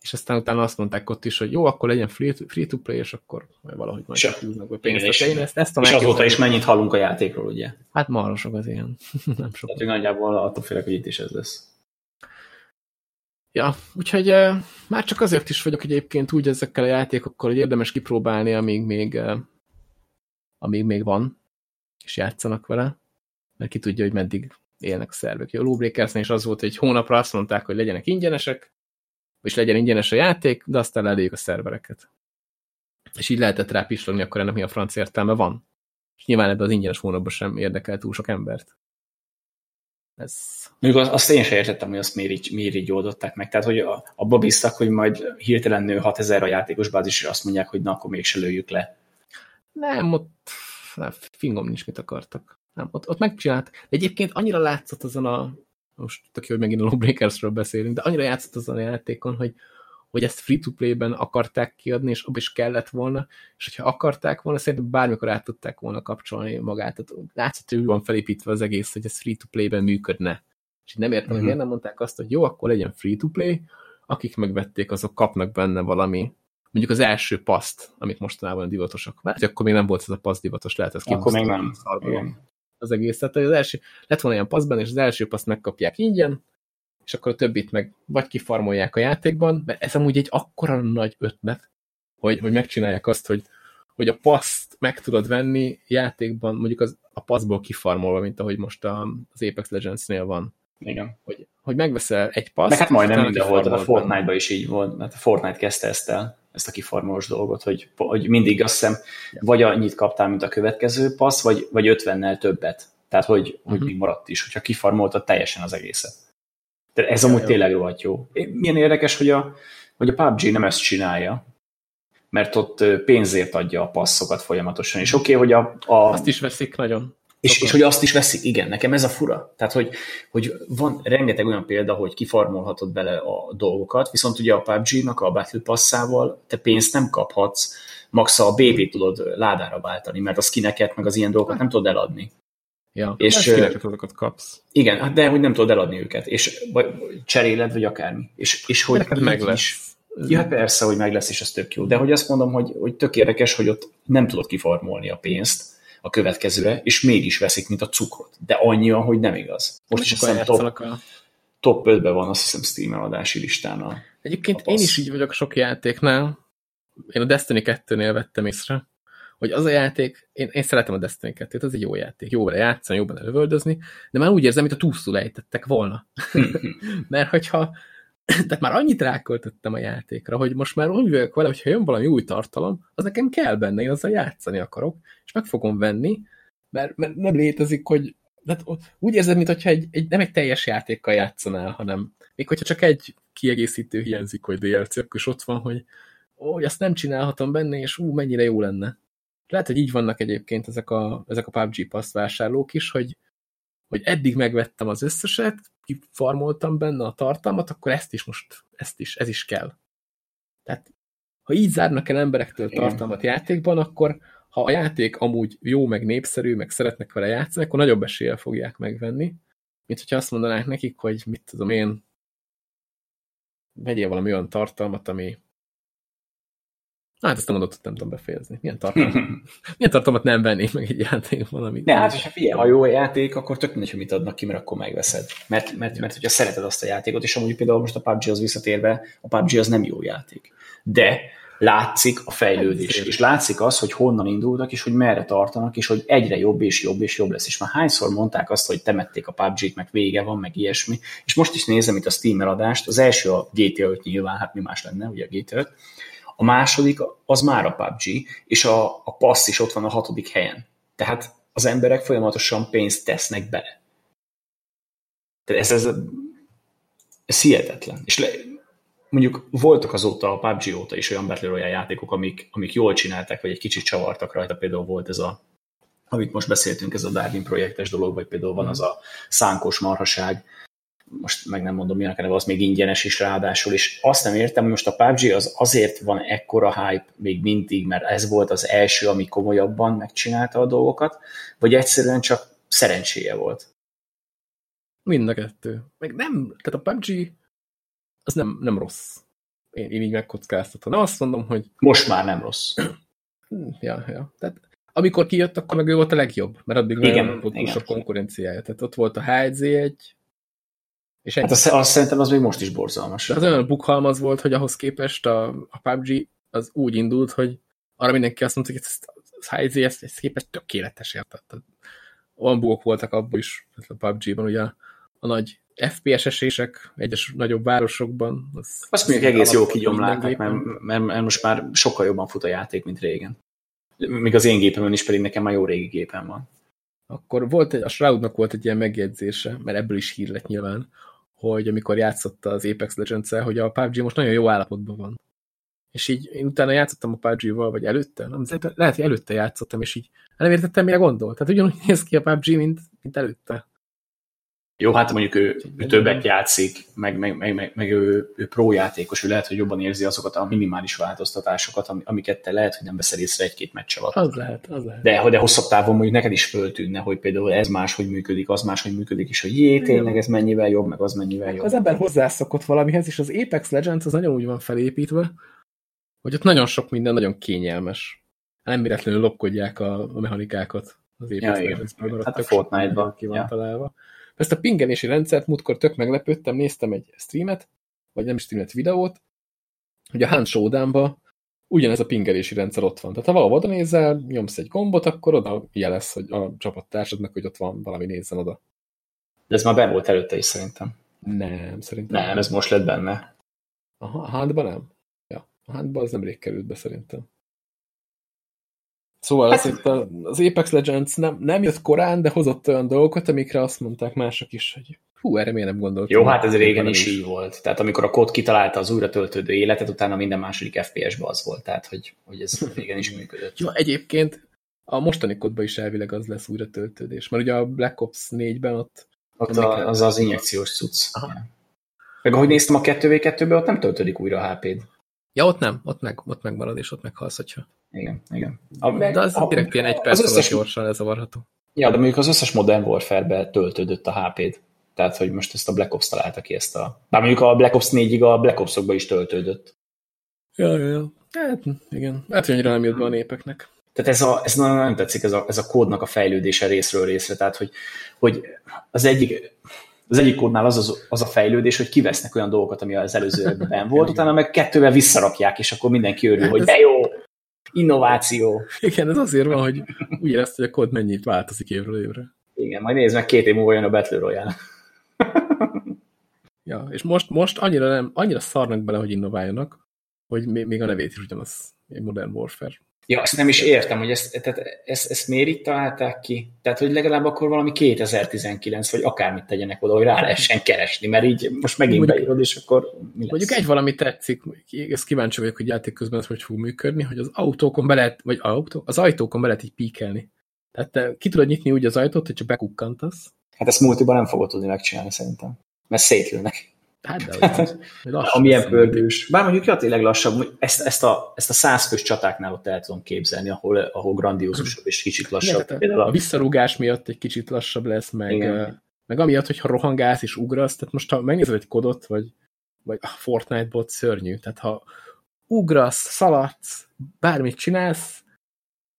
és aztán utána azt mondták ott is, hogy jó, akkor legyen free-to-play, és akkor valahogy majd húznak be pénzt. És, én ezt, ezt a és azóta is mennyit hallunk a játékról, ugye? Hát marha sok az ilyen. Nem sok. Tehát, nagyjából attól félek, hogy itt is ez lesz. Ja, úgyhogy uh, már csak azért is vagyok egyébként úgy ezekkel a játékokkal, hogy érdemes kipróbálni, amíg még, uh, amíg még van, és játszanak vele, mert ki tudja, hogy meddig élnek a szervek. A Lawbreakersnél is az volt, hogy hónapra azt mondták, hogy legyenek ingyenesek, és legyen ingyenes a játék, de aztán lelőjük a szervereket. És így lehetett rá pislogni, akkor ennek mi a francia értelme van. És nyilván ebben az ingyenes hónapban sem érdekel túl sok embert. Ez... Mondjuk azt én sem értettem, hogy azt miért így, miért így oldották meg. Tehát, hogy abba bíztak, hogy majd hirtelen nő 6000 a játékos bázis, és azt mondják, hogy na, akkor mégse lőjük le. Nem, ott nem, fingom nincs, mit akartak. Nem, ott, ott megcsinált. De egyébként annyira látszott azon a most tök jó, hogy megint a Lawbreakersről beszélünk, de annyira játszott azon a játékon, hogy, hogy ezt free-to-play-ben akarták kiadni, és abban is kellett volna, és hogyha akarták volna, szerintem bármikor át tudták volna kapcsolni magát. Tehát látszott, hogy úgy van felépítve az egész, hogy ez free-to-play-ben működne. És nem értem, uh -huh. hogy mhm. miért nem mondták azt, hogy jó, akkor legyen free-to-play, akik megvették, azok kapnak benne valami mondjuk az első paszt, amik mostanában divatosak. Mert akkor még nem volt ez a passz divatos, lehet ez Akkor még nem az egész. Tehát az első, lett volna olyan passzban, és az első paszt megkapják ingyen, és akkor a többit meg vagy kifarmolják a játékban, mert ez amúgy egy akkora nagy ötlet, hogy, hogy megcsinálják azt, hogy, hogy a paszt meg tudod venni játékban, mondjuk az, a passzból kifarmolva, mint ahogy most a, az Apex Legends-nél van. Igen. Hogy, hogy megveszel egy paszt. Meg hát majdnem mindenhol, a Fortnite-ban is így volt, mert a Fortnite kezdte ezt el ezt a kifarmolós dolgot, hogy, hogy mindig azt hiszem, vagy annyit kaptál, mint a következő passz, vagy, vagy 50-nel többet. Tehát, hogy, uh-huh. hogy mhm. még maradt is, hogyha kifarmoltad teljesen az egészet. De ez amúgy tényleg rohadt jó. Milyen érdekes, hogy a, hogy a PUBG nem ezt csinálja, mert ott pénzért adja a passzokat folyamatosan. És oké, okay, hogy a, a... Azt is veszik nagyon. És, és hogy azt is veszik, igen, nekem ez a fura. Tehát, hogy, hogy van rengeteg olyan példa, hogy kifarmolhatod bele a dolgokat, viszont ugye a PUBG-nak a Battle Pass-szával te pénzt nem kaphatsz, max a BB tudod ládára váltani, mert a skineket, meg az ilyen dolgokat nem tudod eladni. Ja, és skineket kapsz. Igen, hát de hogy nem tudod eladni őket, és vagy cseréled, vagy akármi. És, és hogy meg lesz. Is, Ja, hát persze, hogy meg lesz, és az tök jó. De hogy azt mondom, hogy, hogy tök érdekes, hogy ott nem tudod kifarmolni a pénzt, a következőre, és mégis veszik, mint a cukrot. De annyian, hogy nem igaz. Most is azt top, a... top 5-ben van, azt hiszem Steam eladási listán. Egyébként én is így vagyok sok játéknál. Én a Destiny 2-nél vettem észre, hogy az a játék, én, én szeretem a Destiny 2-t, az egy jó játék, jó vele játszani, jó bele lövöldözni, de már úgy érzem, mint a túlszul ejtettek volna. Mert hogyha tehát már annyit ráköltöttem a játékra, hogy most már úgy vagyok vele, hogyha jön valami új tartalom, az nekem kell benne, én azzal játszani akarok, és meg fogom venni, mert, mert nem létezik, hogy tehát úgy érzed, mintha egy, egy, nem egy teljes játékkal játszanál, hanem még hogyha csak egy kiegészítő hiányzik, hogy DLC, akkor is ott van, hogy ó, hogy azt nem csinálhatom benne, és ú, mennyire jó lenne. Lehet, hogy így vannak egyébként ezek a, ezek a PUBG Pass vásárlók is, hogy, hogy eddig megvettem az összeset, kifarmoltam benne a tartalmat, akkor ezt is most, ezt is, ez is kell. Tehát, ha így zárnak el emberektől Igen. tartalmat játékban, akkor, ha a játék amúgy jó, meg népszerű, meg szeretnek vele játszani, akkor nagyobb eséllyel fogják megvenni, mint hogyha azt mondanák nekik, hogy mit tudom én, vegyél valami olyan tartalmat, ami Hát ezt nem mondott, nem tudom befejezni. Milyen tartalmat, milyen tartalmat nem vennék meg egy játékban, amit... Ne, hát, hogyha figyelj, ha jó a játék, akkor tök mindegy, hogy mit adnak ki, mert akkor megveszed. Mert, mert, mert hogyha szereted azt a játékot, és amúgy például most a PUBG az visszatérve, a PUBG az nem jó játék. De látszik a fejlődés, és látszik az, hogy honnan indultak, és hogy merre tartanak, és hogy egyre jobb és jobb és jobb lesz. És már hányszor mondták azt, hogy temették a PUBG-t, meg vége van, meg ilyesmi. És most is nézem itt a Steam eladást, az első a GTA 5 nyilván, hát mi más lenne, ugye a GTA 5, a második az már a PUBG, és a, a passz is ott van a hatodik helyen. Tehát az emberek folyamatosan pénzt tesznek bele. Tehát ez, ez, ez hihetetlen. És le, mondjuk voltak azóta a PUBG óta is olyan Battle Royale játékok, amik, amik jól csinálták, vagy egy kicsit csavartak rajta. Például volt ez a, amit most beszéltünk, ez a Darwin projektes dolog, vagy például van az a szánkos marhaság, most meg nem mondom, milyen neve, az még ingyenes is ráadásul, és azt nem értem, hogy most a PUBG az azért van ekkora hype még mindig, mert ez volt az első, ami komolyabban megcsinálta a dolgokat, vagy egyszerűen csak szerencséje volt. Mind a kettő. Meg nem, tehát a PUBG az nem, nem rossz. Én, én így megkockáztatom. Nem azt mondom, hogy... Most már nem rossz. ja, ja. Tehát amikor kijött, akkor meg ő volt a legjobb, mert addig igen, nem volt sok konkurenciája. Tehát ott volt a HZ1, és hát azt, azt szerintem az még most is borzalmas. Az olyan bukhalmaz volt, hogy ahhoz képest a, a PUBG az úgy indult, hogy arra mindenki azt mondta, hogy ez, ez HZ, ez, ez képest tökéletes érted. Olyan bugok voltak abból is, a PUBG-ban, ugye a, a nagy FPS esések egyes nagyobb városokban. Az azt mondjuk egész jó kigyomlálták, mert, mert, mert, most már sokkal jobban fut a játék, mint régen. Még az én gépemön is pedig nekem már jó régi gépem van. Akkor volt egy, a Shroudnak volt egy ilyen megjegyzése, mert ebből is hír lett nyilván, hogy amikor játszotta az Apex legends hogy a PUBG most nagyon jó állapotban van. És így én utána játszottam a PUBG-val, vagy előtte, nem, lehet, hogy előtte játszottam, és így nem értettem, mire gondolt. Tehát ugyanúgy néz ki a PUBG, mint, mint előtte. Jó, hát mondjuk ő, ő többet játszik, meg, meg, meg, meg, meg ő, ő prójátékos, ő lehet, hogy jobban érzi azokat a minimális változtatásokat, amiket te lehet, hogy nem veszel észre egy-két meccs alatt. Az lehet, az lehet. De, de hosszabb távon mondjuk neked is föltűnne, hogy például ez máshogy működik, az máshogy működik, és hogy jé, tényleg ez mennyivel jobb, meg az mennyivel jobb. Az ember hozzászokott valamihez, és az Apex Legends az nagyon úgy van felépítve, hogy ott nagyon sok minden nagyon kényelmes. Nem véletlenül lopkodják a, a mechanikákat az Apex ja, Legends-ből. Hát a Fortnite-ban. Ki van ja. találva. Ezt a pingelési rendszert múltkor tök meglepődtem, néztem egy streamet, vagy nem streamet, videót, hogy a Hunt showdown ugyanez a pingelési rendszer ott van. Tehát ha valahol oda nézel, nyomsz egy gombot, akkor oda jelez, hogy a csapattársadnak, hogy ott van valami nézzen oda. De ez már ben volt előtte is szerintem. Nem, szerintem. Nem, ez most lett benne. Aha, a Huntban nem. Ja, a Huntban az nemrég került be szerintem. Szóval hát, az, az Apex Legends nem, nem jött korán, de hozott olyan dolgokat, amikre azt mondták mások is, hogy hú, erre miért nem gondoltam. Jó, hát ez régen is így volt. Tehát amikor a kód kitalálta az újra töltődő életet, utána minden második FPS-be az volt. Tehát, hogy, hogy ez régen is működött. Jó, egyébként a mostani kódban is elvileg az lesz újra töltődés. Mert ugye a Black Ops 4-ben ott... Ott a, az az injekciós cucc. Aha. Meg ahogy néztem a 2v2-be, ott nem töltődik újra a HP-d. Ja, ott nem, ott, meg, ott megmarad, és ott meghalsz, hogyha. Igen, igen. A, de az a, direkt ilyen egy perc összes, gyorsan lezavarható. Ja, de mondjuk az összes Modern Warfare-be töltődött a HP-d. Tehát, hogy most ezt a Black Ops találta ki ezt a... Bár mondjuk a Black Ops 4-ig a Black Ops-okba is töltődött. Ja, ja, ja. Hát, igen. Hát, hogy annyira nem jött be a népeknek. Tehát ez, a, ez nagyon nem tetszik, ez a, ez a kódnak a fejlődése részről részre. Tehát, hogy, hogy az egyik az egyik kódnál az, az, az a fejlődés, hogy kivesznek olyan dolgokat, ami az előzőben volt, utána meg kettővel visszarakják, és akkor mindenki örül, hát hogy de jó, innováció. Igen, ez azért van, hogy úgy érezte, hogy a kód mennyit változik évről évre. Igen, majd nézd meg, két év múlva jön a Battle Royale. ja, és most, most annyira, nem, annyira szarnak bele, hogy innováljanak, hogy még a nevét is ugyanaz, Modern Warfare. Ja, ezt nem is értem, hogy ezt, tehát ezt, ezt miért itt találták ki? Tehát, hogy legalább akkor valami 2019, vagy akármit tegyenek oda, hogy rá lehessen keresni, mert így most megint mondjuk, beírod, és akkor mi lesz? Mondjuk egy valami tetszik, ezt kíváncsi vagyok, hogy játék közben ez hogy fog működni, hogy az autókon be lehet, vagy autó, az ajtókon be lehet így píkelni. Tehát te ki tudod nyitni úgy az ajtót, hogy csak bekukkantasz. Hát ezt multiban nem fogod tudni megcsinálni szerintem, mert szétlőnek. Hát, de hogy lassan Amilyen pörgős. Bár mondjuk ja, tényleg lassabb, ezt, ezt, a, ezt a százfős csatáknál ott el tudom képzelni, ahol, ahol grandiózusabb és kicsit lassabb. Igen, Például a a, visszarúgás miatt egy kicsit lassabb lesz, meg, Igen. meg amiatt, hogyha rohangálsz és ugrasz, tehát most ha megnézed egy kodot, vagy, vagy a Fortnite bot szörnyű, tehát ha ugrasz, szaladsz, bármit csinálsz,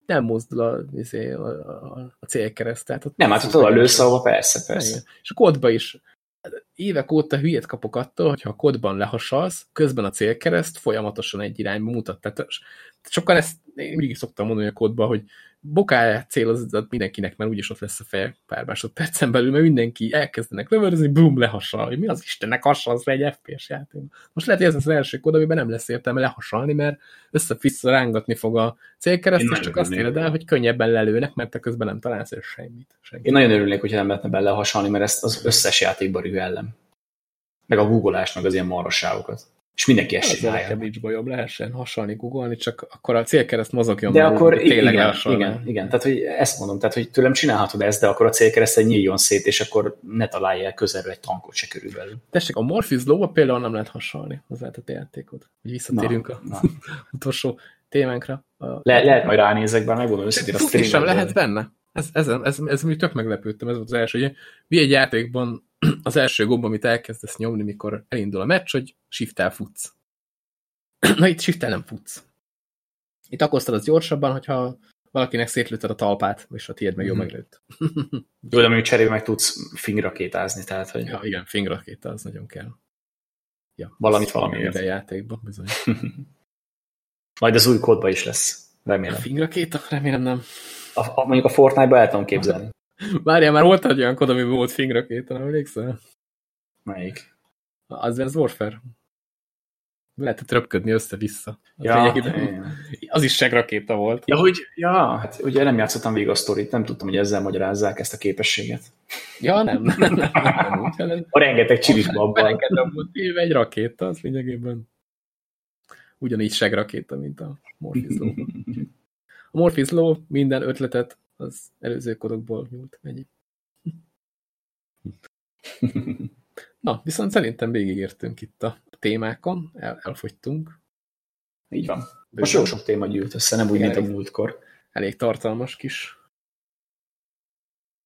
nem mozdul a, izé, a, a, a célkereszt. Tehát ott nem, hát ott oda lősz, ahova persze, persze. Igen. És a kódba is évek óta hülyét kapok attól, hogyha a kódban lehasalsz, közben a célkereszt folyamatosan egy irányba mutat. Tehát sokan ezt én mindig szoktam mondani a kódban, hogy bokáját célozott mindenkinek, mert úgyis ott lesz a feje pár másodpercen belül, mert mindenki elkezdenek lövöldözni, bum, lehasal. Hogy mi az Istennek hasalsz le egy FPS játék? Most lehet, hogy ez az első kód, amiben nem lesz értelme lehasalni, mert össze-vissza rángatni fog a célkereszt, és csak azt éred el, hogy könnyebben lelőnek, mert te közben nem találsz el semmit. Senki. Én nagyon örülnék, hogyha nem lehetne belehasalni, mert ezt az összes játékban rühellem. Meg a googolás, meg az ilyen marasságokat. És mindenki ezt Az csinálja. nekem nincs bajom, lehessen hasalni, googolni, csak akkor a célkereszt mozogjon. De akkor hogy tényleg igen, lehasalná. igen, igen, tehát hogy ezt mondom, tehát hogy tőlem csinálhatod ezt, de akkor a célkereszten nyíljon szét, és akkor ne találj el közelről egy tankot se körülbelül. Tessék, a Morpheus lóba például nem lehet hasalni, az lehet a te játékod. Hogy visszatérünk Na, a na. utolsó témánkra. Le, lehet majd ránézek, bár megmondom őszintén Tudni sem lehet benne. Ez, ez, ez, ez, még tök meglepődtem, ez volt az első. Ugye, mi egy játékban az első gomb, amit elkezdesz nyomni, mikor elindul a meccs, hogy shift futsz. Na itt shift nem futsz. Itt akoztad az gyorsabban, hogyha valakinek szétlőtted a talpát, és a tiéd meg jó Mhm. meglőtt. Jó, de mondjuk cserébe meg tudsz fingrakétázni, tehát hogy Ja, igen, fingrakéta, az nagyon kell. Ja, Valamit valamiért. minden játékban, bizony. majd az új kódba is lesz, A remélem. fingrakéta? Remélem nem. A, a, mondjuk a Fortnite-ba el tudom képzelni. Várjál, már volt egy olyan kod, amiben volt fingrakéta, nem emlékszel? Melyik? Az az Warfare. Lehetett röpködni össze-vissza. Ja, az is segrakéta volt. ja, hogy, ja, hát ugye nem játszottam végig a sztorit, nem tudtam, hogy ezzel magyarázzák ezt a képességet. Ja, nem, nem, nem, nem, nem úgy, hanem A rengeteg csilit babban. Egy rakéta, az lényegében ugyanígy segrakéta, mint a Law. A Morpheus Law minden ötletet az előző kodokból nyúlt. Ennyi. Na, viszont szerintem végigértünk itt a témákon, El, elfogytunk. Így van. Most jó sok téma gyűlt össze, nem úgy, Igen, mint a elég. múltkor. Elég tartalmas kis.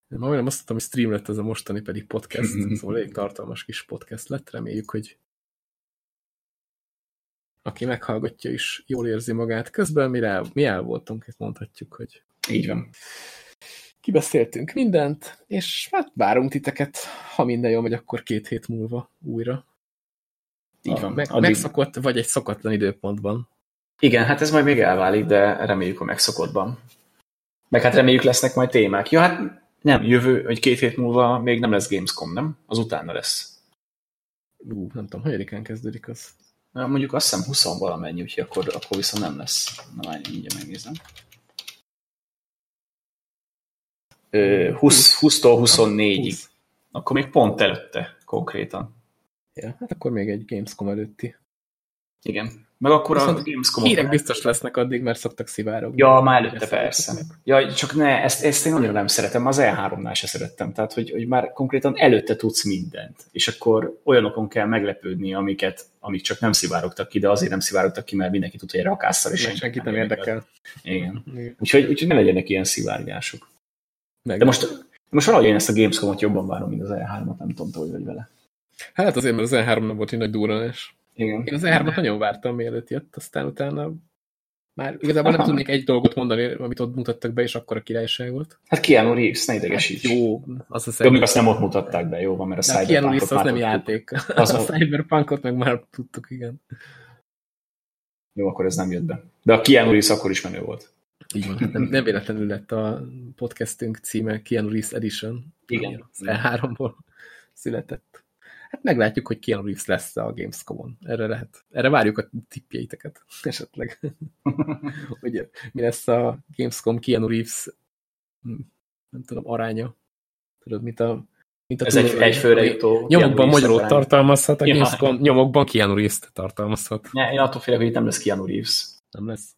Ma majdnem azt mondtam, hogy stream lett ez a mostani pedig podcast, szóval elég tartalmas kis podcast lett. Reméljük, hogy aki meghallgatja is jól érzi magát. Közben mi, rá, mi el voltunk, itt mondhatjuk, hogy Így van. kibeszéltünk mindent, és hát várunk titeket, ha minden jól megy, akkor két hét múlva újra. Így van. Meg, Addig- Megszokott, vagy egy szokatlan időpontban. Igen, hát ez majd még elválik, de reméljük a megszokottban. Meg hát reméljük lesznek majd témák. Ja, hát nem, jövő, vagy két hét múlva még nem lesz Gamescom, nem? Az utána lesz. Ú, nem tudom, hogyan kezdődik az. Mondjuk azt hiszem 20 valamennyi, úgyhogy akkor, akkor viszont nem lesz. Na, várj, mindjárt megnézem. Ö, 20, 20-tól 24-ig. 20. Akkor még pont előtte konkrétan. Ja, hát akkor még egy Gamescom előtti. Igen. Meg akkor a Viszont Gamescom Hírek biztos lesznek addig, mert szoktak szivárogni. Ja, már előtte Ezt persze. szoktak. Ja, csak ne, ezt, ezt én annyira nem szeretem, az E3-nál se szerettem. Tehát, hogy, hogy már konkrétan előtte tudsz mindent, és akkor olyanokon kell meglepődni, amiket, amik csak nem szivárogtak ki, de azért nem szivárogtak ki, mert mindenki tudja, hogy rakásszal, és Meg senkit nem érdekel. Igen. Igen. Úgyhogy, úgyhogy ne legyenek ilyen szivárgások. Meg. De most, most valahogy én ezt a Gamescom-ot jobban várom, mint az E3-at, nem tudom, hogy vagy vele. Hát azért, mert az E3 nem volt egy nagy durranás. Igen. Én az E3-at nagyon vártam, mielőtt jött, aztán utána már igazából nem Aha. tudnék egy dolgot mondani, amit ott mutattak be, és akkor a királyság volt. Hát Keanu Reeves, ne idegesíts. Jó, az a Jó, még azt nem ott mutatták be, jó van, mert a a Keanu Reeves Cyberpunkot az nem játék. Az a Cyberpunkot meg már tudtuk, igen. Jó, akkor ez nem jött be. De a Keanu Reeves akkor is menő volt. Így van, hát nem, nem véletlenül lett a podcastünk címe Keanu Reeves Edition. Igen. Az E3-ból született. Hát meglátjuk, hogy Keanu Reeves lesz a Gamescom-on. Erre lehet. Erre várjuk a tippjeiteket esetleg. hogy mi lesz a Gamescom Keanu Reeves hm, nem tudom, aránya. Tudod, mint a mint a Ez egy, túl- egy főre jutó. Nyomokban arány. tartalmazhat, a Ja. Gamescom nyomokban Keanu Reeves tartalmazhat. Ne, én attól félek, hogy itt nem lesz Keanu Reeves. Nem lesz.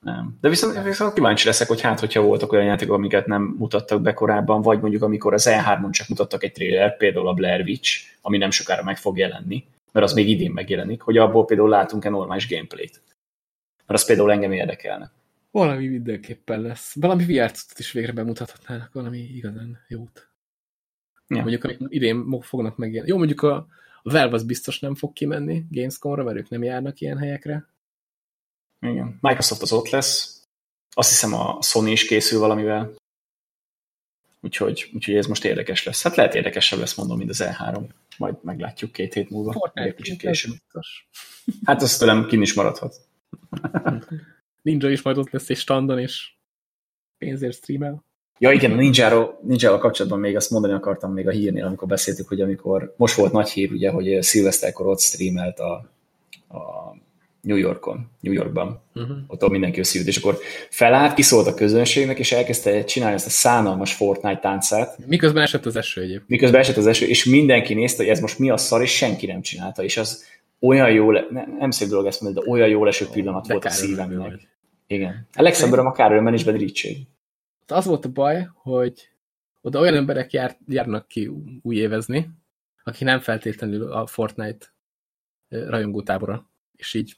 Nem. De viszont, viszont kíváncsi leszek, hogy hát, hogyha voltak olyan játékok, amiket nem mutattak be korábban, vagy mondjuk amikor az E3-on csak mutattak egy trailer, például a Blair Witch, ami nem sokára meg fog jelenni. mert az még idén megjelenik, hogy abból például látunk-e normális gameplayt. Mert az például engem érdekelne. Valami mindenképpen lesz. Valami vr is végre bemutathatnának, valami igazán jót. Ja. Mondjuk, amik idén fognak megjelenni. Jó, mondjuk a, a Valve az biztos nem fog kimenni Gamescom-ra, mert ők nem járnak ilyen helyekre. Igen. Microsoft az ott lesz. Azt hiszem a Sony is készül valamivel. Úgyhogy, úgyhogy ez most érdekes lesz. Hát lehet érdekesebb lesz, mondom, mint az E3. Majd meglátjuk két hét múlva. Fortnite kicsit később. Hát azt tőlem kin is maradhat. Ninja is majd ott lesz egy standon, és pénzért streamel. Ja igen, a Ninja-ról, Ninja kapcsolatban még azt mondani akartam még a hírnél, amikor beszéltük, hogy amikor most volt nagy hír, ugye, hogy szilveszterkor ott streamelt a, a New Yorkon, New Yorkban. Uh-huh. Ott mindenki összeült, és akkor felállt, kiszólt a közönségnek, és elkezdte csinálni ezt a szánalmas Fortnite táncát. Miközben esett az eső egyébként. Miközben esett az eső, és mindenki nézte, hogy ez most mi a szar, és senki nem csinálta, és az olyan jó, le, nem, nem szép dolog ezt mondani, de olyan jó eső pillanat de volt a szívemnek. Igen. A legszebb a kár örömben is bedrítség. Az volt a baj, hogy oda olyan emberek jár, járnak ki új évezni, akik nem feltétlenül a Fortnite rajongótábora. És így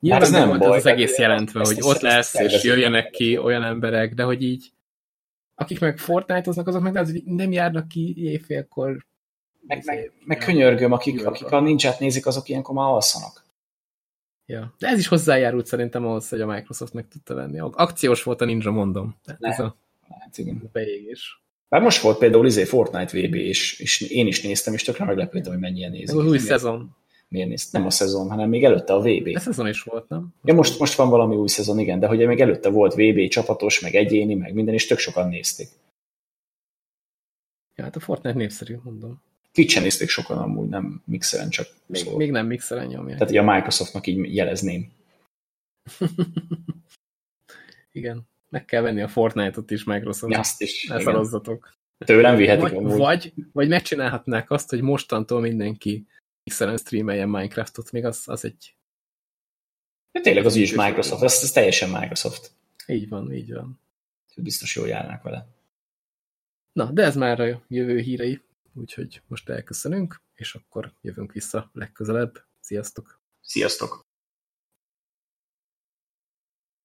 Nyilván hát ez nem, nem baj, az egész jelentve, hogy ott lesz, és jöjjenek ki olyan emberek, de hogy így akik meg Fortnite-oznak, azok meg az, hogy nem járnak ki éjfélkor. Meg, meg, meg könyörgöm, akik, akik a ninját nézik, azok ilyenkor már alszanak. Ja, de ez is hozzájárult szerintem ahhoz, hogy a Microsoft meg tudta venni. Akciós volt a Ninja, mondom. Tehát ez a hát igen. beégés. Bár most volt például izé Fortnite VB, és, és én is néztem, és tökre meglepődtem, hogy mennyien nézik. Az új szezon miért nézt? Nem a szezon, hanem még előtte a VB. A szezon is volt, nem? Ja, most, most van valami új szezon, igen, de hogy még előtte volt VB csapatos, meg egyéni, meg minden, és tök sokan nézték. Ja, hát a Fortnite népszerű, mondom. Twitch-en nézték sokan amúgy, nem mixeren, csak még, szól. még nem mixeren nyomják. Tehát ugye a Microsoftnak így jelezném. igen, meg kell venni a Fortnite-ot is Microsoft. Ja, azt is. Ne Tőlem vihetik vagy, amúgy. Vagy, vagy megcsinálhatnák azt, hogy mostantól mindenki X-en streameljen Minecraftot, még az, az egy... De tényleg az is Microsoft, ez, ez teljesen Microsoft. Így van, így van. Biztos jól járnak vele. Na, de ez már a jövő hírei, úgyhogy most elköszönünk, és akkor jövünk vissza legközelebb. Sziasztok! Sziasztok!